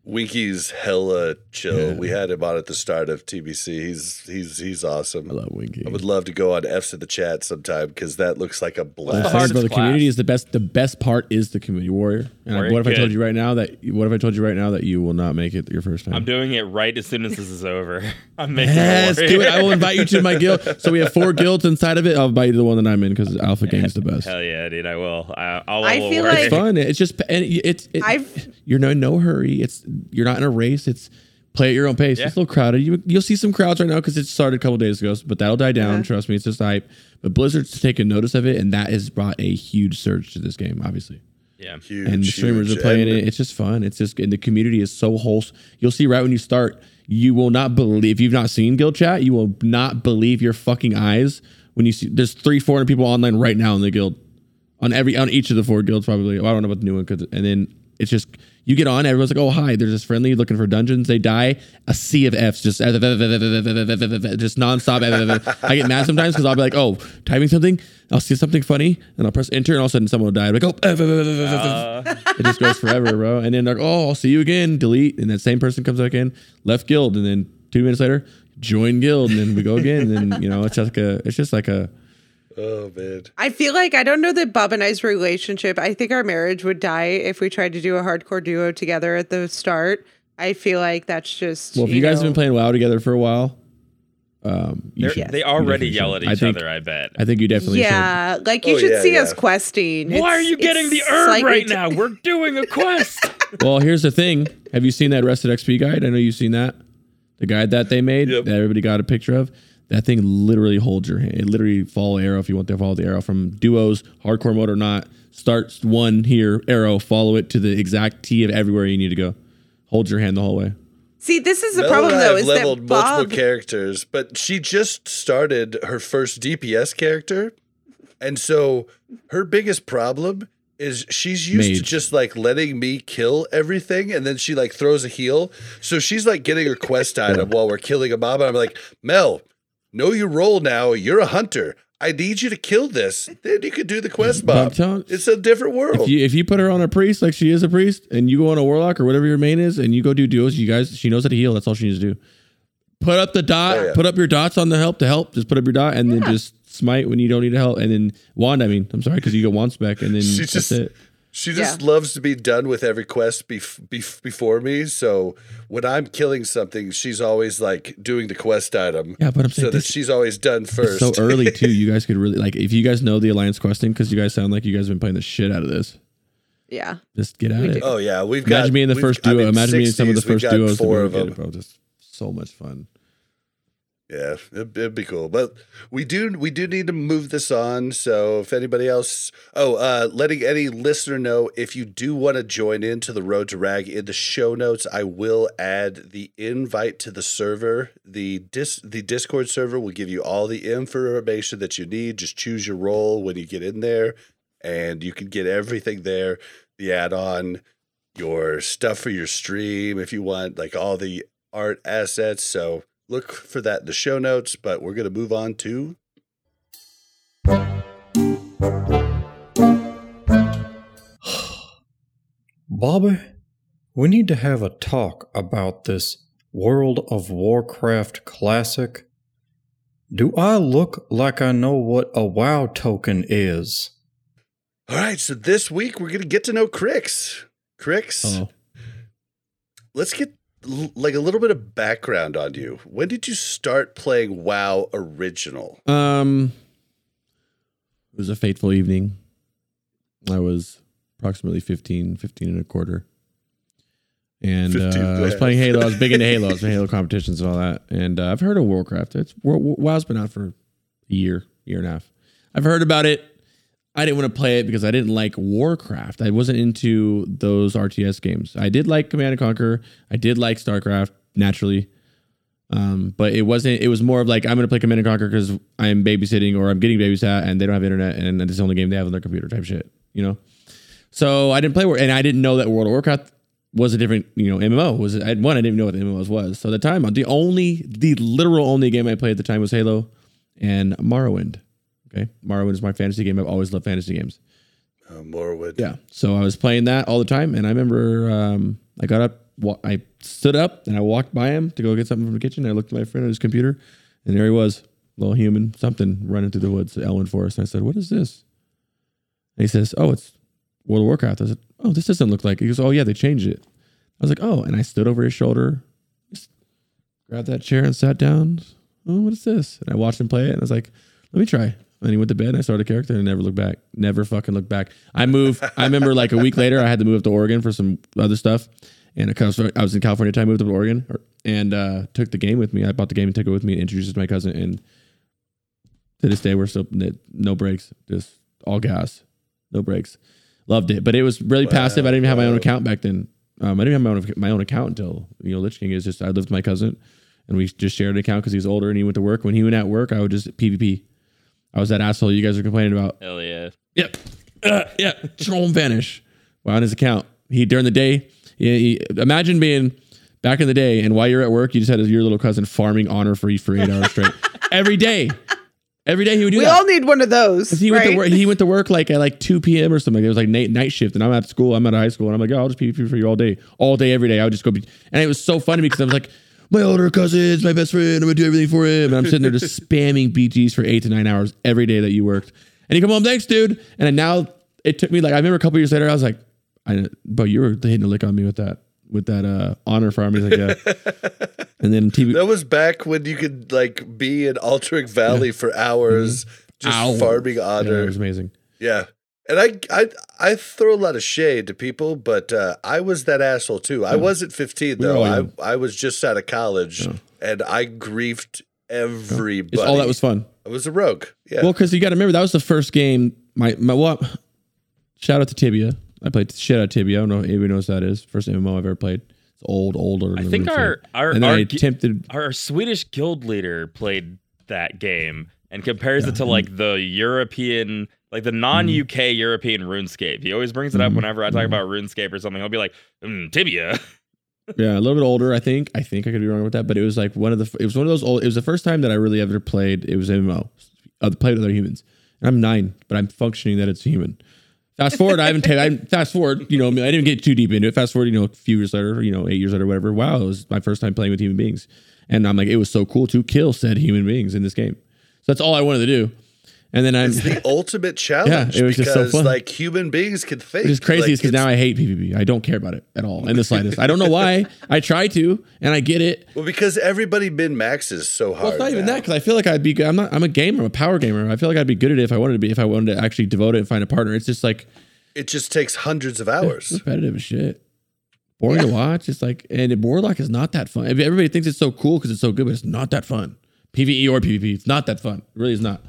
Winky's hella chill. Yeah. We had him on at the start of TBC. He's he's he's awesome. I love Winky. I would love to go on F's in the chat sometime because that looks like a blast. the thing hardest about the community is the best. The best part is the community warrior. And Warrior, what if I told you right now that? What if I told you right now that you will not make it your first time? I'm doing it right as soon as this is over. I'm making Yes, it do it. I will invite you to my guild. So we have four guilds inside of it. I'll invite you to the one that I'm in because Alpha Gang is the best. Hell yeah, dude! I will. I, I'll I level feel work. like- It's fun. It's just and it's it, I've- you're no no hurry. It's you're not in a race. It's play at your own pace. Yeah. It's a little crowded. You you'll see some crowds right now because it started a couple days ago, but that'll die down. Uh-huh. Trust me, it's just hype. But Blizzard's taken notice of it, and that has brought a huge surge to this game. Obviously, yeah. Huge, and the streamers huge. are playing And it. It's just fun. It's just and the community is so wholesome. You'll see right when you start, you will not believe if you've not seen guild chat. You will not believe your fucking eyes when you see there's three four hundred people online right now in the guild on every on each of the four guilds probably. Well, I don't know about the new one because and then it's just you get on. Everyone's like, oh hi, they're just friendly, looking for dungeons. They die. A sea of Fs, just just nonstop. I get mad sometimes because I'll be like, oh, typing something. I'll see something funny and I'll press enter and all of a sudden someone will die. I'm like, oh, Uh, it just goes forever, bro. And then like, oh, I'll see you again. Delete, and that same person comes back in, left guild, and then two minutes later, join guild, and then we go again. And then you know, it's just like a, it's just like a. Oh man. I feel like I don't know that Bob and I's relationship. I think our marriage would die if we tried to do a hardcore duo together at the start. I feel like that's just. Well, if you, guys have been playing WoW together for a while, um, you they're- should, they already definitely yell should. at I each think- other. I bet. I think you definitely Yeah, like you Oh, should yeah, see us questing. Why are you getting the it's herb right t- now? We're doing a quest. Well, here's the thing. Have you seen that Rested XP guide? I know you've seen that. The guide that they made Yep. that everybody got a picture of. That thing literally holds your hand. It literally follow arrow if you want to follow the arrow from duos, hardcore mode or not. Starts one here, arrow, follow it to the exact T of everywhere you need to go. Hold your hand the whole way. See, this is the Mel problem and I though. have Is leveled that Bob? multiple characters, but she just started her first DPS character, and so her biggest problem is she's used to just like letting me kill everything, and then she like throws a heal. So she's like getting her quest item while we're killing a mob. And I'm like, Mel, know your role now. You're a hunter. I need you to kill this. Then you could do the quest telling- It's a different world. If you if you put her on a priest like she is a priest, and you go on a warlock or whatever your main is, and you go do duos, you guys, she knows how to heal. That's all she needs to do. Put up the dot. Oh, yeah. Put up your dots on the help to help. Just put up your dot, and then just smite when you don't need help, and then wand. I mean, I'm sorry because you get wand spec, and then She that's just- it. She just loves to be done with every quest bef- bef- before me. So when I'm killing something, she's always like doing the quest item. Yeah, but I'm so saying that she's always done it's first. so early too. You guys could really like if you guys know the alliance questing because you guys sound like you guys have been playing the shit out of this. Yeah. Just get at We it. do. oh yeah, we've got Imagine in the we've- first I duo. mean, Imagine in some of the first duos. Four that of we them. get, bro. Just so much fun. Yeah, it'd, it'd be cool. But we do we do need to move this on. So if anybody else, oh, uh, letting any listener know if you do want to join into the Road to Rag in the show notes, I will add the invite to the server. The dis the Discord server will give you all the information that you need. Just choose your role when you get in there, and you can get everything there. The add-on, your stuff for your stream if you want, like all the art assets. So look for that in the show notes, but we're going to move on to Bobby, we need to have a talk about this World of Warcraft classic. Do I look like I know what a WoW token is? All right, so this week we're going to get to know Crix. Crix, Oh, let's get like a little bit of background on you. When did you start playing WoW original? um, it was a fateful evening. I was approximately 15, 15 and a quarter. And 15 uh, I was playing Halo. I was big into Halo. I was in Halo competitions and all that. And uh, I've heard of Warcraft. It's WoW's been out for a year, year and a half. I've heard about it. I didn't want to play it because I didn't like Warcraft. I wasn't into those RTS games. I did like Command and Conquer. I did like StarCraft naturally. Um, but it wasn't. It was more of like I'm going to play Command and Conquer because I'm babysitting or I'm getting babysat and they don't have internet and it's the only game they have on their computer type shit. You know. So I didn't play and I didn't know that World of Warcraft was a different you know MMO. Was I one I didn't even know what the MMOs was. So at the time the only the literal only game I played at the time was Halo and Morrowind. Okay, Morrowind is my fantasy game. I've always loved fantasy games. Uh, Morrowind. Yeah. So I was playing that all the time, and I remember um, I got up, wa- I stood up, and I walked by him to go get something from the kitchen. I looked at my friend on his computer, and there he was, little human, something running through the woods, Elwynn Forest. And I said, "What is this?" And he says, "Oh, it's World of Warcraft." I said, "Oh, this doesn't look like." It. He goes, "Oh yeah, they changed it." I was like, "Oh," and I stood over his shoulder, just grabbed that chair and sat down. Oh, what is this? And I watched him play it, and I was like, "Let me try." And he went to bed and I started a character and I never looked back. Never fucking looked back. I moved. I remember like a week later, I had to move up to Oregon for some other stuff. And I was I was in California time, moved up to Oregon and uh, took the game with me. I bought the game and took it with me and introduced it to my cousin. And to this day, we're still no breaks, just all gas, no breaks. Loved it. But it was really Wow, passive. I didn't even have my own account back then. Um, I didn't have my own, my own account until, you know, Lich King is just, I lived with my cousin and we just shared an account because he's older and he went to work. When he went at work, I would just PvP. I was that asshole you guys are complaining about. Hell yeah. Yep. Uh, yeah. Troll and vanish. Well, on his account. He during the day. He, he, imagine being back in the day, and while you're at work, you just had your little cousin farming honor for you for eight hours straight every day. Every day he would do it. We that. all need one of those. he went to right? work. He went to work like at like two p.m. or something. It was like night, night shift, and I'm at school. I'm at high school, and I'm like, oh, I'll just PvP for you all day, all day, every day. I would just go, be, and it was so funny because I was like, my older cousin's my best friend. I'm gonna do everything for him, and I'm sitting there just spamming BGs for eight to nine hours every day that you worked. And he come home, thanks, dude. And then now it took me like I remember a couple years later, I was like, I, but you were hitting a lick on me with that, with that uh honor farm. He's like, yeah. and then TV. That was back when you could like be in Alterac Valley for hours, just Hours. farming Yeah, it was amazing. Yeah. And I, I I throw a lot of shade to people, but uh, I was that asshole too. I wasn't 15 though. all I. I was just out of college Yeah. and I griefed everybody. It's all that was fun. I was a rogue. Yeah. Well, because you got to remember that was the first game. My my what? Shout out to Tibia. I played shit out of Tibia. I don't know if anybody knows what that is. First MMO I've ever played. It's old, older. I think Runescape. our our and our, I attempted. our Swedish guild leader played that game and compares it to like the European, like the non UK European RuneScape. He always brings it up Mhm. whenever I talk Mhm. about RuneScape or something. He'll be like, mm, Tibia. Yeah, a little bit older. I think. I think I could be wrong with that, but it was like one of the. It was one of those old. It was the first time that I really ever played. It was MMO. Uh, played with other humans. And I'm nine, but I'm functioning that it's human. Fast forward, I haven't. ta- I fast forward. You know, I I didn't get too deep into it. Fast forward, you know, a few years later, you know, eight years later, whatever. Wow, it was my first time playing with human beings, and I'm like, it was so cool to kill said human beings in this game. So that's all I wanted to do. And then I'm It's the ultimate challenge Yeah, it was just because so fun. like human beings can think. Which is crazy Like, because now I hate PvP. I don't care about it at all in the slightest. I don't know why. I try to, and I get it. well because everybody min maxes so hard. Well, it's not even now. that because I feel like I'd be. good. I'm not. I'm a gamer. I'm a power gamer. I feel like I'd be good at it if I wanted to be. If I wanted to actually devote it and find a partner. It's just like It just takes hundreds of it's hours. repetitive shit. Boring to watch. It's like, and Warlock is not that fun. Everybody thinks it's so cool because it's so good, but it's not that fun. PVE or PvP, it's not that fun. It really is not.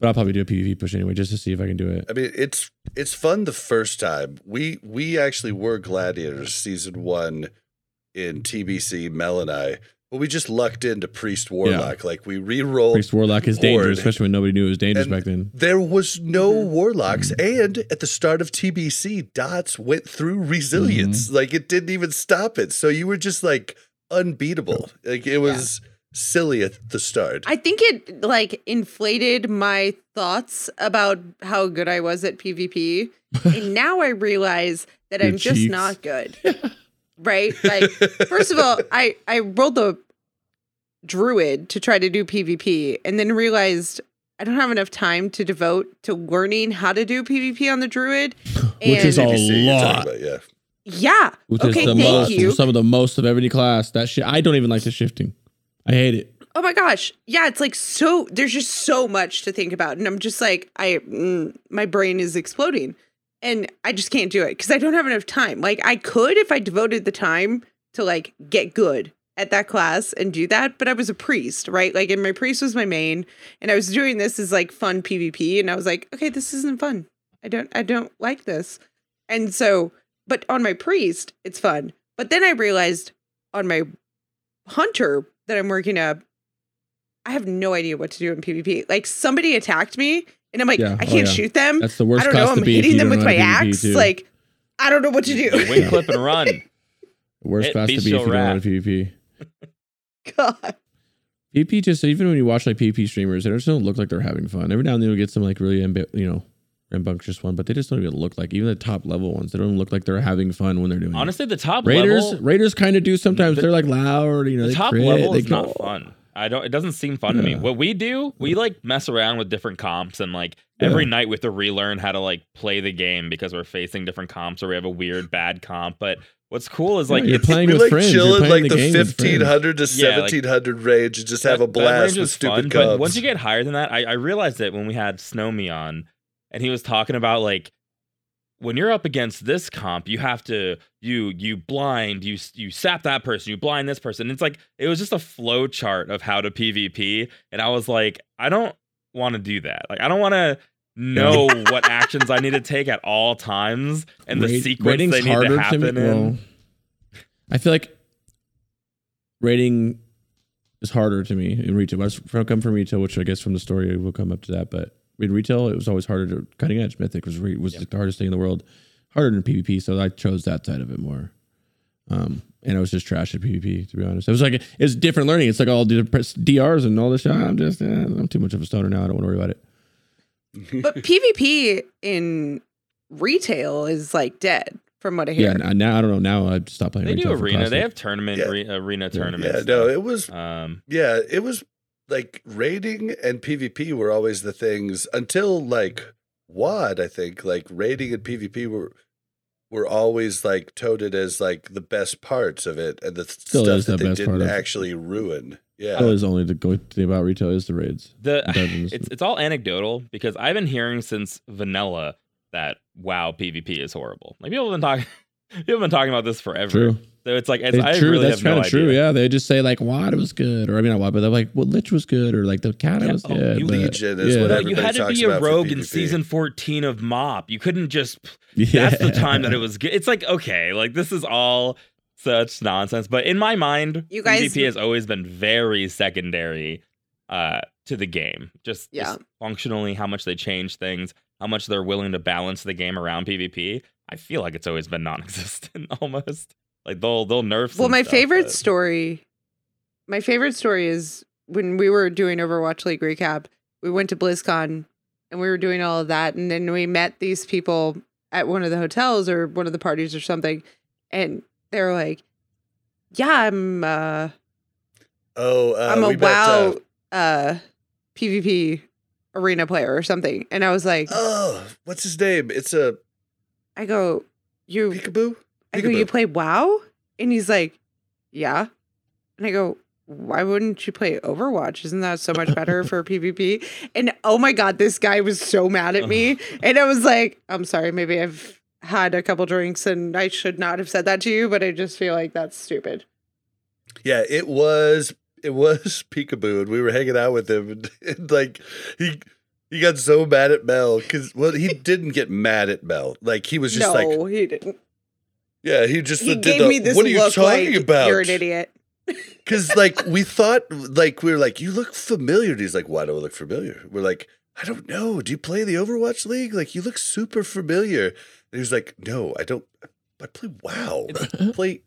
But I'll probably do a PvP push anyway, just to see if I can do it. I mean, it's it's fun the first time. We we actually were gladiators season one in TBC Mel and I, but we just lucked into priest warlock. Like we re-rolled. Priest Warlock is dangerous, Horde. especially when nobody knew it was dangerous And back then. There was no Mm-hmm. warlocks, and at the start of TBC, dots went through resilience. Mm-hmm. Like it didn't even stop it. So you were just like unbeatable. Like it was silly at the start. I think it like inflated my thoughts about how good I was at PvP. and now I realize that Your I'm just not good. right? Like first of all, I I rolled the druid to try to do PvP and then realized I don't have enough time to devote to learning how to do PvP on the druid. Which is a TBC, you're talking lot. about, yeah. yeah. Which okay, is the thank most, you. some of the most of every class. That shit. I don't even like the shifting. I hate it. Oh my gosh. Yeah, it's like so there's just so much to think about and I'm just like I mm, my brain is exploding and I just can't do it cuz I don't have enough time. Like I could if I devoted the time to like get good at that class and do that, but I was a priest, right? Like and my priest was my main and I was doing this as like fun PvP and I was like, okay, this isn't fun. I don't I don't like this. And so but on my priest, it's fun. But then I realized on my hunter that I'm working up I have no idea what to do in PvP. Like somebody attacked me, and I'm like, Yeah. I Oh, can't yeah. shoot them. That's the worst I don't class know. I'm hitting them with my how to PvP axe. too. Like I don't know what to do. Wing clip and run. Worst It class to be if your you don't know how PvP. God. PvP just even when you watch like PvP streamers, they just don't look like they're having fun. Every now and then you'll get some like really ambi- you know rambunctious one, but they just don't even look like even the top level ones. They don't look like they're having fun when they're doing. it. Honestly, the top Raiders level, Raiders kind of do sometimes. The- they're like loud, you know. the they top crit, level they is not fun. I don't. It doesn't seem fun to me. What we do, we like mess around with different comps, and like every Yeah. night we have to relearn how to like play the game because we're facing different comps or we have a weird bad comp. But what's cool is like Yeah, you're playing with like friends. You're chill in playing like the the, game with friends. 1500 to Yeah, like- 1700 range and just have a that- that blast with stupid fun. But once you get higher than that, I, I realized it when we had Snow Me on, and he was talking about like when you're up against this comp, you have to you you blind you you sap that person, you blind this person. It's like it was just a flow chart of how to PvP, and I was like, I don't want to do that. Like I don't want to know what actions I need to take at all times and the sequence they need to happen me- in. well, I feel like rating is harder to me in retail. I was from come from retail, which I guess from the story will come up to that. But in retail, it was always harder to cutting edge. Mythic was re, was the hardest thing in the world, harder than PvP. So I chose that side of it more. Um, and I was just trash at PvP to be honest. It was like it's different learning. It's like all the DRs and all this shit. I'm just eh, I'm too much of a stoner now. I don't want to worry about it. But PvP in retail is like dead, from what I hear. Yeah, now I don't know. Now I stopped playing. They do retail for arena. They have tournament Yeah. re- arena Yeah. tournaments. yeah, no, it was um, yeah, it was like raiding and PvP were always the things until like WAD, I think. Like raiding and PvP were were always like touted as like the best parts of it and the Still stuff that the they best part didn't of it. actually ruin. Yeah. That is only the good thing about retail is the raids. the it's it's all anecdotal because I've been hearing since vanilla that WoW PvP is horrible. Like people have been talking, people have been talking about this forever. True. So it's like it's, It's I true. really That's kind of true. idea. Yeah, they just say like WAD was good, or I mean not WAD, but they're like well Lich was good, or like the cat Yeah, was oh, good. you- but- Legion is yeah. what No, everybody you had to be a rogue in season 14 of Mop. You couldn't just Yeah. that's the time that it was good. It's like, okay, like this is all such nonsense. But in my mind, You guys- PvP has always been very secondary uh to the game. Just, Yeah. just functionally how much they change things, how much they're willing to balance the game around PvP. I feel like it's always been non-existent almost. Like they'll they'll nerf well, my stuff, favorite but- story, my favorite story is when we were doing Overwatch League recap. We went to BlizzCon and we were doing all of that, and then we met these people at one of the hotels or one of the parties or something, and they're like, "Yeah, I'm uh, Oh, uh, I'm a WoW uh, uh, PvP arena player or something. And I was like, Oh, what's his name? It's a I go, you Pikaboo. I go, you play WoW? And he's like, Yeah. And I go, why wouldn't you play Overwatch? Isn't that so much better for PvP? And oh my god, this guy was so mad at me. Uh-huh. And I was like, I'm sorry, maybe I've had a couple drinks and I should not have said that to you, but I just feel like that's stupid. Yeah, it was it was Pikaboo, and we were hanging out with him, and, and, like he he got so mad at Mel because well, he didn't get mad at Mel, like he was just no, like, no, he didn't. yeah, he just He did gave the, me this what are you talking like about? you're an idiot. Because like we thought, like we were like, you look familiar. And he's like, why do I look familiar? We're like, I don't know. Do you play the Overwatch League? Like you look super familiar. And he was like, no, I don't. I play WoW. I play,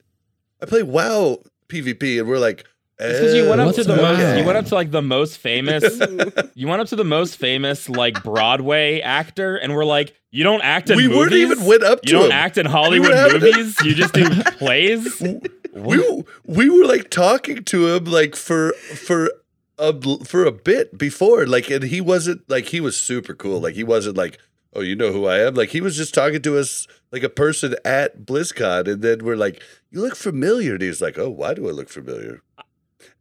I play WoW PvP, and we're like, Because you went up What's to the that? most, you went up to like the most famous, you went up to the most famous like Broadway actor, and we're like, you don't act in we movies. weren't even went up to You don't him. act in Hollywood movies. You just do plays. we we were like talking to him like for for a for a bit before like and he wasn't like he was super cool like he wasn't like oh you know who I am like he was just talking to us like a person at BlizzCon and then we're like you look familiar and he's like oh why do I look familiar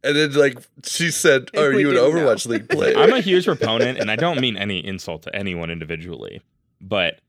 and then like she said If are you an didn't know. Overwatch League player I'm a huge proponent, and I don't mean any insult to anyone individually, but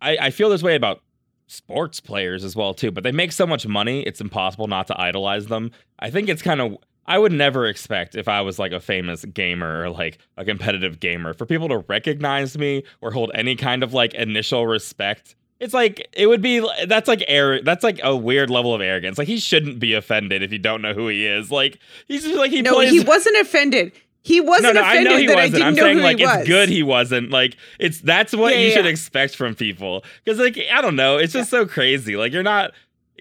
I, I feel this way about sports players as well too. But they make so much money, it's impossible not to idolize them. I think it's kind of I would never expect if I was like a famous gamer or like a competitive gamer for people to recognize me or hold any kind of like initial respect. It's like it would be that's like air that's like a weird level of arrogance. Like he shouldn't be offended if you don't know who he is. Like he's just like he no, plays he wasn't offended. He wasn't no, no, I know he that wasn't. didn't I'm know saying who like he was. it's good he wasn't. Like it's that's what Yeah, you yeah, should expect from people. Because like I don't know, it's just so crazy. Like you're not.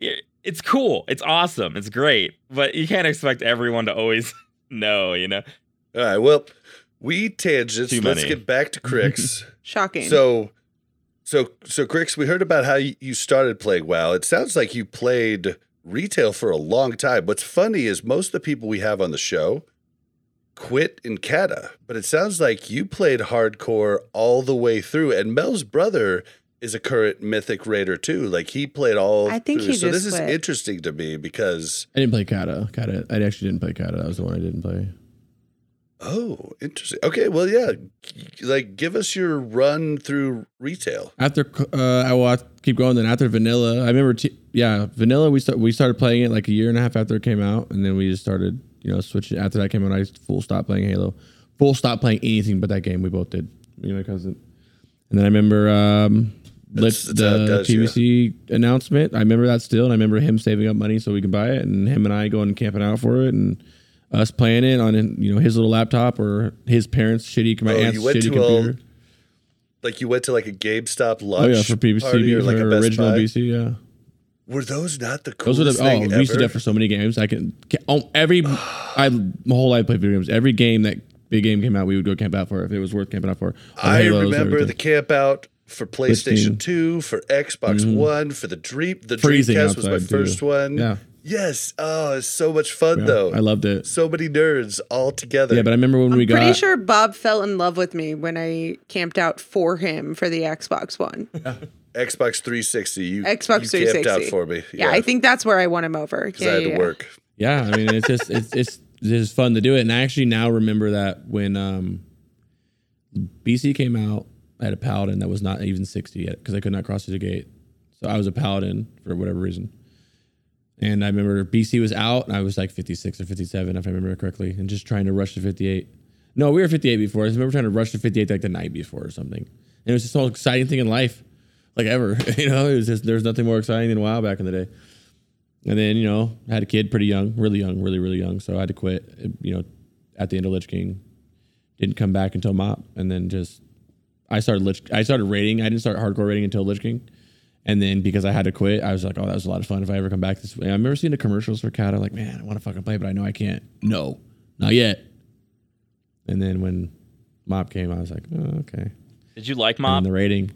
you're- It's cool. It's awesome. It's great. But you can't expect everyone to always know. You know. all right well we tangents Too let's get back to Crix Shocking. So, so, so, Crix, we heard about how you you started playing WoW. It sounds like you played retail for a long time. What's funny is most of the people we have on the show quit in Cata, but it sounds like you played hardcore all the way through. And Mel's brother is a current Mythic Raider too. Like he played all. I think through. he so this just is interesting to me because I didn't play Cata. Cata. I actually didn't play Cata. That was the one I didn't play. Oh, interesting. Okay, well, yeah, like give us your run through retail. After uh, I will keep going. Then after Vanilla, I remember. T- yeah, Vanilla. We start, we started playing it like a year and a half after it came out, and then we just started, you know, switching. After that came out, I full stop playing Halo. Full stop playing anything but that game. We both did. Me and my cousin. And then I remember um, That's- lit- that's how it the does, yeah. Announcement. I remember that still, and I remember him saving up money so we could buy it, and him and I going camping out for it, and us playing it on you know his little laptop or his parents' shitty, my Oh, aunt's shitty a computer. Like you went to like a GameStop Oh lunch yeah, for party or like a original Buy. BC, yeah. Were those not the Those coolest are the oh, thing we used to do that for so many games. I can ca- oh, every I my whole life played video games. Every game that big game came out, we would go camp out for if it was worth camping out for. I Halos, remember the camp out for PlayStation Christine. 2, for Xbox Mhm. One, for the Dream. The Freezing Dreamcast was my too. first one. yeah, Yes. Oh, it's so much fun yeah, though. I loved it. so many nerds all together. Yeah, but I remember when I'm we got. pretty sure Bob fell in love with me when I camped out for him for the Xbox One. Xbox 360. You Xbox you camped 360. out for me. Yeah, I think that's where I won him over. because Yeah, I had yeah, to work. yeah. I mean, it's just it's it's it's just fun to do it. And I actually now remember that when um BC came out, I had a Paladin that was not even sixty yet because I could not cross the gate. So I was a Paladin for whatever reason. And I remember BC was out, and I was like 56 or 57, if I remember correctly, and just trying to rush to 58. No, we were 58 before. I remember trying to rush to 58 like the night before or something. And it was just the most exciting thing in life, like ever. you know, it was just there's nothing more exciting than WoW back in the day. And then you know, I had a kid pretty young, really young, really really young, so I had to quit. You know, at the end of Lich King, didn't come back until Mop, and then just I started Lich. I started raiding. I didn't start hardcore raiding until Lich King. And then because I had to quit, I was like, oh, that was a lot of fun if I ever come back this way. I remember seeing the commercials for Cata, like, man, I want to fucking play, but I know I can't. No, not yet. And then when Mop came, I was like, oh, okay. Did you like And Mop? the rating,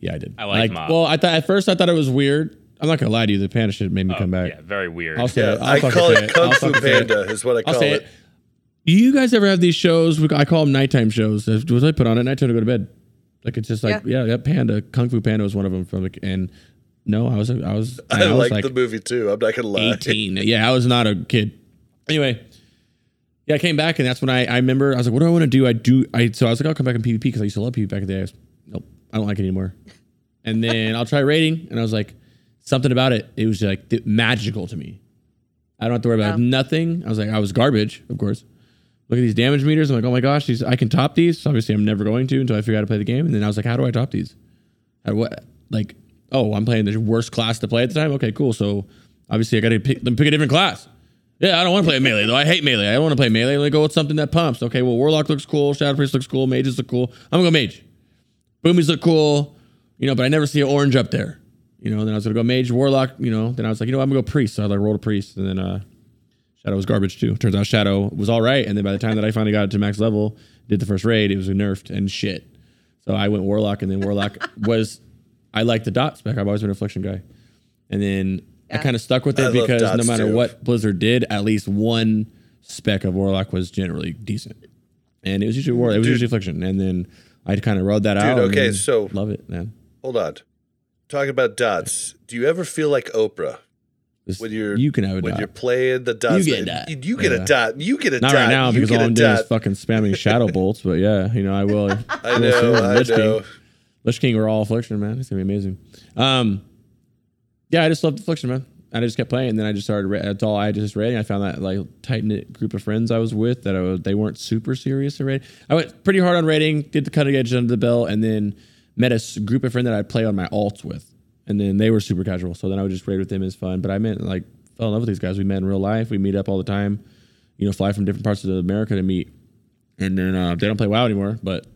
yeah, I did. I like Mop. Well, I thought at first I thought it was weird. I'm not gonna lie to you, the panda shit made me Oh, come back. Yeah, very weird. I'll say Yeah, it. I'll I call say it Kung I'll Fu say it. Panda is what I call I'll call say it. it. Do you guys ever have these shows? I call them nighttime shows. Was I put on at nighttime to go to bed? Like it's just like yeah, yeah. Panda, Kung Fu Panda was one of them from the and no, I was I was I, I, was like like the movie too. I'm not gonna lie. 18. Yeah, I was not a kid. Anyway, yeah, I came back and that's when I, I remember I was like, what do I want to do? I do I so I was like, I'll come back in PvP because I used to love PvP back in the day. I was, nope, I don't like it anymore. And then I'll try raiding, and I was like, something about it. It was like th- magical to me. I don't have to worry about Wow. nothing. I was like, I was garbage, of course. Look at these damage meters. I'm like, oh my gosh, these I can top these. So obviously, I'm never going to until I figure out how to play the game. And then I was like, how do I top these? How what? Like, oh, I'm playing the worst class to play at the time. Okay, cool. So obviously, I got to pick, pick a different class. Yeah, I don't want to play melee though. I hate melee. I don't want to play melee. Let me go with something that pumps. Okay, well, warlock looks cool. Shadow priest looks cool. Mages look cool. I'm gonna go mage. Boomies look cool. You know, but I never see an orange up there. You know, then I was gonna go mage, warlock. You know, then I was like, you know, what, I'm gonna go priest. So I like rolled a priest, and then uh, Shadow was garbage too. Turns out Shadow was all right, and then by the time that I finally got it to max level, did the first raid, it was nerfed and shit. So I went warlock, and then warlock was I like the dot spec. I've always been a affliction guy, and then I kind of stuck with it I because no matter too. what Blizzard did, at least one spec of warlock was generally decent, and it was usually war. It was Dude. usually affliction, and then I kind of rode that Dude, out. and okay, so- love it, man. Hold on. Talking about dots. Do you ever feel like Oprah This- when you're you can have a dot. when dot. you're playing the dots? You get a dot. You, you get Yeah. a dot. You get a Not dot. right now you because all I'm doing is fucking spamming shadow bolts. But yeah, you know I will. I will know. I Lich know. King, Lich King, we're all affliction, man. It's gonna be amazing. Um, yeah, I just loved affliction, man. And I just kept playing. And then I just started. That's all I just raiding. I found that like tight knit group of friends I was with that I was, they weren't super serious at raiding. I went pretty hard on raiding, did the cutting edge under the belt, and then met a group of friends that I'd play on my alts with. And then they were super casual. So then I would just raid with them as fun. But I meant like fell in love with these guys. We met in real life. We meet up all the time. You know, fly from different parts of America to meet. And then uh, they don't play WoW anymore, but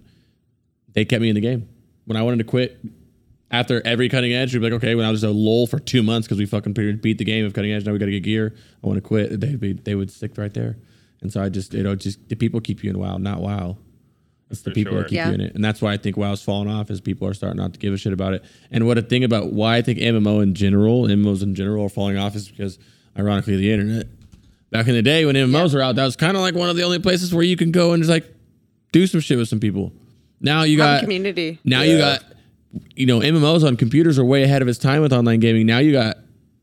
they kept me in the game. When I wanted to quit after every cutting edge, we'd be like, okay, when I was a lull for two months because we fucking beat the game of cutting edge, now we got to get gear. I want to quit. They'd be, they would stick right there. And so I just, you know, just the people keep you in WoW, not WoW. It's the For people sure. that keep Yeah. you in it. And that's why I think WoW's falling off is people are starting not to give a shit about it. And what a thing about why I think MMO in general, MMOs in general are falling off is because ironically the internet. Back in the day when MMOs were out, that was kind of like one of the only places where you can go and just like do some shit with some people. Now you Have a got community. now you got you know MMOs on computers are way ahead of its time with online gaming. Now you got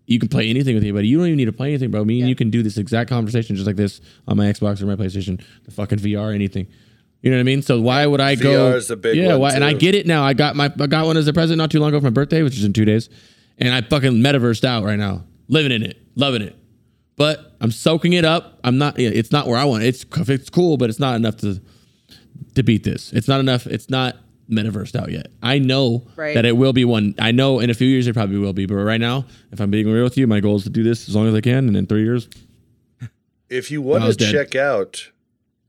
you can play anything with anybody. You don't even need to play anything, bro. Me and you can do this exact conversation just like this on my Xbox or my PlayStation, the fucking VR, anything. You know what I mean? So why would I go? VR is a big yeah, one, why, and I get it now. I got my I got one as a present not too long ago for my birthday, which is in two days, and I fucking metaversed out right now, living in it, loving it. But I'm soaking it up. I'm not. It's not where I want. It. It's it's cool, but it's not enough to to beat this. It's not enough. It's not metaversed out yet. I know Right. that it will be one. I know in a few years it probably will be, but right now, if I'm being real with you, my goal is to do this as long as I can, and in three years, If you want was to dead. check out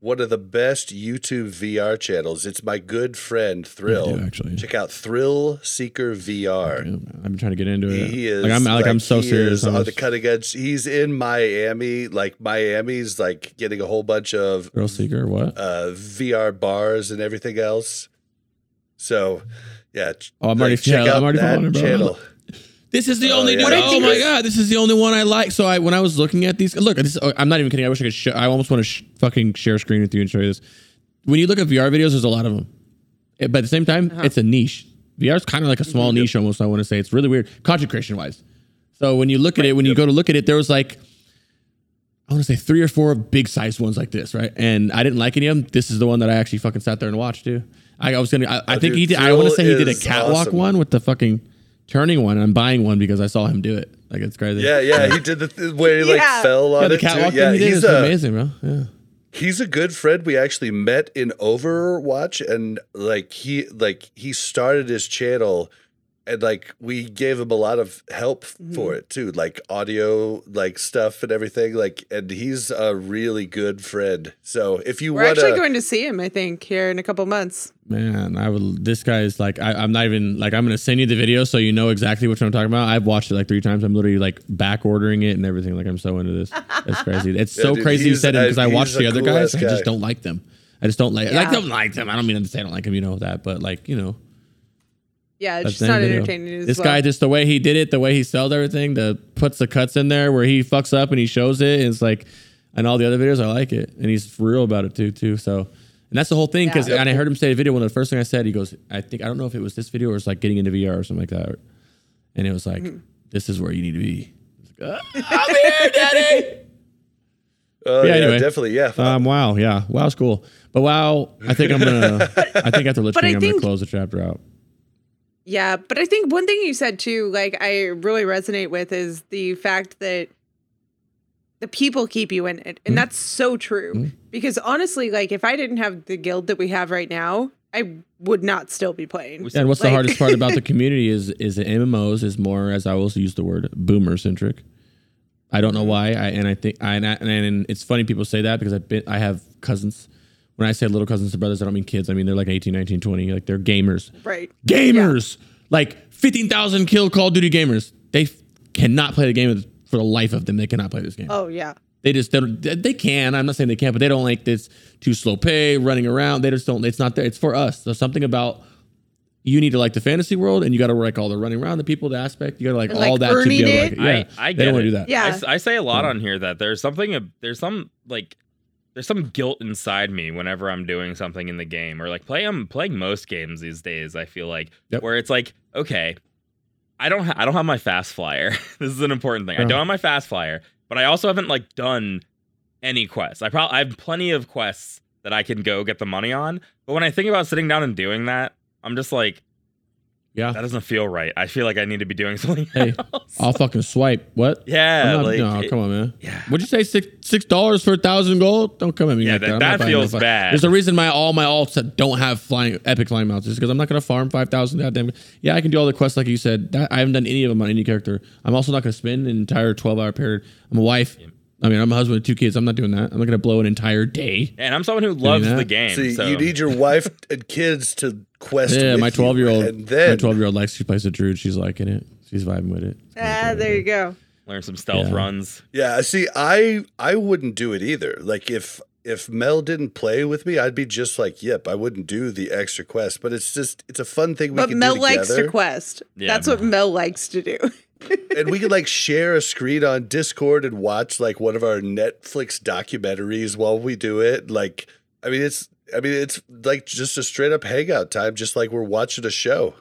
one of the best YouTube VR channels, it's my good friend Thrill. do, actually. Check out Thrill Seeker VR. I've been trying to get into it. He is like I'm like, I'm so serious on on the cutting edge. He's in Miami. Like Miami's like getting a whole bunch of Thrill seeker, what? uh, VR bars and everything else. So, yeah. Oh, I'm already- check yeah, out I'm already that following bro. channel. This is the Oh, only yeah. dude. What I Oh think my is- god, this is the only one I like. So I when I was looking at these, look, this. I'm not even kidding. I wish I could. Show, I almost want to sh- fucking share a screen with you and show you this. When you look at VR videos, there's a lot of them, Eh, but at the same time, Uh-huh. it's a niche. VR is kind of like a Mm-hmm. small niche almost. I want to say it's really weird, content creation wise. So when you look at it, when you go to look at it, there was like. I want to say three or four big sized ones like this, right? And I didn't like any of them. This is the one that I actually fucking sat there and watched too. I, I was gonna. I, I Oh, think dude, he did. I want to say he did a catwalk awesome. one with the fucking turning one. I'm buying one because I saw him do it. Like it's crazy. Yeah, yeah. He did the th- where he like Yeah. fell on Yeah, the it. too. catwalk Yeah, thing he did he's a amazing, bro. Yeah. he's a good friend. We actually met in Overwatch, and like he like he started his channel, and like we gave him a lot of help mm-hmm. for it too, like audio like stuff and everything. Like, and he's a really good friend. So if you We're want actually going to see him, I think, here in a couple months. Man, I would. This guy is like, I, I'm not even like, I'm gonna send you the video so you know exactly what I'm talking about. I've watched it like three times. I'm literally like back ordering it and everything. Like I'm so into this. It's crazy. It's Yeah, so dude, crazy you said it because I watched the other cool-ass guys. I just don't like them. I just don't like. Like Yeah. don't like them. I don't mean to say I don't like them. You know that, but like you know. Yeah, it's just not video. entertaining as This well. guy, just the way he did it, the way he sells everything, the puts the cuts in there where he fucks up and he shows it. And it's like, and all the other videos, I like it, and he's real about it too, too. So, and that's the whole thing. Because Yeah. and I heard him say in a video. One of the first thing I said, he goes, "I think I don't know if it was this video or it's like getting into VR or something like that." And it was like, Mm-hmm. "This is where you need to be." I was like, "Ah, I'm here, Daddy. Oh Yeah, yeah, anyway. definitely. Yeah. Um, wow, yeah, WoW's cool, but WoW, I think I'm gonna, I think after Lich But I King, I'm gonna close the chapter out. Yeah, but I think one thing you said too, like I really resonate with, is the fact that the people keep you in it, Mm-hmm. and that's so true. Because honestly, like if I didn't have the guild that we have right now, I would not still be playing. And what's the hardest part about the community is is that MMOs is more, as I will use the word, boomer centric. I don't know why, I and I think I and, I, and it's funny people say that because I've been I have cousins. When I say little cousins and brothers, I don't mean kids. I mean they're like 18, 19, 20. Like they're gamers. Right. Gamers. Like 15,000 kill Call of Duty gamers. They f- cannot play the game for the life of them. They cannot play this game. Oh yeah. They just don't. They can. I'm not saying they can't, but they don't like this too slow pay, running around. They just don't. It's not there. It's for us. There's something about you need to like the fantasy world, and you got to like all the running around, the people, the aspect. You got to like And, all like, that to be able. To, like, yeah, I, I they get don't want it. to do that. Yeah. I say a lot on here that there's something, there's some like, there's some guilt inside me whenever I'm doing something in the game or like play. I'm playing most games these days. I feel like Yep. where it's like, okay, I don't, ha- I don't have my fast flyer. this is an important thing. I uh-huh. don't have my fast flyer, but I also haven't like done any quests. I probably I have plenty of quests that I can go get the money on. But when I think about sitting down and doing that, I'm just like, Yeah. that doesn't feel right. I feel like I need to be doing something Hey, else. I'll fucking swipe. What? yeah, not- like no, it- come on, man. yeah. What'd you say? Six six dollars for a thousand gold? Don't come at me Yeah, like that- that. That feels bad. There's a reason my all my alts that don't have flying epic flying mounts is because I'm not gonna farm five thousand goddamn. Yeah, I can do all the quests like you said. That, I haven't done any of them on any character. I'm also not gonna spend an entire 12 hour period. I'm a wife. I mean, I'm a husband with two kids. I'm not doing that. I'm not gonna blow an entire day. And I'm someone who loves the game. See, so you need your wife and kids to quest. Yeah, with my 12 year old. My 12 year old likes. She plays the druid. She's liking it. She's vibing with it. Ah, there you go. learn some stealth Yeah. runs. Yeah, see, I I wouldn't do it either. Like if if Mel didn't play with me, I'd be just like, yep, I wouldn't do the extra quest. But it's just it's a fun thing we But can Mel do likes together. to quest. Yeah. That's what Mel likes to do. and we could like share a screen on Discord and watch like one of our Netflix documentaries while we do it. Like, I mean, it's I mean, it's like just a straight up hangout time, just like we're watching a show.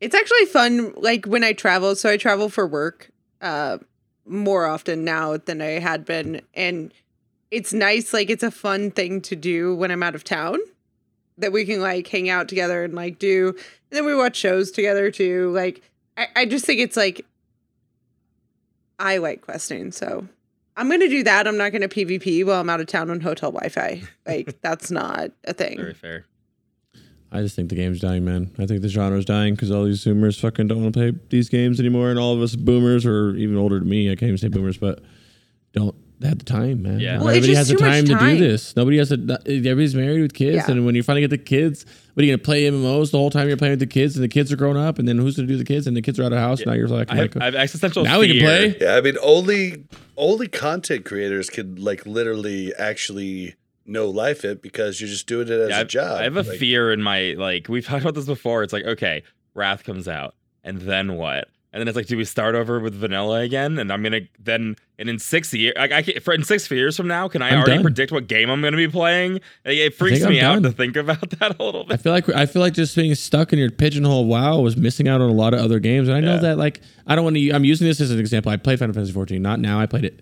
It's actually fun, like when I travel. So I travel for work uh, more often now than I had been, and it's nice. Like it's a fun thing to do when I'm out of town. That we can like hang out together and like do, and then we watch shows together too. Like I, I just think it's like I like questing, so I'm gonna do that. I'm not gonna PvP while I'm out of town on hotel Wi-Fi. Like that's not a thing. Very fair. I just think the game's dying, man. I think the genre's dying because all these zoomers fucking don't want to play these games anymore, and all of us boomers, or even older than me, I can't even say boomers, but don't have the time, man. Yeah. Well, it's everybody has the too much time, to do this. Nobody has to. Everybody's married with kids, Yeah. and when you finally get the kids, what are you gonna play MMOs the whole time you're playing with the kids, and the kids are grown up, and then who's gonna do the kids, and the kids are out of house. Now you're like, I have, like, I have existential now we can play. Yeah, I mean, only only content creators can like literally actually know life it because you're just doing it as Yeah, a I've- job. I have a Like, fear in my like we've talked about this before. It's like, okay, Wrath comes out, and then what? And then it's like, do we start over with vanilla again? And I'm gonna then and in six years, like I can, for in six years from now, can I I'm already done. predict what game I'm gonna be playing? Like, it freaks me out to think about that a little bit. I feel like I feel like just being stuck in your pigeonhole WoW was missing out on a lot of other games, and I know Yeah. that like I don't want to. I'm using this as an example. I played Final Fantasy 14, not now. I played it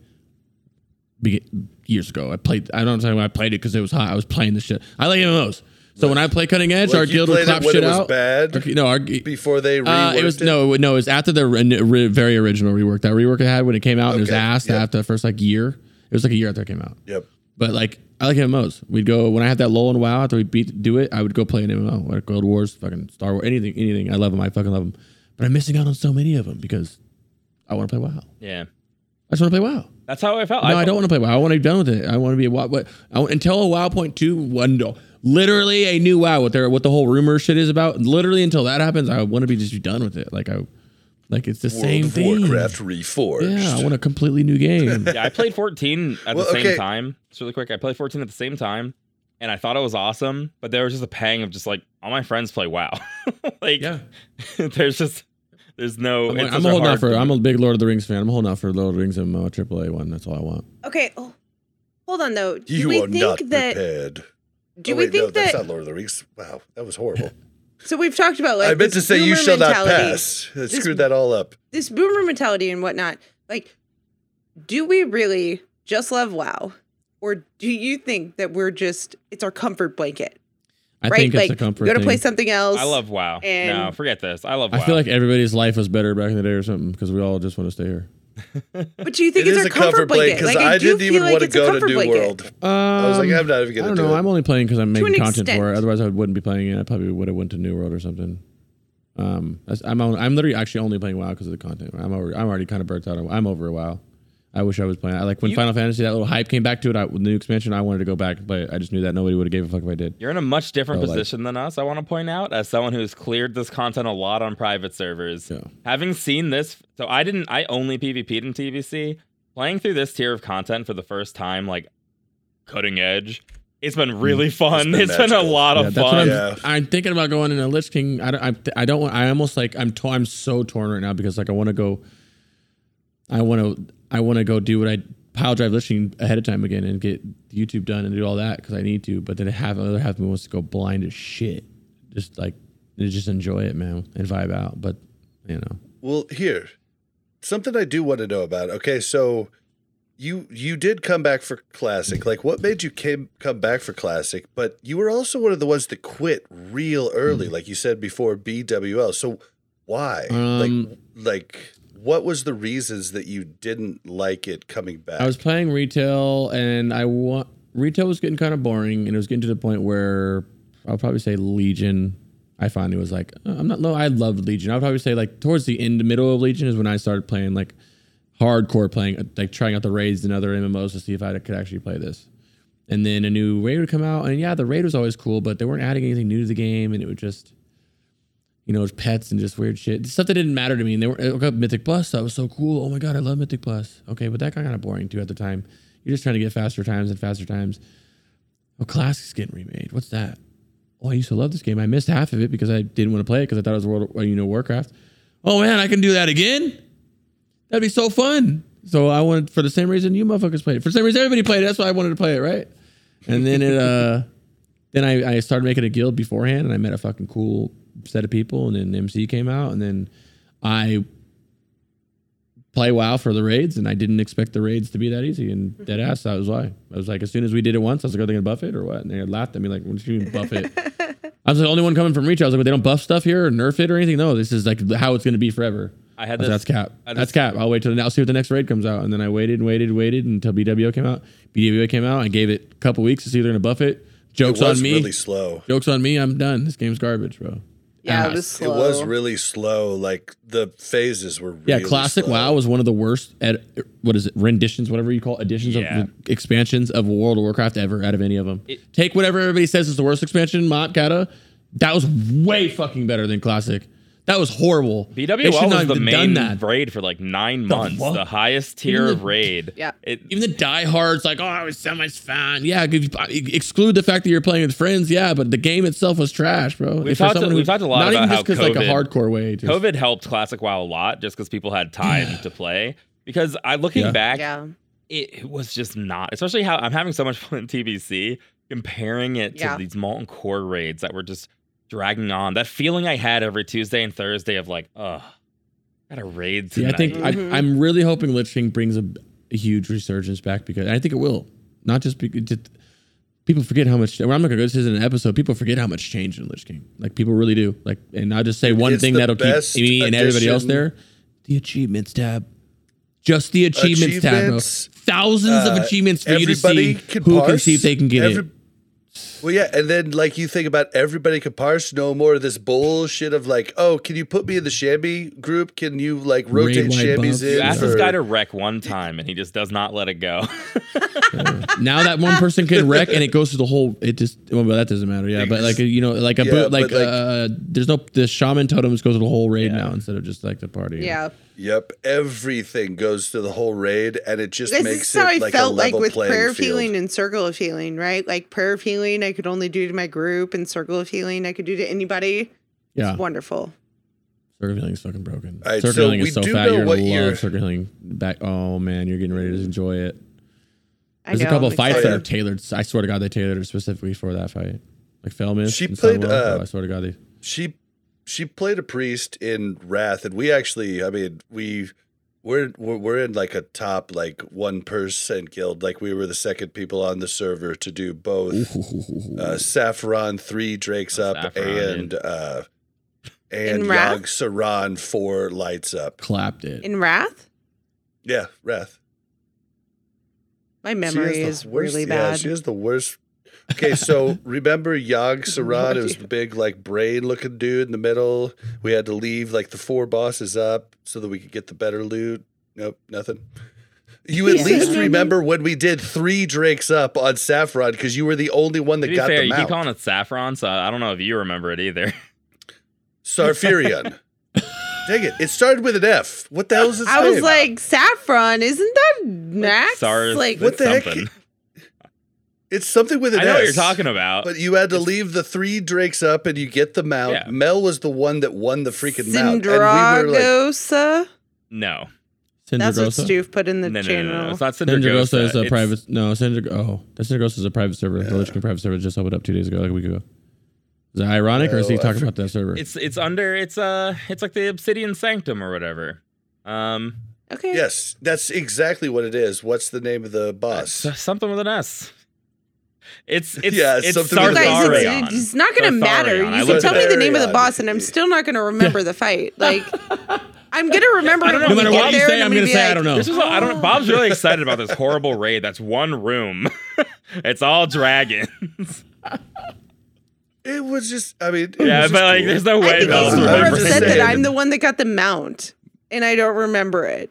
years ago. I played. I don't know. I played it because it was hot. I was playing the shit. I like MMOs. So when I play Cutting Edge, like our guild would played clap it shit it was out. bad Our- no, our, before they reworked uh, it was it. no, no. It was after the re- re- very original rework. That rework I had when it came out, and it was Okay, ass yep. after the first like year. It was like a year after it came out. Yep. But like I like MMOs. We'd go when I had that lull in WoW after we beat do it. I would go play an MMO, like Guild Wars, fucking Star Wars, anything, anything. I love them. I fucking love them. But I'm missing out on so many of them because I want to play WoW. Yeah, I just want to play WoW. that's how I felt. No, I, don't want to play WoW. I want to be done with it. I want to be a WoW. But I until a WoW point two one, no, literally a new WoW. What their what the whole rumor shit is about. Literally until that happens, I want to be just done with it. Like I, like it's the World same of thing. Warcraft Reforged. Yeah, I want a completely new game. yeah, I played 14 at Well, the same okay. time. Just really quick, I played 14 at the same time, and I thought it was awesome. But there was just a pang of just like all my friends play WoW. like, yeah. there's just there's no. I'm, it's I'm a holding out hard- for. I'm a big Lord of the Rings fan. I'm holding out for Lord of the Rings and uh, AAA one. That's all I want. Okay. Oh, Hold on though. Do You we are think not that? prepared. Do oh, we wait, no, think that's that? not Lord of the Rings. Wow, that was horrible. So we've talked about like I meant to say you boomer shall not pass. I This- screwed that all up. This boomer mentality and whatnot. Like, do we really just love WoW, or do you think that we're just it's our comfort blanket? I right? think like it's a comfort we gotta thing. play something else. I love WoW. And- no, forget this. I love WoW. I feel like everybody's life was better back in the day or something because we all just want to stay here. But do you think It it's is our a comfort blanket blanket? because Like, I, do didn't even like want to go to New blanket. World. Um, I was like, I'm not even I gonna don't do know. it. I'm only playing because I'm making an content for it. Otherwise, I wouldn't be playing it. I probably would have went to New World or something. Um, I'm on, I'm literally actually only playing WoW because of the content. I'm already, I'm already kind of burnt out. I'm over a WoW. I wish I was playing. I like when You- Final Fantasy that little hype came back to it. I, with the new expansion, I wanted to go back and play it. I just knew that nobody would have gave a fuck if I did. You're in a much different like- position than us, I want to point out, as someone who's cleared this content a lot on private servers. Yeah. Having seen this, so I didn't, I only PvP'd in TBC. Playing through this tier of content for the first time, like cutting edge, it's been really fun. been it's been a magical. lot Mm. Yeah, of that's fun. what I'm, Yeah. I'm thinking about going into Lich King. I don't, I, I don't want. I almost like I'm. To, I'm so torn right now because like I want to go. I want to. I want to go do what I pile drive listening ahead of time again and get YouTube done and do all that because I need to. But then half another half of me wants to go blind as shit. Just like just enjoy it, man, and vibe out. But you know, Well, here, something I do want to know about. Okay, so you you did come back for classic. Like, what made you came come back for classic? But you were also one of the ones that quit real early, like you said before BWL. So why? Um, like, like what was the reasons that you didn't like it coming back? I was playing retail and I want retail was getting kind of boring and it was getting to the point where I'll probably say Legion. I finally was like, uh, I'm not low. I loved Legion. I would probably say like towards the end, the middle of Legion is when I started playing like hardcore playing, like trying out the raids and other MMOs to see if I could actually play this. And then a new raid would come out, and yeah, the raid was always cool, but they weren't adding anything new to the game, and it would just, you know, pets and just weird shit, stuff that didn't matter to me. And they were okay, Mythic Plus. That was so cool. Oh my god, I love Mythic Plus. Okay, but that got kind of boring too at the time. You're just trying to get faster times and faster times. Oh, Classic's getting remade. What's that? Oh, I used to love this game. I missed half of it because I didn't want to play it because I thought it was World, you know, Warcraft. Oh man, I can do that again. That'd be so fun. So I wanted for the same reason you motherfuckers played it. For the same reason everybody played it. That's why I wanted to play it, right? And then it uh then I, I started making a guild beforehand and I met a fucking cool set of people and then MC came out and then I play WoW for the raids and I didn't expect the raids to be that easy and mm-hmm. dead ass that was why. I was like as soon as we did it once, I was like, are they gonna buff it or what? And they laughed at me like, what do you mean buff it? I was the only one coming from reach. I was like, well, they don't buff stuff here or nerf it or anything. No, this is like how it's gonna be forever. I had I was, this. that's cap. I That's just- cap. I'll wait till the, I'll see what the next raid comes out, and then I waited and waited and waited until BWL came out. BWL came out. I gave it a couple weeks to see if they're gonna buff it. it Jokes was on me. really slow. Jokes on me. I'm done. This game's garbage, bro. Yeah, it was slow. It was really slow. Like the phases were. Yeah, really classic slow. WoW was one of the worst. Ed, what is it? Renditions, whatever you call it, editions Yeah. of expansions of World of Warcraft ever out of any of them. It- Take whatever everybody says is the worst expansion, Mott Cata. That was way fucking better than classic. That was horrible. They BWL was the main raid for like nine The months, fuck? the highest tier Even of raid. Yeah. It, Even the diehards, like, oh, it was so much fun. Yeah, if you uh, exclude the fact that you're playing with friends, yeah, but the game itself was trash, bro. We've If for talked- someone we've talked a lot not about even how just because like a COVID hardcore way. Just, COVID helped Classic WoW a lot just because people had time to play. Because I looking Yeah. back, Yeah. it, it was just not. Especially how I'm having so much fun in TBC, comparing it to these molten core raids that were just dragging on. That feeling I had every Tuesday and Thursday of like, ugh, got a raid See, tonight. I think Mhm. I, I'm really hoping Lich King brings a, a huge resurgence back because and I think it will. Not just because just, people forget how much. Well, I'm not gonna go. This isn't an episode. People forget how much change in Lich King. Like people really do. Like, and I'll just say one It's thing that'll keep best me and everybody else there: the achievements tab. Just the achievements, tab, bro. Achievements, Thousands of uh, achievements for you to see everybody can who can see if they can get Every- it. Well, yeah, and then like you think about everybody can parse. No more of this bullshit of like, oh, can you put me in the shammy group? Can you like rotate Raid wide in? you ask this guy to wreck one time and he just does not let it go. now that one person can wreck and it goes through the whole it just well that doesn't matter yeah but like you know like a Yeah, boot like, like- uh there's no the shaman totems goes to the whole raid Yeah. now instead of just like the party Yeah. Yep, everything goes to the whole raid, and it just This makes is how it I like felt a like with prayer of healing and circle of healing, right? Like prayer of healing, I could only do to my group, and circle of healing, I could do to anybody. yeah It's wonderful. circle of healing is fucking broken All right, circle so healing is so do fat you're what gonna you're- love circle healing back oh man you're getting ready to enjoy it I There's a couple I'm fights that are tailored. I swear to God, they tailored it specifically for that fight. Like Felmis. She and played, uh, oh, I swear to God, they. she she played a priest in Wrath, and we actually, I mean, we we're we're, we're in like a top like one percent guild. Like we were the second people on the server to do both uh, Saffron three Drakes Oh, up Saffron, and uh, and In Wrath? Saron four lights up. clapped it. In Wrath, Yeah, Wrath. my memory the is worst- really Yeah, bad. she has the worst. Okay, so remember Yogg-Saron? It was the big, like, brain looking dude in the middle. We had to leave, like, the four bosses up so that we could get the better loot. Nope, nothing. You at Yeah. least remember when we did three Drakes up on Saffron because you were the only one that be got fair, them you keep calling it saffron, so I don't know if you remember it either. Sarfurion. Dang it. It started with an F. What the hell is its I was like, saffron, isn't that Max? Sorry, like, what the heck? Something. it's something with an I know what you're talking about. But you had to leave the three drakes up and you get the mount. Yeah. Mel was the one that won the freaking mount. And we were like, Sindragosa? no. That's what Sindragosa? Steve put in the No, no, channel. no, no, It's not Sindragosa Sindragosa. is a It's- private. No, Syndra. Oh, that Sindragosa is a private server. The Lich King private server just opened up two days ago, like a week ago. Is that ironic, or is he talking for- about that server? It's it's under it's uh it's like the Obsidian Sanctum or whatever. Um, Okay. yes, that's exactly what it is. What's the name of the boss? s- something with an S. It's it's Yeah, it's something with an S. Guys, Sartharion. it's, it's not going to matter. You can tell me the name of the boss, and I'm still not going to remember the fight. Like, I'm going to remember I don't know. No matter what you there, say, and I'm gonna gonna be say I don't know. This is I don't. Bob's really excited about this horrible raid. That's one room. it's all dragons. It was just, I mean, it Yeah, was but just like, cool. there's no I way think Bob's he's I more was remembering. just upset that. I'm the one that got the mount, and I don't remember it.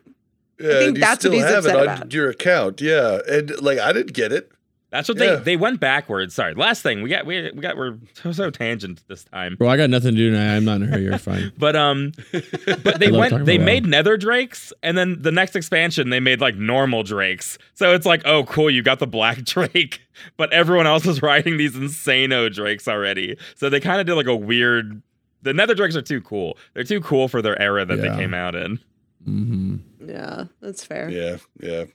Yeah, I think that's what still he's have it upset on about. your account. Yeah, and like I didn't get it. That's what Yeah. they they went backwards. Sorry. Last thing we got we we got we're so, so tangent this time. Bro, I got nothing to do tonight. I'm not in a hurry. You're fine. But um, but they went. They about made Nether Drakes, and then the next expansion they made like normal Drakes. So it's like, oh, cool, you got the Black Drake, but everyone else is riding these insano Drakes already. So they kind of did like a weird. The Nether Drakes are too cool. They're too cool for their era that Yeah. they came out in. hmm Yeah, that's fair. Yeah, yeah.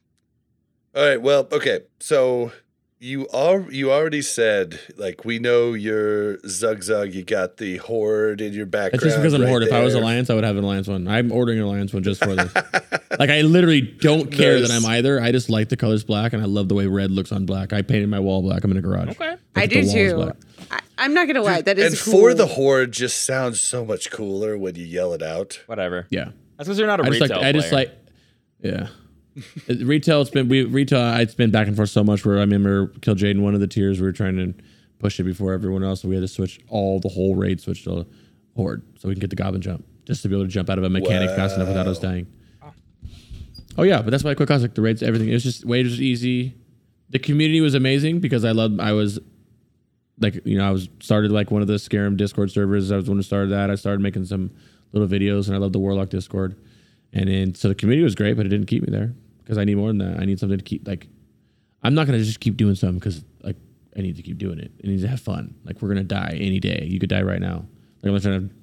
All right. Well, okay. So you all you already said like we know your Zug Zug. You got the horde in your background. It's just because I'm right horde. If I was there. Alliance, I would have an Alliance one. I'm ordering an Alliance one just for this. like I literally don't care that I'm either. I just like the colors black, and I love the way red looks on black. I painted my wall black. I'm in a garage. Okay. I do the wall is too. I, I'm not gonna lie, that is and cool. for the horde just sounds so much cooler when you yell it out. Whatever. Yeah. That's because you're not a I just retail like. I just like. Yeah. It- retail. It's been we retail. It's been back and forth so much. Where I remember Kil'jaeden one of the tiers. We were trying to push it before everyone else. So we had to switch all the whole raid switch to horde, so we can get the goblin jump, just to be able to jump out of a mechanic fast enough without us dying. Oh yeah, but that's why I quit. The raids, everything. It was just way just easy. The community was amazing because I loved. I was like, you know, I was started like one of the Skeram Discord servers. I was one who started that. I started making some little videos, and I love the Warlock Discord. And then so the community was great, but it didn't keep me there because I need more than that. I need something to keep like. I'm not gonna just keep doing something because like I need to keep doing it. It needs to have fun. Like we're gonna die any day. You could die right now. Like I'm not trying to.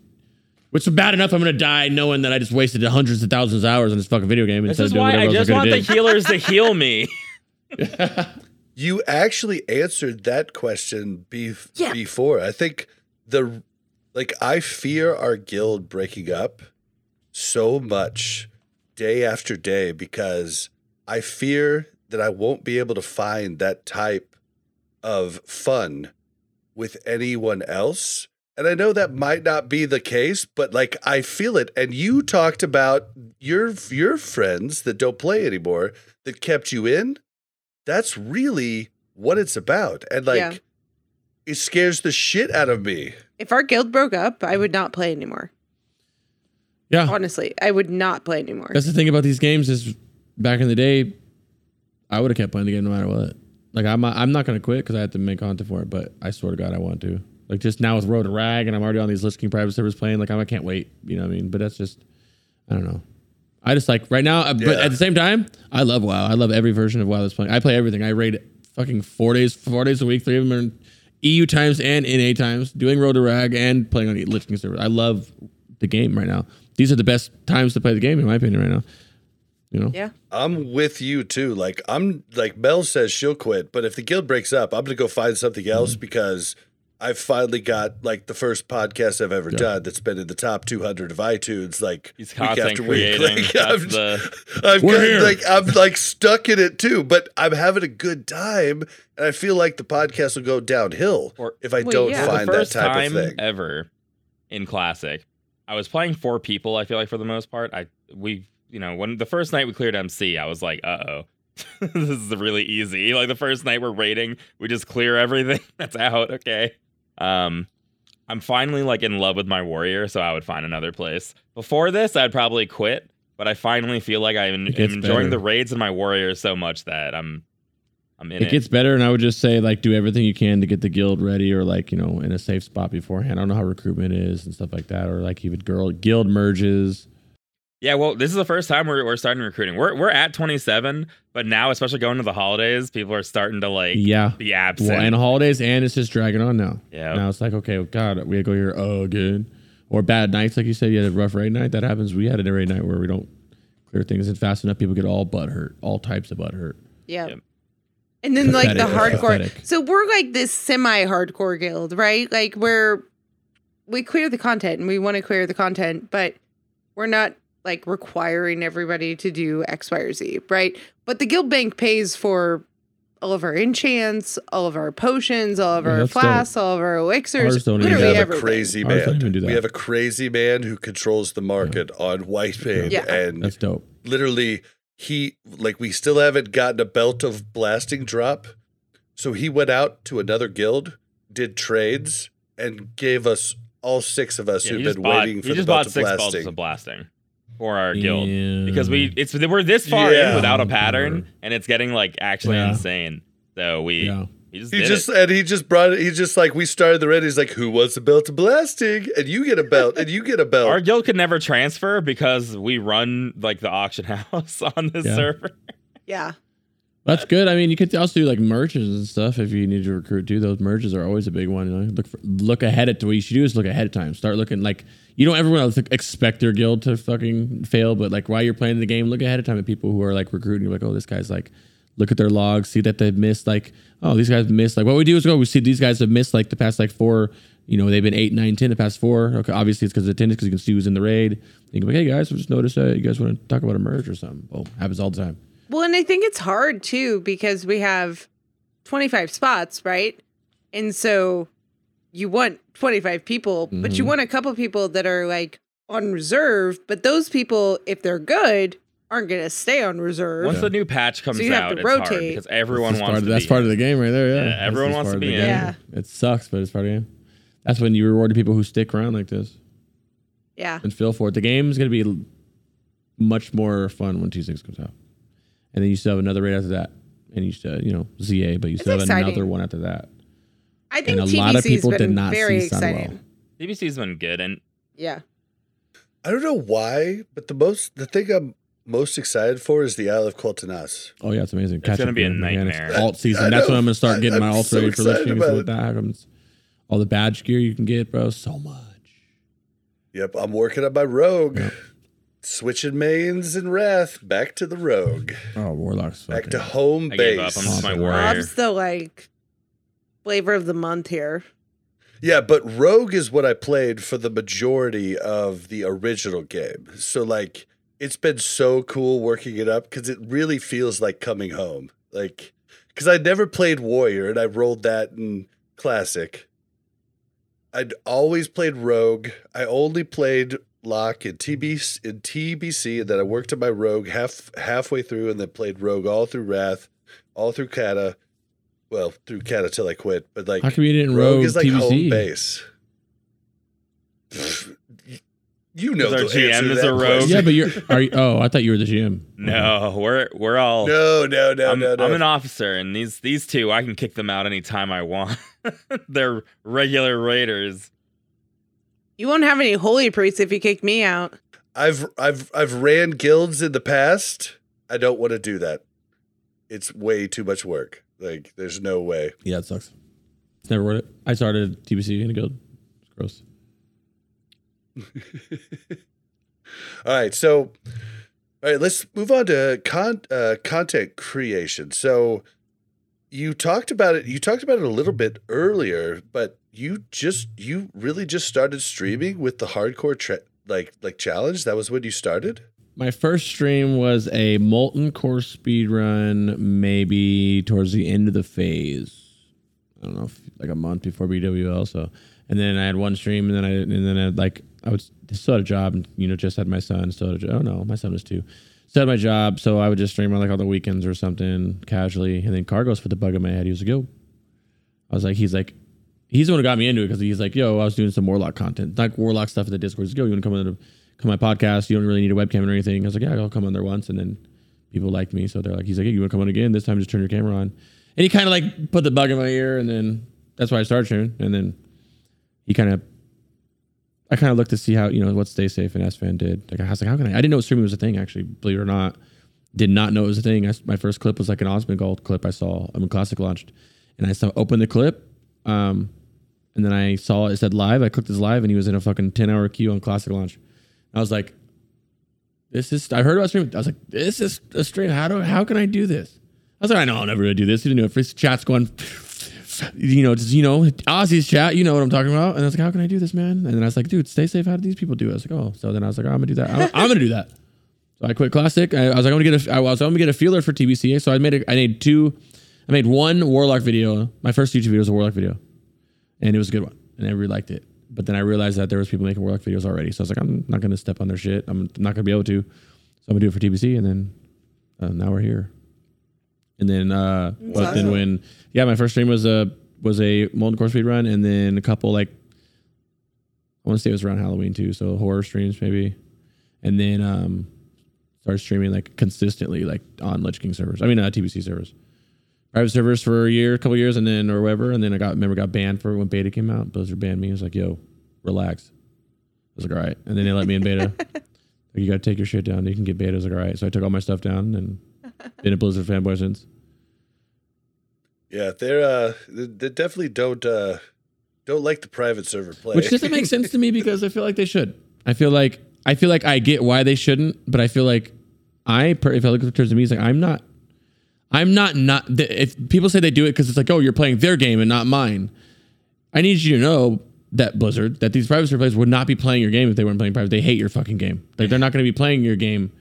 Which is bad enough. I'm gonna die knowing that I just wasted hundreds of thousands of hours on this fucking video game this instead is of doing why whatever I else just I want could the healers to heal me. You actually answered that question bef- Yeah. before. I think the like I fear our guild breaking up so much day after day because I fear that I won't be able to find that type of fun with anyone else. And I know that might not be the case, but like I feel it. And you talked about your your friends that don't play anymore that kept you in. That's really what it's about. And like Yeah. it scares the shit out of me. if our guild broke up, I would not play anymore. Yeah, Honestly, I would not play anymore. That's the thing about these games is back in the day, I would have kept playing the game no matter what. Like I'm I'm not gonna quit because I have to make content for it, but I swear to God I want to. Like just now with Road to Rag and I'm already on these Lich King private servers playing. Like I'm, I can't wait. You know what I mean? But that's just I don't know. I just like right now, uh, but Yeah. at the same time, I love WoW. I love every version of WoW that's playing. I play everything. I raid fucking four days, four days a week. Three of them are in EU times and NA times, doing Road to Rag and playing on Lich King servers. I love the game right now. These are the best times to play the game, in my opinion, right now. You know. Yeah. I'm with you too. Like I'm like Mel says she'll quit, but if the guild breaks up, I'm gonna go find something else Mm-hmm. because I've finally got like the first podcast I've ever Yeah. done that's been in the top 200 of iTunes. Like He's week content after week. Like, I'm, the I've We're got, here. like I'm like stuck in it too, but I'm having a good time, and I feel like the podcast will go downhill Or- if I Well, don't yeah. the find that type time of thing. ever in classic i was playing four people i feel like for the most part i we you know when the first night we cleared mc i was like uh-oh. This is really easy. Like the first night we're raiding we just clear everything. That's out. Okay. Um i'm finally like in love with my warrior so i would find another place. Before this i'd probably quit but i finally feel like i'm, I'm enjoying better. the raids and my warrior so much that i'm i'm in It it, gets better, and I would just say like do everything you can to get the guild ready, or like you know in a safe spot beforehand. I don't know how recruitment is and stuff like that, or like even girl guild merges. Yeah, well, this is the first time we're, we're starting recruiting. We're we're at 27, but now, especially going to the holidays, people are starting to like Yeah, be absent. well, and holidays, and it's just dragging on now. yeah, Now it's like okay, God, we go here again, or bad nights, like you said, you had a rough raid night. That happens. We had a raid night where we don't clear things in fast enough. People get all butt hurt, all types of butt hurt. Yeah. Yep. And then like the hardcore. Pathetic. So we're like this semi-hardcore guild, right? Like we're we clear the content and we want to clear the content, but we're not like requiring everybody to do X, Y, or Z, right? But the guild bank pays for all of our enchants, all of our potions, all of Yeah, our that's flasks, all of our elixirs, Ours We literally have a crazy Ours don't man. We have a crazy man who controls the market on white Whitebane, Yeah. and That's dope. literally he like we still haven't gotten a belt of blasting drop. So he went out to another guild did trades and gave us all six of us Yeah, who've been bought, waiting he for the just belt bought of six belts blasting. of blasting for our guild because we it's we're this far Yeah. in without a pattern, and it's getting like actually Yeah. insane. So we yeah. he just he just and he just brought it he just like we started the raid he's like who wants a belt of blasting and you get a belt and you get a belt Our guild could never transfer because we run like the auction house on this Yeah. server. Yeah. That's good. I mean, you could also do like merges and stuff if you need to recruit too. Those merges are always a big one. You know? Look for, look ahead at what you should do is look ahead of time. Start looking like you don't ever want to expect your guild to fucking fail, but like while you're playing the game, look ahead of time at people who are like recruiting. You're like, oh, this guy's like, look at their logs, see that they've missed like, oh, these guys missed like what we do is go, we see these guys have missed like the past like four. You know, they've been eight, nine, ten the past four. Okay, obviously it's because of attendance because you can see who's in the raid. You can be like, hey guys, I just noticed that you guys want to talk about a merge or something. Oh, happens all the time. Well, and I think it's hard too because we have 25 spots, right? And so you want 25 people, but you Mhm. want a couple people that are like on reserve, but those people, if they're good, aren't going to stay on reserve. Once the new patch comes So you have out, to it's hard rotate. because everyone That's wants part of, to that's be part in. of the game right there. Yeah, Yeah, everyone wants to of be the in. game. Yeah. It sucks, but it's part of the game. That's when you reward the people who stick around like this yeah. and feel for it. The game is going to be much more fun when T6 comes out, and then you still have another raid after that, and you still you know ZA, but you It's still have exciting. another one after that. I think And a lot of people been did not very see exciting. Sunwell. TBC's been good, and Yeah. i don't know why but the most the thing i'm most excited for is the Isle of Quel'Danas. Oh yeah, it's amazing. It's gonna be a nightmare. Alt season. I That's when I'm gonna start getting my I'm alt so ready for excited lifting. So with that happens, all the badge gear you can get, bro, so much. Yep, I'm working on my rogue. Yeah. Switching mains and wrath back to the rogue. Oh, warlocks. Back to home I base. gave up. I'm just my Awesome. warrior. Rob's the like flavor of the month here. Yeah, but Rogue is what I played for the majority of the original game. So like it's been so cool working it up cuz it really feels like coming home. Like cuz I never played Warrior and I rolled that in classic. I'd always played Rogue. I only played Lock in TB in TBC and then I worked on my Rogue half halfway through and then played Rogue all through Wrath, all through Cata. Well, through Cata till I quit, but like How come you didn't Rogue rogue is like TBC? home base. You know Our the GM answer to is that a rogue. Yeah, but you're. Are you, oh, I thought you were the GM. no, we're we're all. No, no, no, I'm, no, no. I'm an officer, and these these two, I can kick them out anytime I want. They're regular raiders. You won't have any holy priests if you kick me out. I've I've I've ran guilds in the past. I don't want to do that. It's way too much work. Like there's no way. Yeah, it sucks. Never worth it. I started TBC in a guild. It's gross. All right, so All right, let's move on to con- uh, content creation. So you talked about it. You talked about it a little bit earlier, but you just you really just started streaming with the hardcore tra- like like challenge. That was when you started. My first stream was a molten core speed run, maybe towards the end of the phase. I don't know, like a month before BWL. So, and then I had one stream, and then I and then I like I was still had a job, and you know just had my son. Still oh no, my son was two. Still had my job, so I would just stream on like all the weekends or something casually. And then Kargoz put the bug in my head. He was like, "Yo," I was like, "He's like." He's the one who got me into it because he's like, "Yo, I was doing some Warlock content, like Warlock stuff at the Discord." He's like, "Yo, you want to come on the come on my podcast? You don't really need a webcam or anything." I was like, "Yeah, I'll come on there once." And then people liked me, so they're like, "He's like, hey, you want to come on again? This time, just turn your camera on." And he kind of like put the bug in my ear, and then that's why I started streaming. And then he kind of, I kind of looked to see how you know what Stay Safe and Esfand did. Like I was like, how can I? I didn't know streaming was a thing. Actually, believe it or not, did not know it was a thing. I, my first clip was like an Asmongold clip I saw when Classic launched, and I saw opened the clip. Um, and then I saw it said live. I clicked his live, and he was in a fucking ten hour queue on Classic launch. I was like, "This is." I heard about streaming. I was like, "This is a stream. How do? How can I do this?" I was like, "I know I'll never really do this." Didn't know. First chat's going, you know, just you know, Aussie's chat. You know what I'm talking about. And I was like, "How can I do this, man?" And then I was like, "Dude, stay safe. How do these people do?" it? I was like, "Oh." So then I was like, oh, "I'm gonna do that. I'm, I'm gonna do that." So I quit Classic. I, I was like, "I'm gonna get a." I was. I'm gonna get a feeler for TBCA. So I made. A, I made two. I made one Warlock video. My first YouTube video was a Warlock video, and it was a good one, and everybody liked it. But then I realized that there was people making Warlock videos already, so I was like, I'm not gonna step on their shit. I'm not gonna be able to. So I'm gonna do it for TBC, and then uh, now we're here. And then, uh, but then when yeah, my first stream was a was a molten core speed run, and then a couple like I want to say it was around Halloween too, so horror streams maybe, and then um started streaming like consistently like on Lich King servers. I mean, uh, TBC servers, private servers for a year, a couple years, and then or whatever, and then I got remember got banned for when beta came out. Blizzard banned me. I was like, yo, relax. I was like, all right, and then they let me in beta. like, you got to take your shit down. You can get beta. I was like, all right. So I took all my stuff down and been a Blizzard fanboy since. Yeah, they're uh, they they definitely don't uh, don't like the private server play. Which doesn't make sense to me because I feel like they should. I feel like I feel like I get why they shouldn't, but I feel like I, per- if I look at the terms of me, it's like I'm not, I'm not not. If people say they do it because it's like, oh, you're playing their game and not mine, I need you to know that Blizzard, that these private server players would not be playing your game if they weren't playing private. They hate your fucking game. Like they're not going to be playing your game.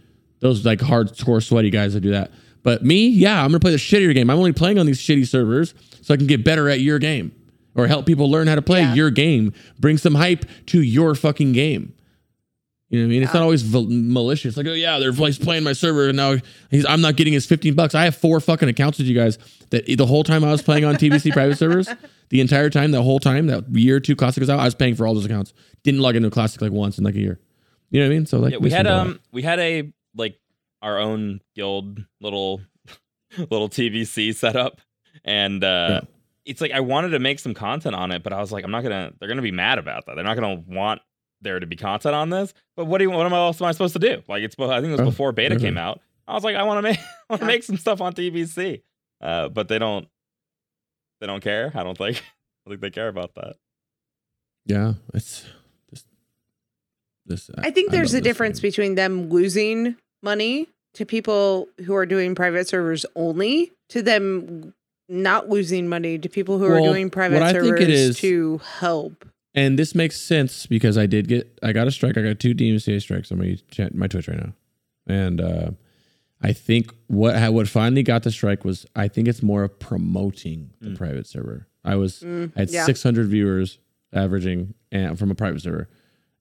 Those like hardcore sweaty guys that do that. But me, yeah, I'm gonna play the shit out of your game. I'm only playing on these shitty servers so I can get better at your game or help people learn how to play Yeah. your game. Bring some hype to your fucking game. You know what I mean? It's not uh. always val- malicious. Like, oh yeah, they're he's playing my server, and now he's I'm not getting his 15 bucks. I have four fucking accounts with you guys. That the whole time I was playing on TBC private servers, the entire time, the whole time, that year or two Classic was out, I was paying for all those accounts. Didn't log into Classic like once in like a year. You know what I mean? So like, yeah, we had um we had a like our own guild little little TBC setup, and uh Yeah. it's like I wanted to make some content on it, but I was like, I'm not gonna. They're gonna be mad about that. They're not gonna want there to be content on this. But what do you? What am I else am I supposed to do? Like it's. I think it was Oh, before beta came out. I was like, I want to make I want to make some stuff on TBC, uh, but they don't. They don't care. I don't think. I don't think they care about that. yeah, it's just this. I think there's love a difference game. between them losing money to people who are doing private servers only to them not losing money to people who are doing private what I think servers it is- to help. And this makes sense because I did get I got a strike. I got two DMCA strikes on my chat, my Twitch right now, and uh, I think what ha- what finally got the strike was I think it's more of promoting the Mm. private server. I was Mm, I had yeah. 600 viewers averaging and from a private server,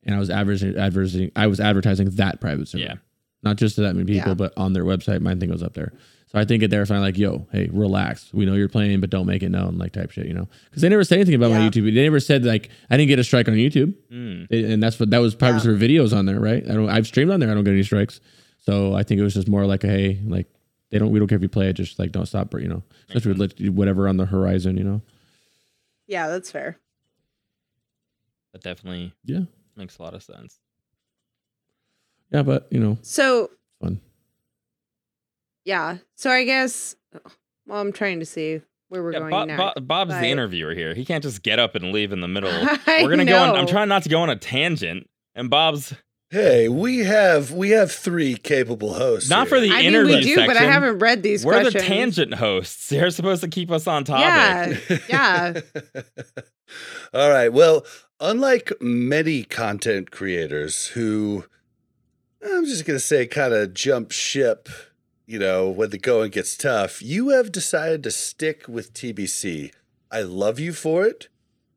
and I was averaging advertising I was advertising that private server. Yeah. Not just to that many people, Yeah. but on their website, my thing was up there. So I think it they're finally like, yo, hey, relax. We know you're playing, but don't make it known, like type shit, you know? Because they never said anything about my YouTube. They never said like I didn't get a strike on YouTube, Mm. And that's what that was private Yeah. server videos on there, right? I don't. I've streamed on there. I don't get any strikes. So I think it was just more like, a, hey, like they don't. We don't care if you play it. Just like don't stop, you know. Especially with like, whatever on the horizon, you know. Yeah, that's fair. That definitely Yeah. makes a lot of sense. Yeah, but you know, So fun. yeah, so I guess well, I'm trying to see where we're Yeah, going Bob, next. Bob, Bob's but- the interviewer here. He can't just get up and leave in the middle. I We're gonna go on. I'm trying not to go on a tangent. And Bob's Hey, we have we have three capable hosts. Not for here. the I mean, interview we do, section. but I haven't read these We're questions. the tangent hosts. They're supposed to keep us on topic. Yeah, yeah. All right. Well, unlike many content creators who I'm just going to say kind of jump ship, you know, when the going gets tough, you have decided to stick with TBC. I love you for it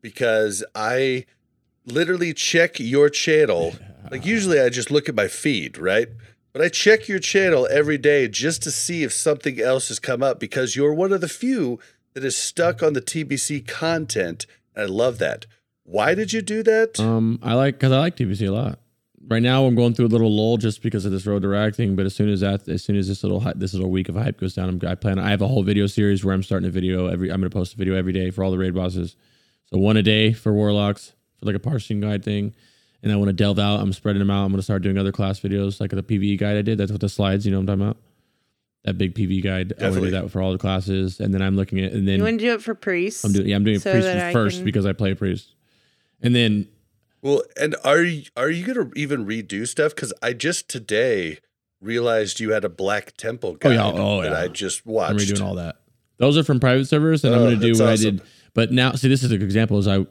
because I literally check your channel. Like usually I just look at my feed, right? But I check your channel every day just to see if something else has come up because you're one of the few that is stuck on the TBC content. And I love that. Why did you do that? Um, I like because I like TBC a lot. Right now, I'm going through a little lull just because of this road to acting. But as soon as that, as soon as this little this little week of hype goes down, I'm, I plan. I have a whole video series where I'm starting a video every. I'm going to post a video every day for all the raid bosses. So one a day for warlocks for like a parsing guide thing, and I want to delve out. I'm spreading them out. I'm going to start doing other class videos like the PVE guide I did. That's what the slides. You know what I'm talking about? That big PVE guide. I want to do that for all the classes, and then I'm looking at and then You want to do it for priests? I'm doing. Yeah, I'm doing so priest first can- because I play priest, and then Well, and are you, are you going to even redo stuff? Because I just today realized you had a Black Temple Oh, guide yeah. Oh, that yeah. I just watched. I'm redoing all that. Those are from private servers, and I'm Oh, going to do what awesome. I did. But now, see, this is a good example. Is I,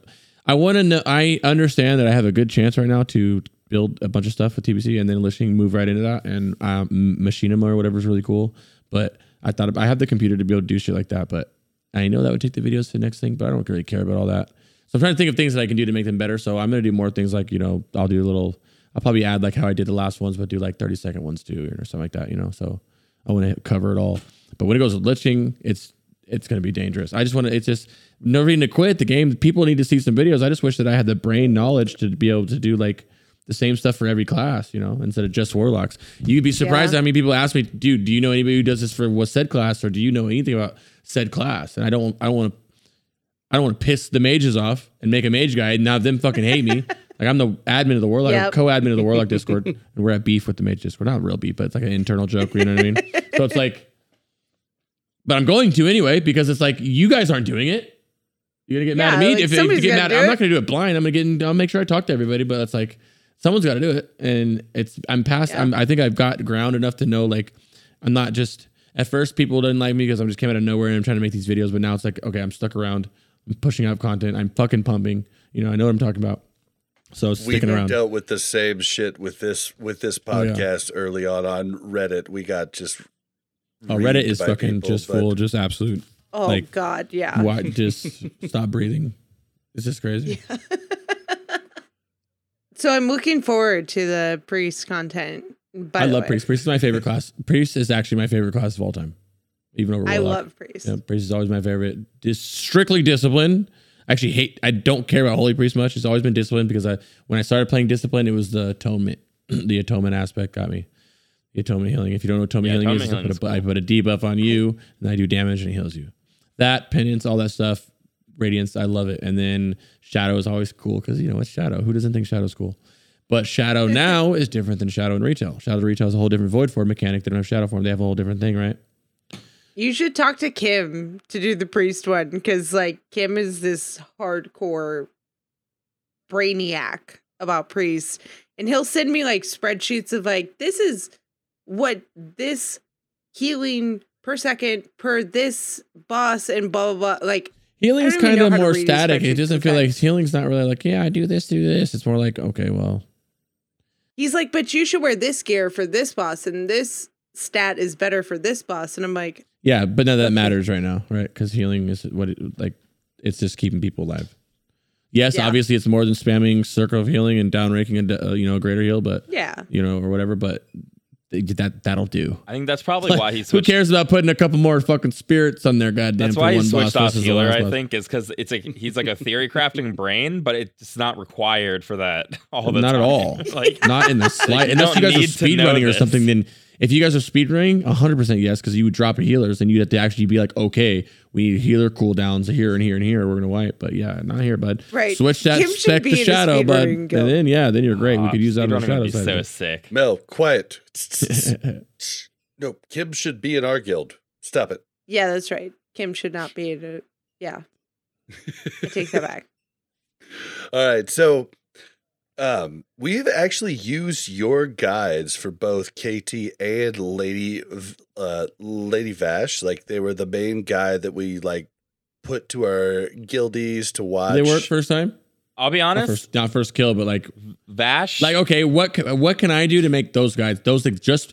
I want to know. I understand that I have a good chance right now to build a bunch of stuff with TBC, and then listening move right into that, and um, Machinima or whatever is really cool. But I thought I have the computer to be able to do shit like that, but I know that would take the videos to the next thing. But I don't really care about all that. So I'm trying to think of things that I can do to make them better. So I'm to do more things like you know I'll do a little. I'll probably add like how I did the last ones, but do like 30 second ones too, or something like that. You know, so I want to cover it all. But when it goes with liching, it's it's going to be dangerous. I just want to. It's just no reason to quit the game. People need to see some videos. I just wish that I had the brain knowledge to be able to do like the same stuff for every class, you know, instead of just warlocks. You'd be surprised Yeah. how many people ask me, dude, do you know anybody who does this for what said class, or do you know anything about said class? And I don't, I don't want to, I don't want to piss the mages off and make a mage guide and have them fucking hate me. like I'm the admin of the warlock, I'm Yep. co-admin of the warlock Discord, and we're at beef with the mage Discord. Not real beef, but it's like an internal joke. You know what I mean? so it's like, but I'm going to anyway because it's like you guys aren't doing it. You're gonna get mad at me like, if, if you get mad. I'm not gonna do it blind. I'm gonna get. In, I'll make sure I talk to everybody. But it's like someone's got to do it, and it's. I'm past. Yeah. I'm, I think I've got ground enough to know like I'm not just. At first, people didn't like me because I'm just came out of nowhere and I'm trying to make these videos. But now it's like, okay, I'm stuck around. I'm pushing out content. I'm fucking pumping. You know, I know what I'm talking about. So we sticking around. dealt with the same shit with this with this Oh, yeah. podcast early on on Reddit. We got just Oh, Reddit is fucking people, just full, just absolute. Oh like, God, yeah. Why, just stop breathing. It's just crazy. So I'm looking forward to the priest content. By I the love way. priest. Priest is my favorite class. Priest is actually my favorite class of all time, even over. I love priest. Yeah, priest is always my favorite. Dis- strictly discipline. I actually hate. I don't care about holy priest much. It's always been discipline because I when I started playing discipline, it was the atonement. the atonement aspect got me. The atonement healing. If you don't know what atonement Yeah, healing atonement is, I put, a, healing's I put a debuff on you, and I do damage and it heals you. That penance, all that stuff, radiance, I love it. And then shadow is always cool because you know it's shadow. Who doesn't think shadow's cool? But shadow now is different than shadow in retail. Shadow in retail is a whole different void form mechanic. They don't have shadow form. They have a whole different thing, right? You should talk to Kim to do the priest one because, like, Kim is this hardcore brainiac about priests, and he'll send me like spreadsheets of like, this is what this healing per second per this boss and blah blah blah. Like, healing is kind of more static. It doesn't feel like healing's not really like, yeah, I do this, do this. It's more like, okay, well, he's like, but you should wear this gear for this boss, and this stat is better for this boss. And I'm like, yeah, but none of that matters right now, right? Because healing is what it like. It's just keeping people alive. Yes, Yeah. obviously, it's more than spamming circle of healing and down ranking a uh, you know greater heal, but yeah. you know or whatever. But that that'll do. I think that's probably why he switched. Who cares about putting a couple more fucking spirits on there? Goddamn, That's why he switched off healer. I think is because it's a he's like a theory crafting brain, but it's not required for that all the Not at all. like not in the slight. Unless you guys are need to speed know running or something, then if you guys are speed running, 100% yes, because you would drop your healers and you'd have to actually be like, okay, we need healer cooldowns here and here and here. We're going to wipe. But yeah, not here, bud. Right. Switch that Kim should spec to shadow, speed bud. running And then, yeah, then you're great. we could use that on the shadow side. so sick. Mel, quiet. no, Kim should be in our guild. Stop it. Yeah, that's right. Kim should not be in a. Yeah, I take that back. All right. So Um, we've actually used your guides for both KT and Lady uh Lady Vashj. Like they were the main guide that we like put to our guildies to watch. They work first time. I'll be Not honest. first, not first kill, but like Vashj. like okay, what what can I do to make those guys those things just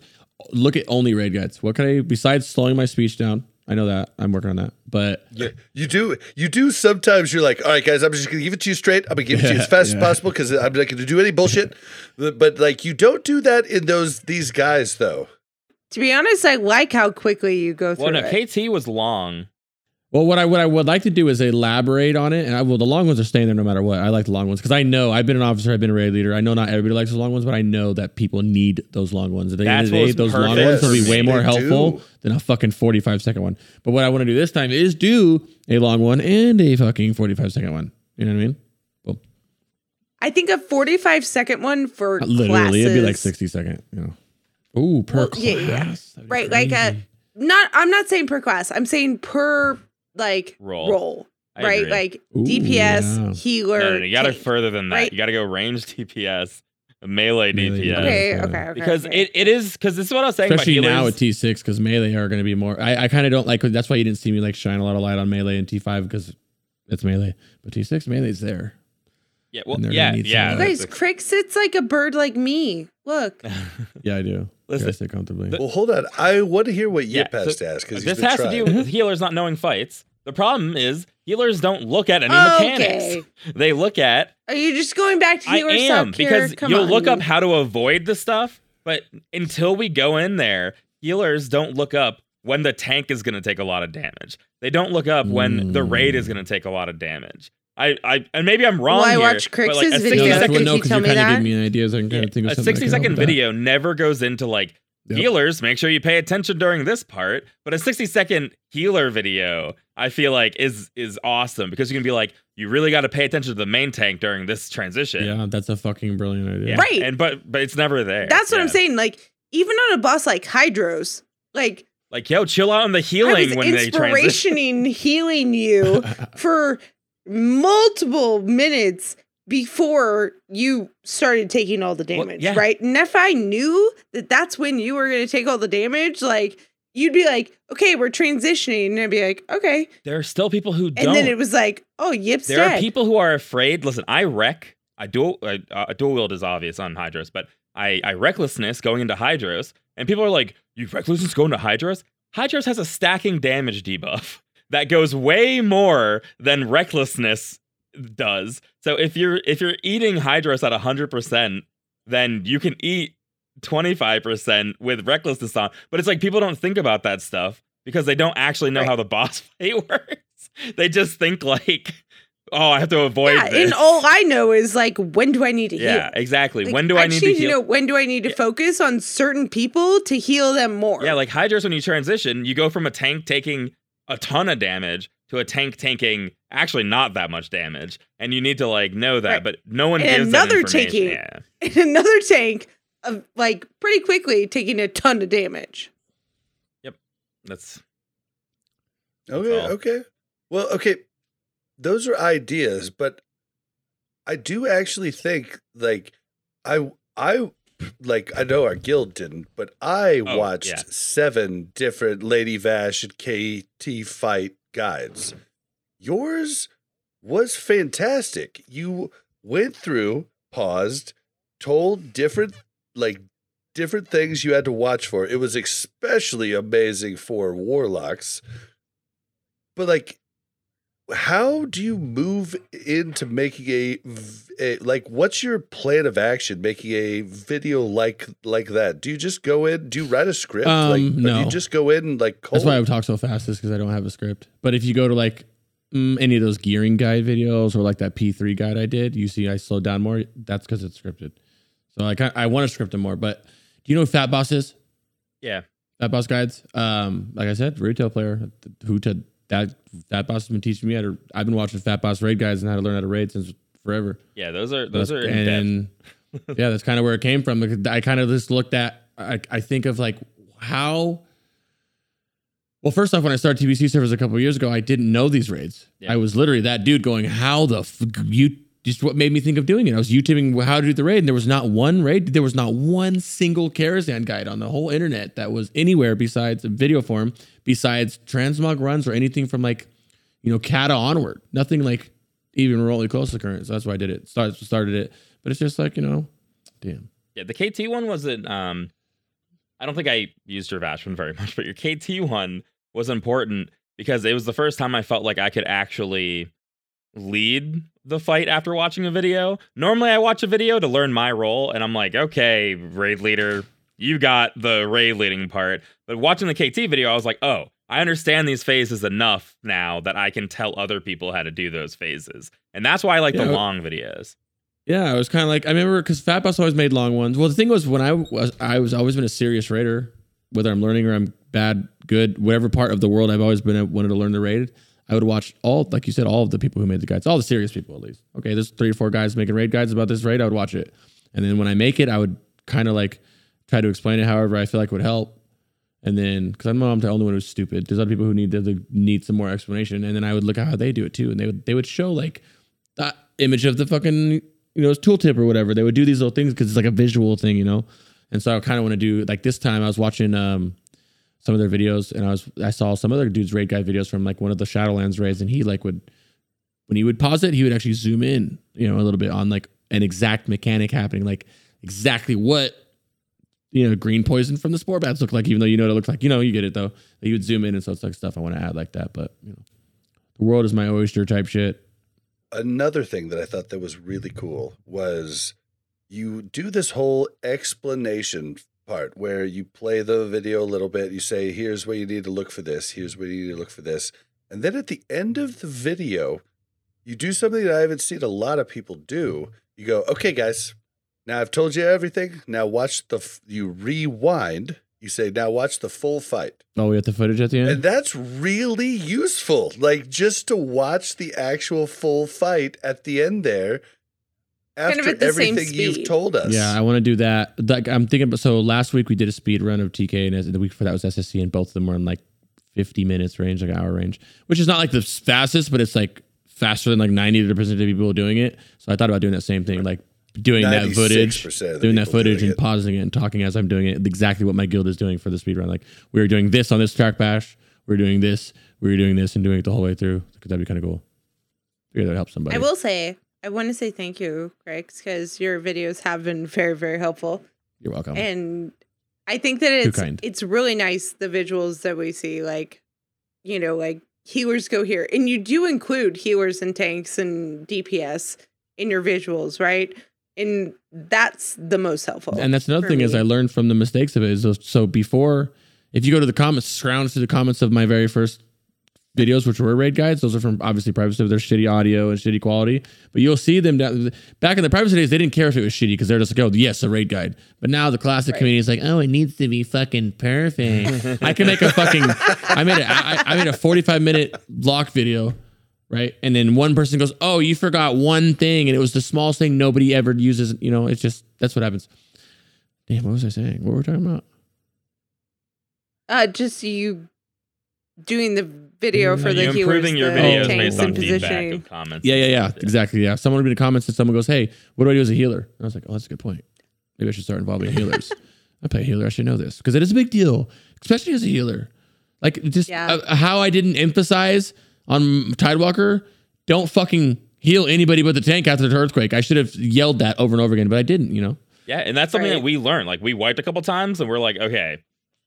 look at only raid guides? What can I besides slowing my speech down? I know that I'm working on that, but Yeah, you do. You do. Sometimes you're like, all right, guys, I'm just gonna give it to you straight. I'm gonna give it to you as fast as possible because I'm not gonna do any bullshit. but, but like, you don't do that in those these guys though. To be honest, I like how quickly you go through well, no, it. KT was long. Well, what I what I would like to do is elaborate on it, and I will. The long ones are staying there no matter what. I like the long ones because I know I've been an officer, I've been a raid leader. I know not everybody likes the long ones, but I know that people need those long ones. At the end That's of the day, what was those long perfect ones will be way more helpful do. than a fucking forty-five second one. But what I want to do this time is do a long one and a fucking forty-five second one. You know what I mean? I think a 45 second one for uh, Literally, classes. it'd be like sixty second. You know? Ooh, per Well, class. yeah, yeah. That'd be Right, like uh, a not I'm not saying per class. I'm saying per like Roll. roll. I right? agree. Like Ooh, DPS, yeah. healer. No, no, no, you got to tank. further than that. right? You got to go range DPS, melee, Melee DPS. Okay, okay, okay. Because okay. it, it is because this is what I was saying Especially about now healers. at T6 because melee are going to be more. I, I kind of don't like. That's why you didn't see me like shine a lot of light on melee and T5 because it's melee. But T6 melee's there. yeah, well, yeah, gonna need some yeah. of guys, that's Crix sits like a bird like me. Look. Yeah, I do. Listen, Listen, I sit comfortably. the- Well, hold on. I want to hear what Yeah, Yip has so to ask because this has to do with healers not knowing fights. The problem is healers don't look at any mechanics. They look at Are you just going back to healers? I am because Come you'll on. look up how to avoid the stuff, but until we go in there, healers don't look up when the tank is going to take a lot of damage. They don't look up when the raid is Mm. going to take a lot of damage. I, I and maybe I'm wrong Well, I here, watch but like a Crix's 60 video. no, second no, you tell you me kind of that? give me ideas. I can kind Yeah, of think of a something. 60 I can help second with that. video never goes into like Yep. healers make sure you pay attention during this part but a 60 second healer video i feel like is is awesome because you can be like you really got to pay attention to the main tank during this transition Yeah, that's a fucking brilliant idea. Yeah. Right. and but but it's never there That's what I'm saying. Like, even on a boss like Hydross, like like yo chill out on the I healing was when they transition inspirationing healing you for multiple minutes before you started taking all the Well, damage, yeah. right? And if I knew that that's when you were going to take all the damage, like you'd be like, "Okay, we're transitioning," and I'd be like, "Okay," there are still people who and don't And then it was like, "Oh, Yip's there dead." are people who are afraid listen i wreck i dual I, uh, dual wield is obvious on Hydross but i i recklessness going into Hydross and people are like you recklessness going to Hydross Hydross has a stacking damage debuff that goes way more than recklessness does so if you're if you're eating Hydross at 100% then you can eat 25% with recklessness on but it's like people don't think about that stuff because they don't actually know Right. how the boss fight works they just think like oh i have to avoid yeah, this and all I know is like, when do I need to heal? yeah exactly Like, when do i, just need to heal know when do I need to Yeah. focus on certain people to heal them more? yeah like Hydross when you transition you go from a tank taking a ton of damage to a tank tanking actually not that much damage and you need to like know that Right. but no one And gives another taking- yeah and another tank of like pretty quickly taking a ton of damage. Yep. That's Okay, all. okay. Well, okay. Those are ideas, but I do actually think like I I like I know our guild didn't, but I Oh, watched yeah. seven different Lady Vashj and KT fight guides. Yours was fantastic. You went through, paused, told different like different things you had to watch for. It was especially amazing for warlocks. But like how do you move into making a, like what's your plan of action making a video like like that do you just go in do you write a script Um, like or do no. you just go in and like cold? That's why I would talk so fast is because I don't have a script. But if you go to like mm, any of those gearing guide videos or like that P3 guide I did, you see I slowed down more. That's because it's scripted. So like I, I want to script them more. But do you know who Fat Boss is? yeah Fat Boss guides. Um, like I said, retail player who to that Fat Boss has been teaching me how to. I've been watching Fat Boss raid guides and how to learn how to raid since forever. yeah those are those That's- are and yeah, that's kind of where it came from. I kind of just looked at. I, I think of like how. Well, first off, when I started TBC servers a couple of years ago, I didn't know these raids. Yeah. I was literally that dude going, "How the f- you just what made me think of doing it. I was YouTubing how to do the raid, and there was not one raid. There was not one single Karazhan guide on the whole internet that was anywhere besides a video form, besides transmog runs or anything from like, you know, Cata onward. Nothing like even remotely close to current. So that's why I did it. Started started it, but it's just like you know, damn. Yeah, the KT one wasn't. Um, I don't think I used your Vashj one very much, but your KT one was important because it was the first time I felt like I could actually lead the fight after watching a video. Normally, I watch a video to learn my role, and I'm like, okay, raid leader, you got the raid leading part. But watching the KT video, I was like, oh, I understand these phases enough now that I can tell other people how to do those phases. And that's why I like Yeah. the long videos. Yeah, I was kind of like I remember because Fat Boss always made long ones. Well, the thing was when I was I was always been a serious raider, whether I'm learning or I'm bad, good, whatever part of the world I've always been wanted to learn the raid. I would watch all, like you said, all of the people who made the guides, all the serious people at least. Okay, there's three or four guys making raid guides about this raid. I would watch it, and then when I make it, I would kind of like try to explain it however I feel like would help. And then, because I'm, I'm the only one who's stupid, there's other people who need to need some more explanation. And then I would look at how they do it too, and they would they would show like that image of the fucking you know tooltip or whatever. They would do these little things because it's like a visual thing, you know. And so I kind of want to do like this time. I was watching um some of their videos, and I was I saw some other dude's raid guide videos from like one of the Shadowlands raids, and he like would when he would pause it, he would actually zoom in, you know, a little bit on like an exact mechanic happening, like exactly what you know green poison from the spore bats look like, even though you know what it looks like. You know, you get it though. You would zoom in, and so it's like stuff I want to add like that. But you know, the world is my oyster type shit. another thing that I thought that was really cool was you do this whole explanation part where you play the video a little bit. You say, here's where you need to look for this. Here's where you need to look for this. And then at the end of the video, you do something that I haven't seen a lot of people do. You go, okay, guys, now I've told you everything. Now watch the, f-, you rewind. You say, now watch the full fight. Oh, we have the footage at the end. And that's really useful. Like just to watch the actual full fight at the end there Kind of after at the same everything you've speed. told us. Yeah, I want to do that. Like I'm thinking, about, so last week we did a speed run of TK, and the week before that was SSC, and both of them were in like 50 minutes range, like hour range, which is not like the fastest, but it's like faster than like 90 to percent of people doing it. So I thought about doing that same thing, like doing that footage, doing that footage, doing and it. pausing it and talking as I'm doing it. Exactly what my guild is doing for the speed run. Like we were doing this on this track bash, we are doing this, we were doing this, and doing it the whole way through. Because that'd be kind of cool. Figure that would help somebody. I will say, I want to say thank you, Greg, because your videos have been very, very helpful. You're welcome. And I think that it's it's really nice the visuals that we see, like, you know, like healers go here. And you do include healers and tanks and DPS in your visuals, right? And that's the most helpful. And that's another thing is. I learned from the mistakes of it. Is so before, if you go to the comments, scrounge to the comments of my very first videos, which were raid guides, those are from obviously private stuff. They're shitty audio and shitty quality, but you'll see them down, back in the privacy days. They didn't care if it was shitty because they're just like, oh yes, a raid guide. But now the classic Right. community is like, oh, it needs to be fucking perfect. I can make a fucking. I made a. I, I made a forty-five minute block video. Right. And then one person goes, Oh, you forgot one thing. And it was the smallest thing nobody ever uses. You know, it's just, that's what happens. Damn, what was I saying? What were we talking about? uh, just you doing the video for Are the you healers, improving your the videos tanks, based on and feedback positioning. of comments? Yeah, yeah, yeah. Exactly. Yeah. Someone would be in the comments and someone goes, Hey, what do I do as a healer? And I was like, Oh, that's a good point. Maybe I should start involving healers. I play a healer. I should know this because it is a big deal, especially as a healer. Like, just Yeah. uh, how I didn't emphasize on Tidewalker don't fucking heal anybody but the tank after the earthquake. I should have yelled that over and over again, but I didn't, you know? Yeah, and that's something Right. that we learned. Like we wiped a couple times, and we're like, okay.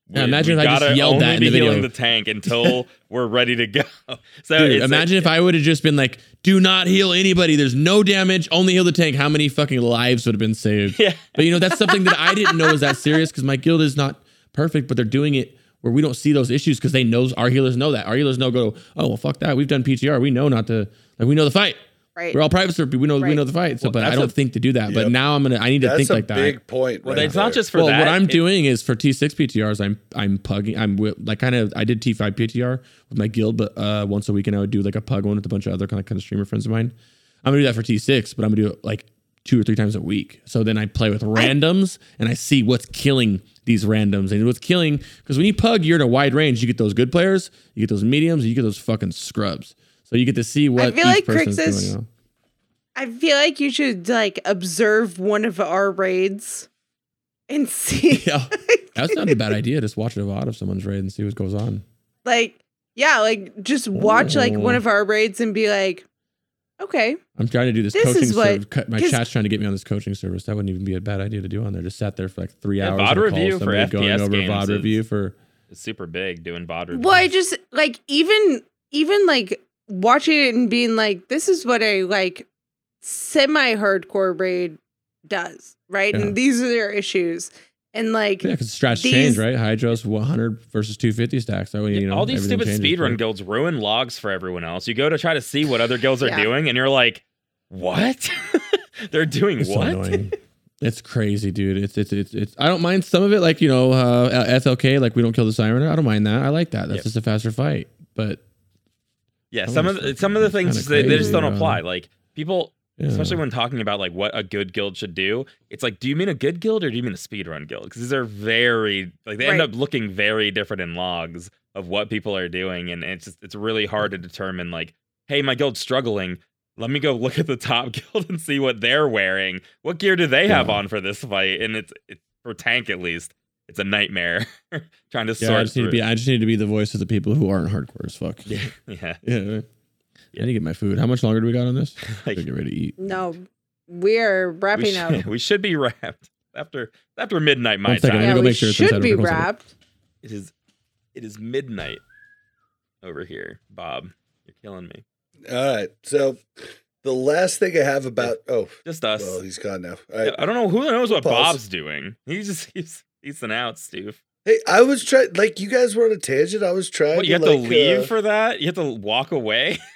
We- imagine if I just yelled that in the video. the tank until we're ready to go. So Dude, it's imagine if I would have just been like, do not heal anybody. There's no damage. Only heal the tank. How many fucking lives would have been saved? Yeah. But you know, that's something that I didn't know was that serious because my guild is not perfect, but they're doing it where we don't see those issues because they know our healers know that. Our healers know go, oh well fuck that. We've done PTR. We know not to like we know the fight. Right. We're all private server. We know we know the fight. So Well, but I don't a- think to do that. But now I'm gonna I need to That's think a like that. big point. well, right it's not just for well, that. what I'm it- doing is for T6 PTRs, I'm I'm pugging. I'm like kind of I did T5 PTR with my guild, but uh, once a week, and I would do like a pug one with a bunch of other kind of kind of streamer friends of mine. I'm gonna do that for T6, but I'm gonna do it like two or three times a week. So then I play with randoms and I see what's killing these randoms and what's killing because when you pug, you're in a wide range. You get those good players, you get those mediums, and you get those fucking scrubs. So you get to see what feel each like person's Crixus- doing. You know? I feel like you should like observe one of our raids and see. Yeah. That's not a bad idea. Just watch a VOD of someone's raid and see what goes on. like, yeah, like just watch like one oh. of our raids and be like, okay, I'm trying to do this, This coaching is what- service. cut- chat's trying to get me on this coaching service. That wouldn't even be a bad idea to do on there. Just sat there for like three Yeah, hours. VOD on a call with review for somebody going FPS over games VOD is- review for. It's super big doing VOD reviews. well, I just like even even like watching it and being like, this is what a like semi hardcore raid does, right? Yeah. And these are their issues, and like Yeah, because strats These- change, right? Hydross 100 versus 250 stacks. That way, you know, all these stupid changes, speedrun right? guilds ruin logs for everyone else. You go to try to see what other guilds are Yeah. doing, and you're like, "What? They're doing It's what?" annoying. It's crazy, dude. It's, it's it's it's. I don't mind some of it, like you know, uh, FLK, like we don't kill the siren. I don't mind that. I like that. That's Yep. just a faster fight. But yeah, Some some of of the, some of the things kinda they, they just don't bro. apply. Like people, yeah. especially when talking about like what a good guild should do. It's like, do you mean a good guild or do you mean a speedrun guild? Because these are very like they end up looking very different in logs of what people are doing, and it's just it's really hard to determine like, hey, my guild's struggling. Let me go look at the top guild and see what they're wearing. What gear do they have Yeah. on for this fight? And it's, it's for tank at least. It's a nightmare trying to yeah, sort I just need to be. I just need to be the voice of the people who aren't hardcore as fuck. yeah, yeah. yeah. I need to get my food. How much longer do we got on this? Like, I get ready to eat. no, we're we, wrapping up. we should be wrapped after after midnight my One second, time. Yeah, go we make sure should inside be wrapped. It is it is midnight over here, Bob. You're killing me. All right. So the last thing I have about oh Just us. well he's gone now. All right. I don't know who knows what Pause. Bob's doing. He's just he's he's an out, Steve. Hey, I was trying like you guys were on a tangent. I was trying. What you to, have to leave uh, for that? You have to walk away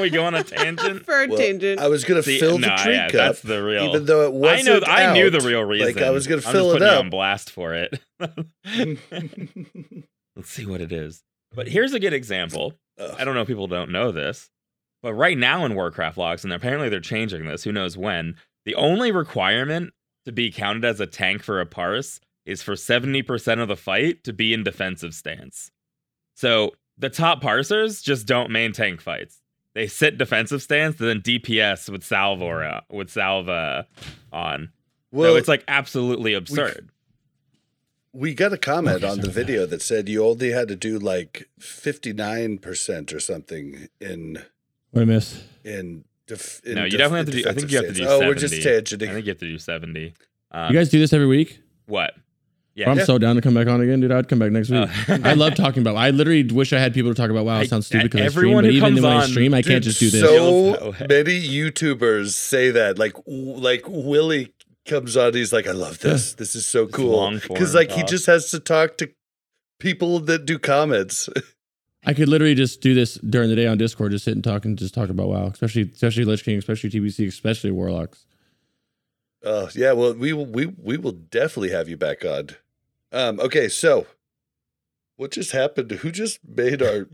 we go on a tangent. For a well, tangent. I was gonna See, fill no, the drink yeah, cup, that's the real. even though it wasn't. know. I knew the real reason. Like I was gonna I'm fill just it putting you up. on blast for it. Let's see what it is. But here's a good example. Ugh. I don't know if people don't know this, but right now in Warcraft logs, and apparently they're changing this, who knows when, the only requirement to be counted as a tank for a parse is for 70% of the fight to be in defensive stance. So the top parsers just don't main tank fights. They sit defensive stance, and then DPS with Salvor with Salva on. Well, so it's like absolutely absurd. we got a comment Okay, on the video that said you only had to do like fifty nine percent or something in What I miss? in. Def, in no, you def- definitely have to do. I think you have to stance. do. Oh, 70. we're just tangenting. I think you have to do 70. Um, You guys do this every week? what? Bro, I'm Yeah. so down to come back on again, dude. I'd come back next week. Uh, I love talking about. I literally wish I had people to talk about. Wow, it sounds stupid because I stream. everyone But who even comes when I on- stream, I can't just do this. So Feels that way. many YouTubers say that. Like, w- like Willie comes on. He's like, "I love this. This is so It's cool." Because like he just has to talk to people that do comments. I could literally just do this during the day on Discord, just sit and talk and just talk about WoW, especially especially Lich King, especially TBC, especially Warlocks. Oh yeah, well we will we we will definitely have you back on. Um, okay, so what just happened? Who just made our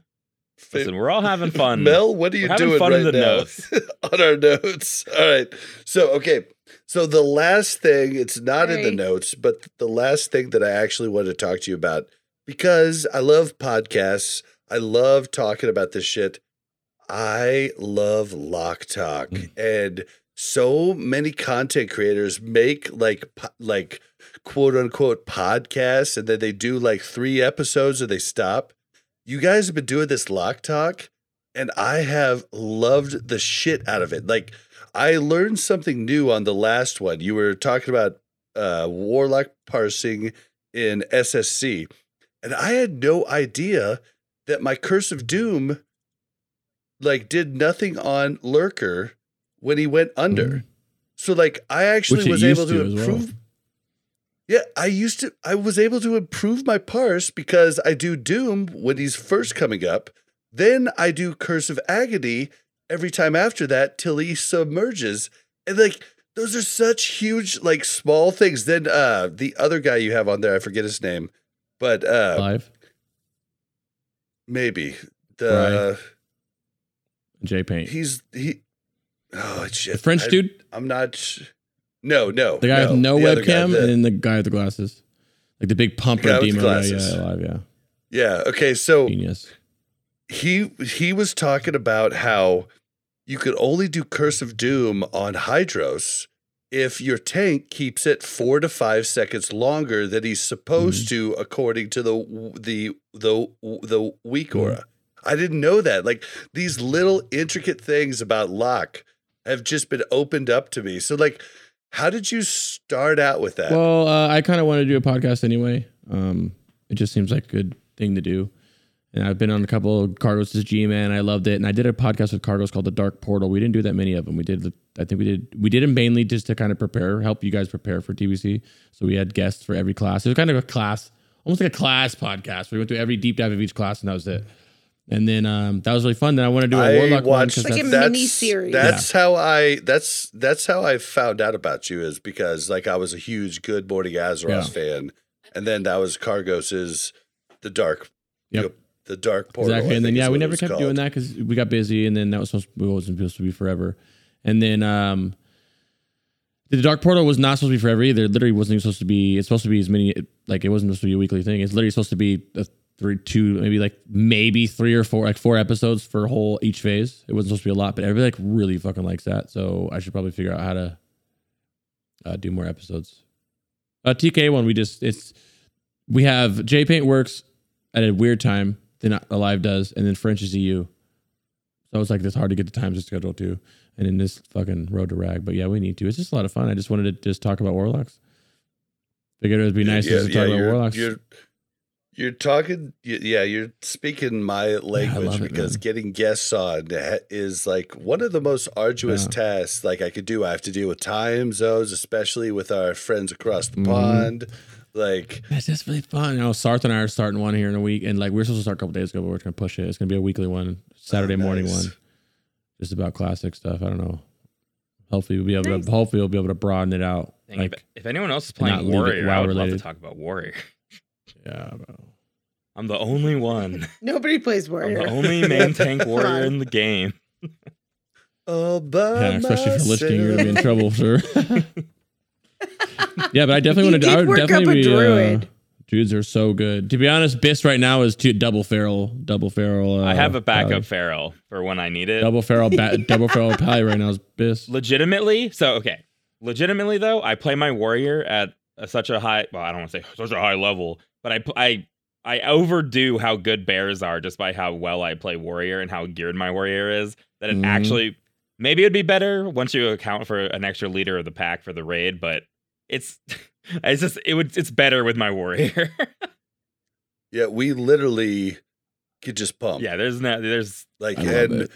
fa- Listen, we're all having fun. Mel, what are you We're doing fun in right the now notes. on our notes? All right. So okay, so the last thing it's not in the notes, but the last thing that I actually want to talk to you about because I love podcasts. I love talking about this shit. I love Lock Talk Mm. and so many content creators make like like quote unquote podcasts and then they do like 3 episodes and they stop. You guys have been doing this Lock Talk and I have loved the shit out of it. Like I learned something new on the last one. You were talking about uh warlock parsing in SSC. And I had no idea that my curse of doom like did nothing on lurker when he went under. Mhm. So like I actually was able to, to as well. Yeah, I used to I was able to improve my parse because I do doom when he's first coming up. Then I do curse of agony every time after that till he submerges. And like those are such huge like small things. Then uh the other guy you have on there, I forget his name. But uh maybe the J Paint, he's he oh shit. the French I- dude, I'm not no, no. the guy with no other guy, webcam, the- and then the guy with the glasses, like the big pumper guy the demo. Yeah, glasses. yeah, live, yeah, yeah, okay, so genius. he he was talking about how you could only do Curse of Doom on Hydross if your tank keeps it four to five seconds longer than he's supposed mm-hmm. to, according to the the the the weak mm-hmm. aura. I didn't know that. Like these little intricate things about lock have just been opened up to me. So like, how did you start out with that? Well, uh, I kind of wanted to do a podcast anyway. Um, it just seems like a good thing to do. And I've been on a couple of Kargoz G Man. I loved it. And I did a podcast with Kargoz called The Dark Portal. We didn't do that many of them. We did, I think we did, we did them mainly just to kind of prepare, help you guys prepare for TBC. So we had guests for every class. It was kind of a class, almost like a class podcast. We went through every deep dive of each class, and that was it. And then um, that was really fun. Then I want to do a I Warlock one watched because Like a that's, mini series. That's how I that's that's how I found out about you is because like I was a huge Good Morning Azeroth fan, and then that was Kargoz's the dark, Yep. the dark portal. exactly. And then yeah, we never kept called. doing that because we got busy, and then that was supposed to, wasn't supposed to be forever. And then um, the Dark Portal was not supposed to be forever either. It literally wasn't even supposed to be. It's supposed to be as many like it wasn't supposed to be a weekly thing. It's literally supposed to be a three, two, maybe like maybe three or four, like four episodes for a whole each phase. It wasn't supposed to be a lot, but everybody like really fucking likes that. So I should probably figure out how to uh, do more episodes. Uh, TK one, we just it's we have J Paint works at a weird time than Alive does, and then French is EU. So it's like it's hard to get the times to schedule too. And in this fucking road to rag. But yeah, we need to. It's just a lot of fun. I just wanted to just talk about warlocks. Figured it would be nice just to talk about warlocks. You're, you're talking, yeah, you're speaking my language love it, because man. getting guests on is like one of the most arduous Yeah. tasks like I could do. I have to deal with time zones, especially with our friends across the Mhm. pond. Like, It's just really fun. You know, Sarth and I are starting one here in a week, and like we're supposed to start a couple days ago, but we're gonna push it. It's gonna be a weekly one, Saturday morning nice. one, just about classic stuff. I don't know. Hopefully we'll be able Nice. to. Hopefully we'll be able to broaden it out. Dang, like if, if anyone else is and not playing Warrior, I would love to talk about Warrior. yeah, bro. I'm the only one. Nobody plays I'm Warrior. the only man tank warrior in the game. all by Yeah, especially for Lich King, you're gonna be in trouble, sir. yeah, but I definitely want to. I would definitely be. Uh, dudes are so good. To be honest, BiS right now is two, double feral, double feral. Uh, I have a backup Pally. feral for when I need it. double feral, ba- double feral pally right now is BiS. legitimately so okay legitimately though i play my warrior at a, such a high well i don't want to say such a high level but i i i overdo how good bears are just by how well i play warrior and how geared my warrior is that it Mhm. actually maybe it'd be better once you account for an extra leader of the pack for the raid but it's it's just it would it's better with my warrior Yeah, we literally could just pump. yeah there's no there's Like, and it.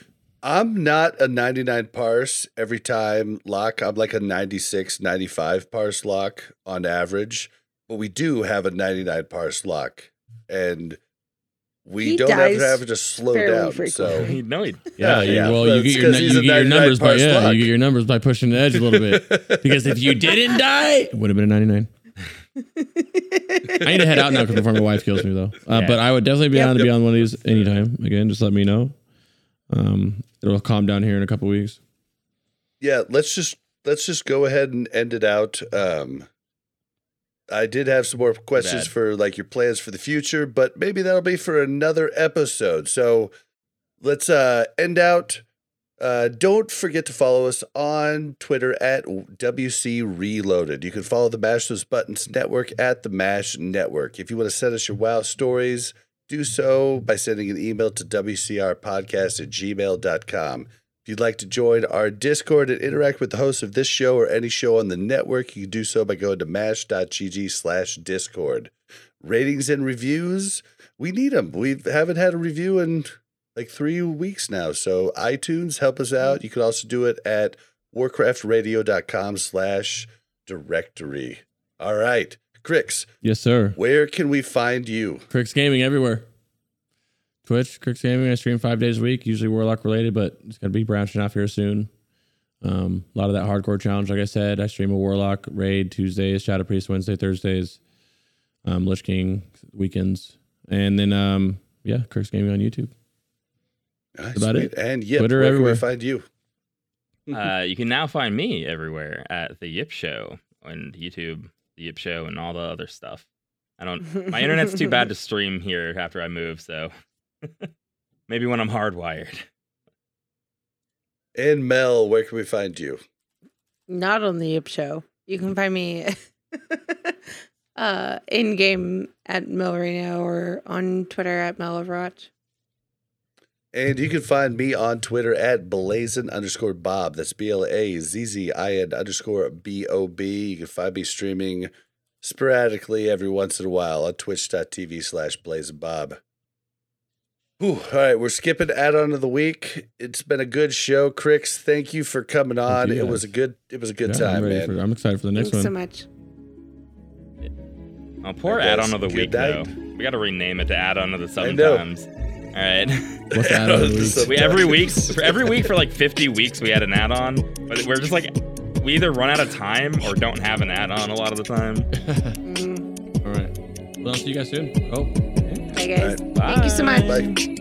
I'm not a 99 parse every time lock. I'm like a 96, 95 parse lock on average, but we do have a 99 parse lock, and we He don't have to dies have to slow down. frequently. no he, Yeah, Yeah, you, yeah, well, but you get your 'cause you he's a get your 99 numbers by yeah, luck. you get your numbers by pushing the edge a little bit. because if you didn't die, it would have been a ninety nine. I need to head out now because before my wife kills me though. Uh, Yeah. But I would definitely be Yep. on to be on one of these anytime. Again, just let me know. Um, it'll calm down here in a couple weeks. yeah, let's just let's just go ahead and end it out. Um, I did have some more questions bad. for like your plans for the future, but maybe that'll be for another episode. So let's uh end out. Uh, don't forget to follow us on Twitter at WC Reloaded. You can follow the Mash Those Buttons Network at the Mash Network. If you want to send us your WoW stories, do so by sending an email to WCRpodcast at gmail.com. If you'd like to join our Discord and interact with the hosts of this show or any show on the network, you can do so by going to mash.gg slash discord. Ratings and reviews, we need them. We haven't had a review in like three weeks now. So iTunes, help us out. You can also do it at warcraftradio.com slash directory. All right. Crix, Yes, sir. where can we find you? Crix Gaming everywhere. Twitch, Crix Gaming. I stream five days a week, usually Warlock related, but it's gonna be branching off here soon. Um, a lot of that hardcore challenge, like I said. I stream a Warlock raid Tuesdays, Shadow Priest Wednesday, Thursdays, um, Lich King weekends, and then um, yeah, Crix Gaming on YouTube. Nice, about sweet. it. And yep, Twitter where everywhere. can we find you? uh, you can now find me everywhere at the Yip Show and YouTube, the Yip Show, and all the other stuff. I don't. My internet's too bad to stream here after I move, so maybe when I'm hardwired. And Mel, where can we find you? Not on the Yip Show. You can find me uh in game at Melrino or on Twitter at Mel Overwatch. And you can find me on Twitter at blazin underscore Bob. That's B L A Z Z I N underscore B O B. You can find me streaming sporadically every once in a while on twitch.tv slash blazin Bob. Whew, all right, we're skipping add on of the week. It's been a good show. Crix. thank you for coming on. you, it was a good it was a good Yeah, I'm time, man. for- I'm excited for the next one. Thanks so one. much. Oh, poor add-on of the good week night. though. We got to rename it to add-on of the I know. sometimes. All right. What's the add-on of the week? we every week for every week for like 50 weeks we had an add-on, but we're just like we either run out of time or don't have an add-on a lot of the time. All right. Well, I'll see you guys soon. Oh. Bye guys. All Thank you so much. Bye.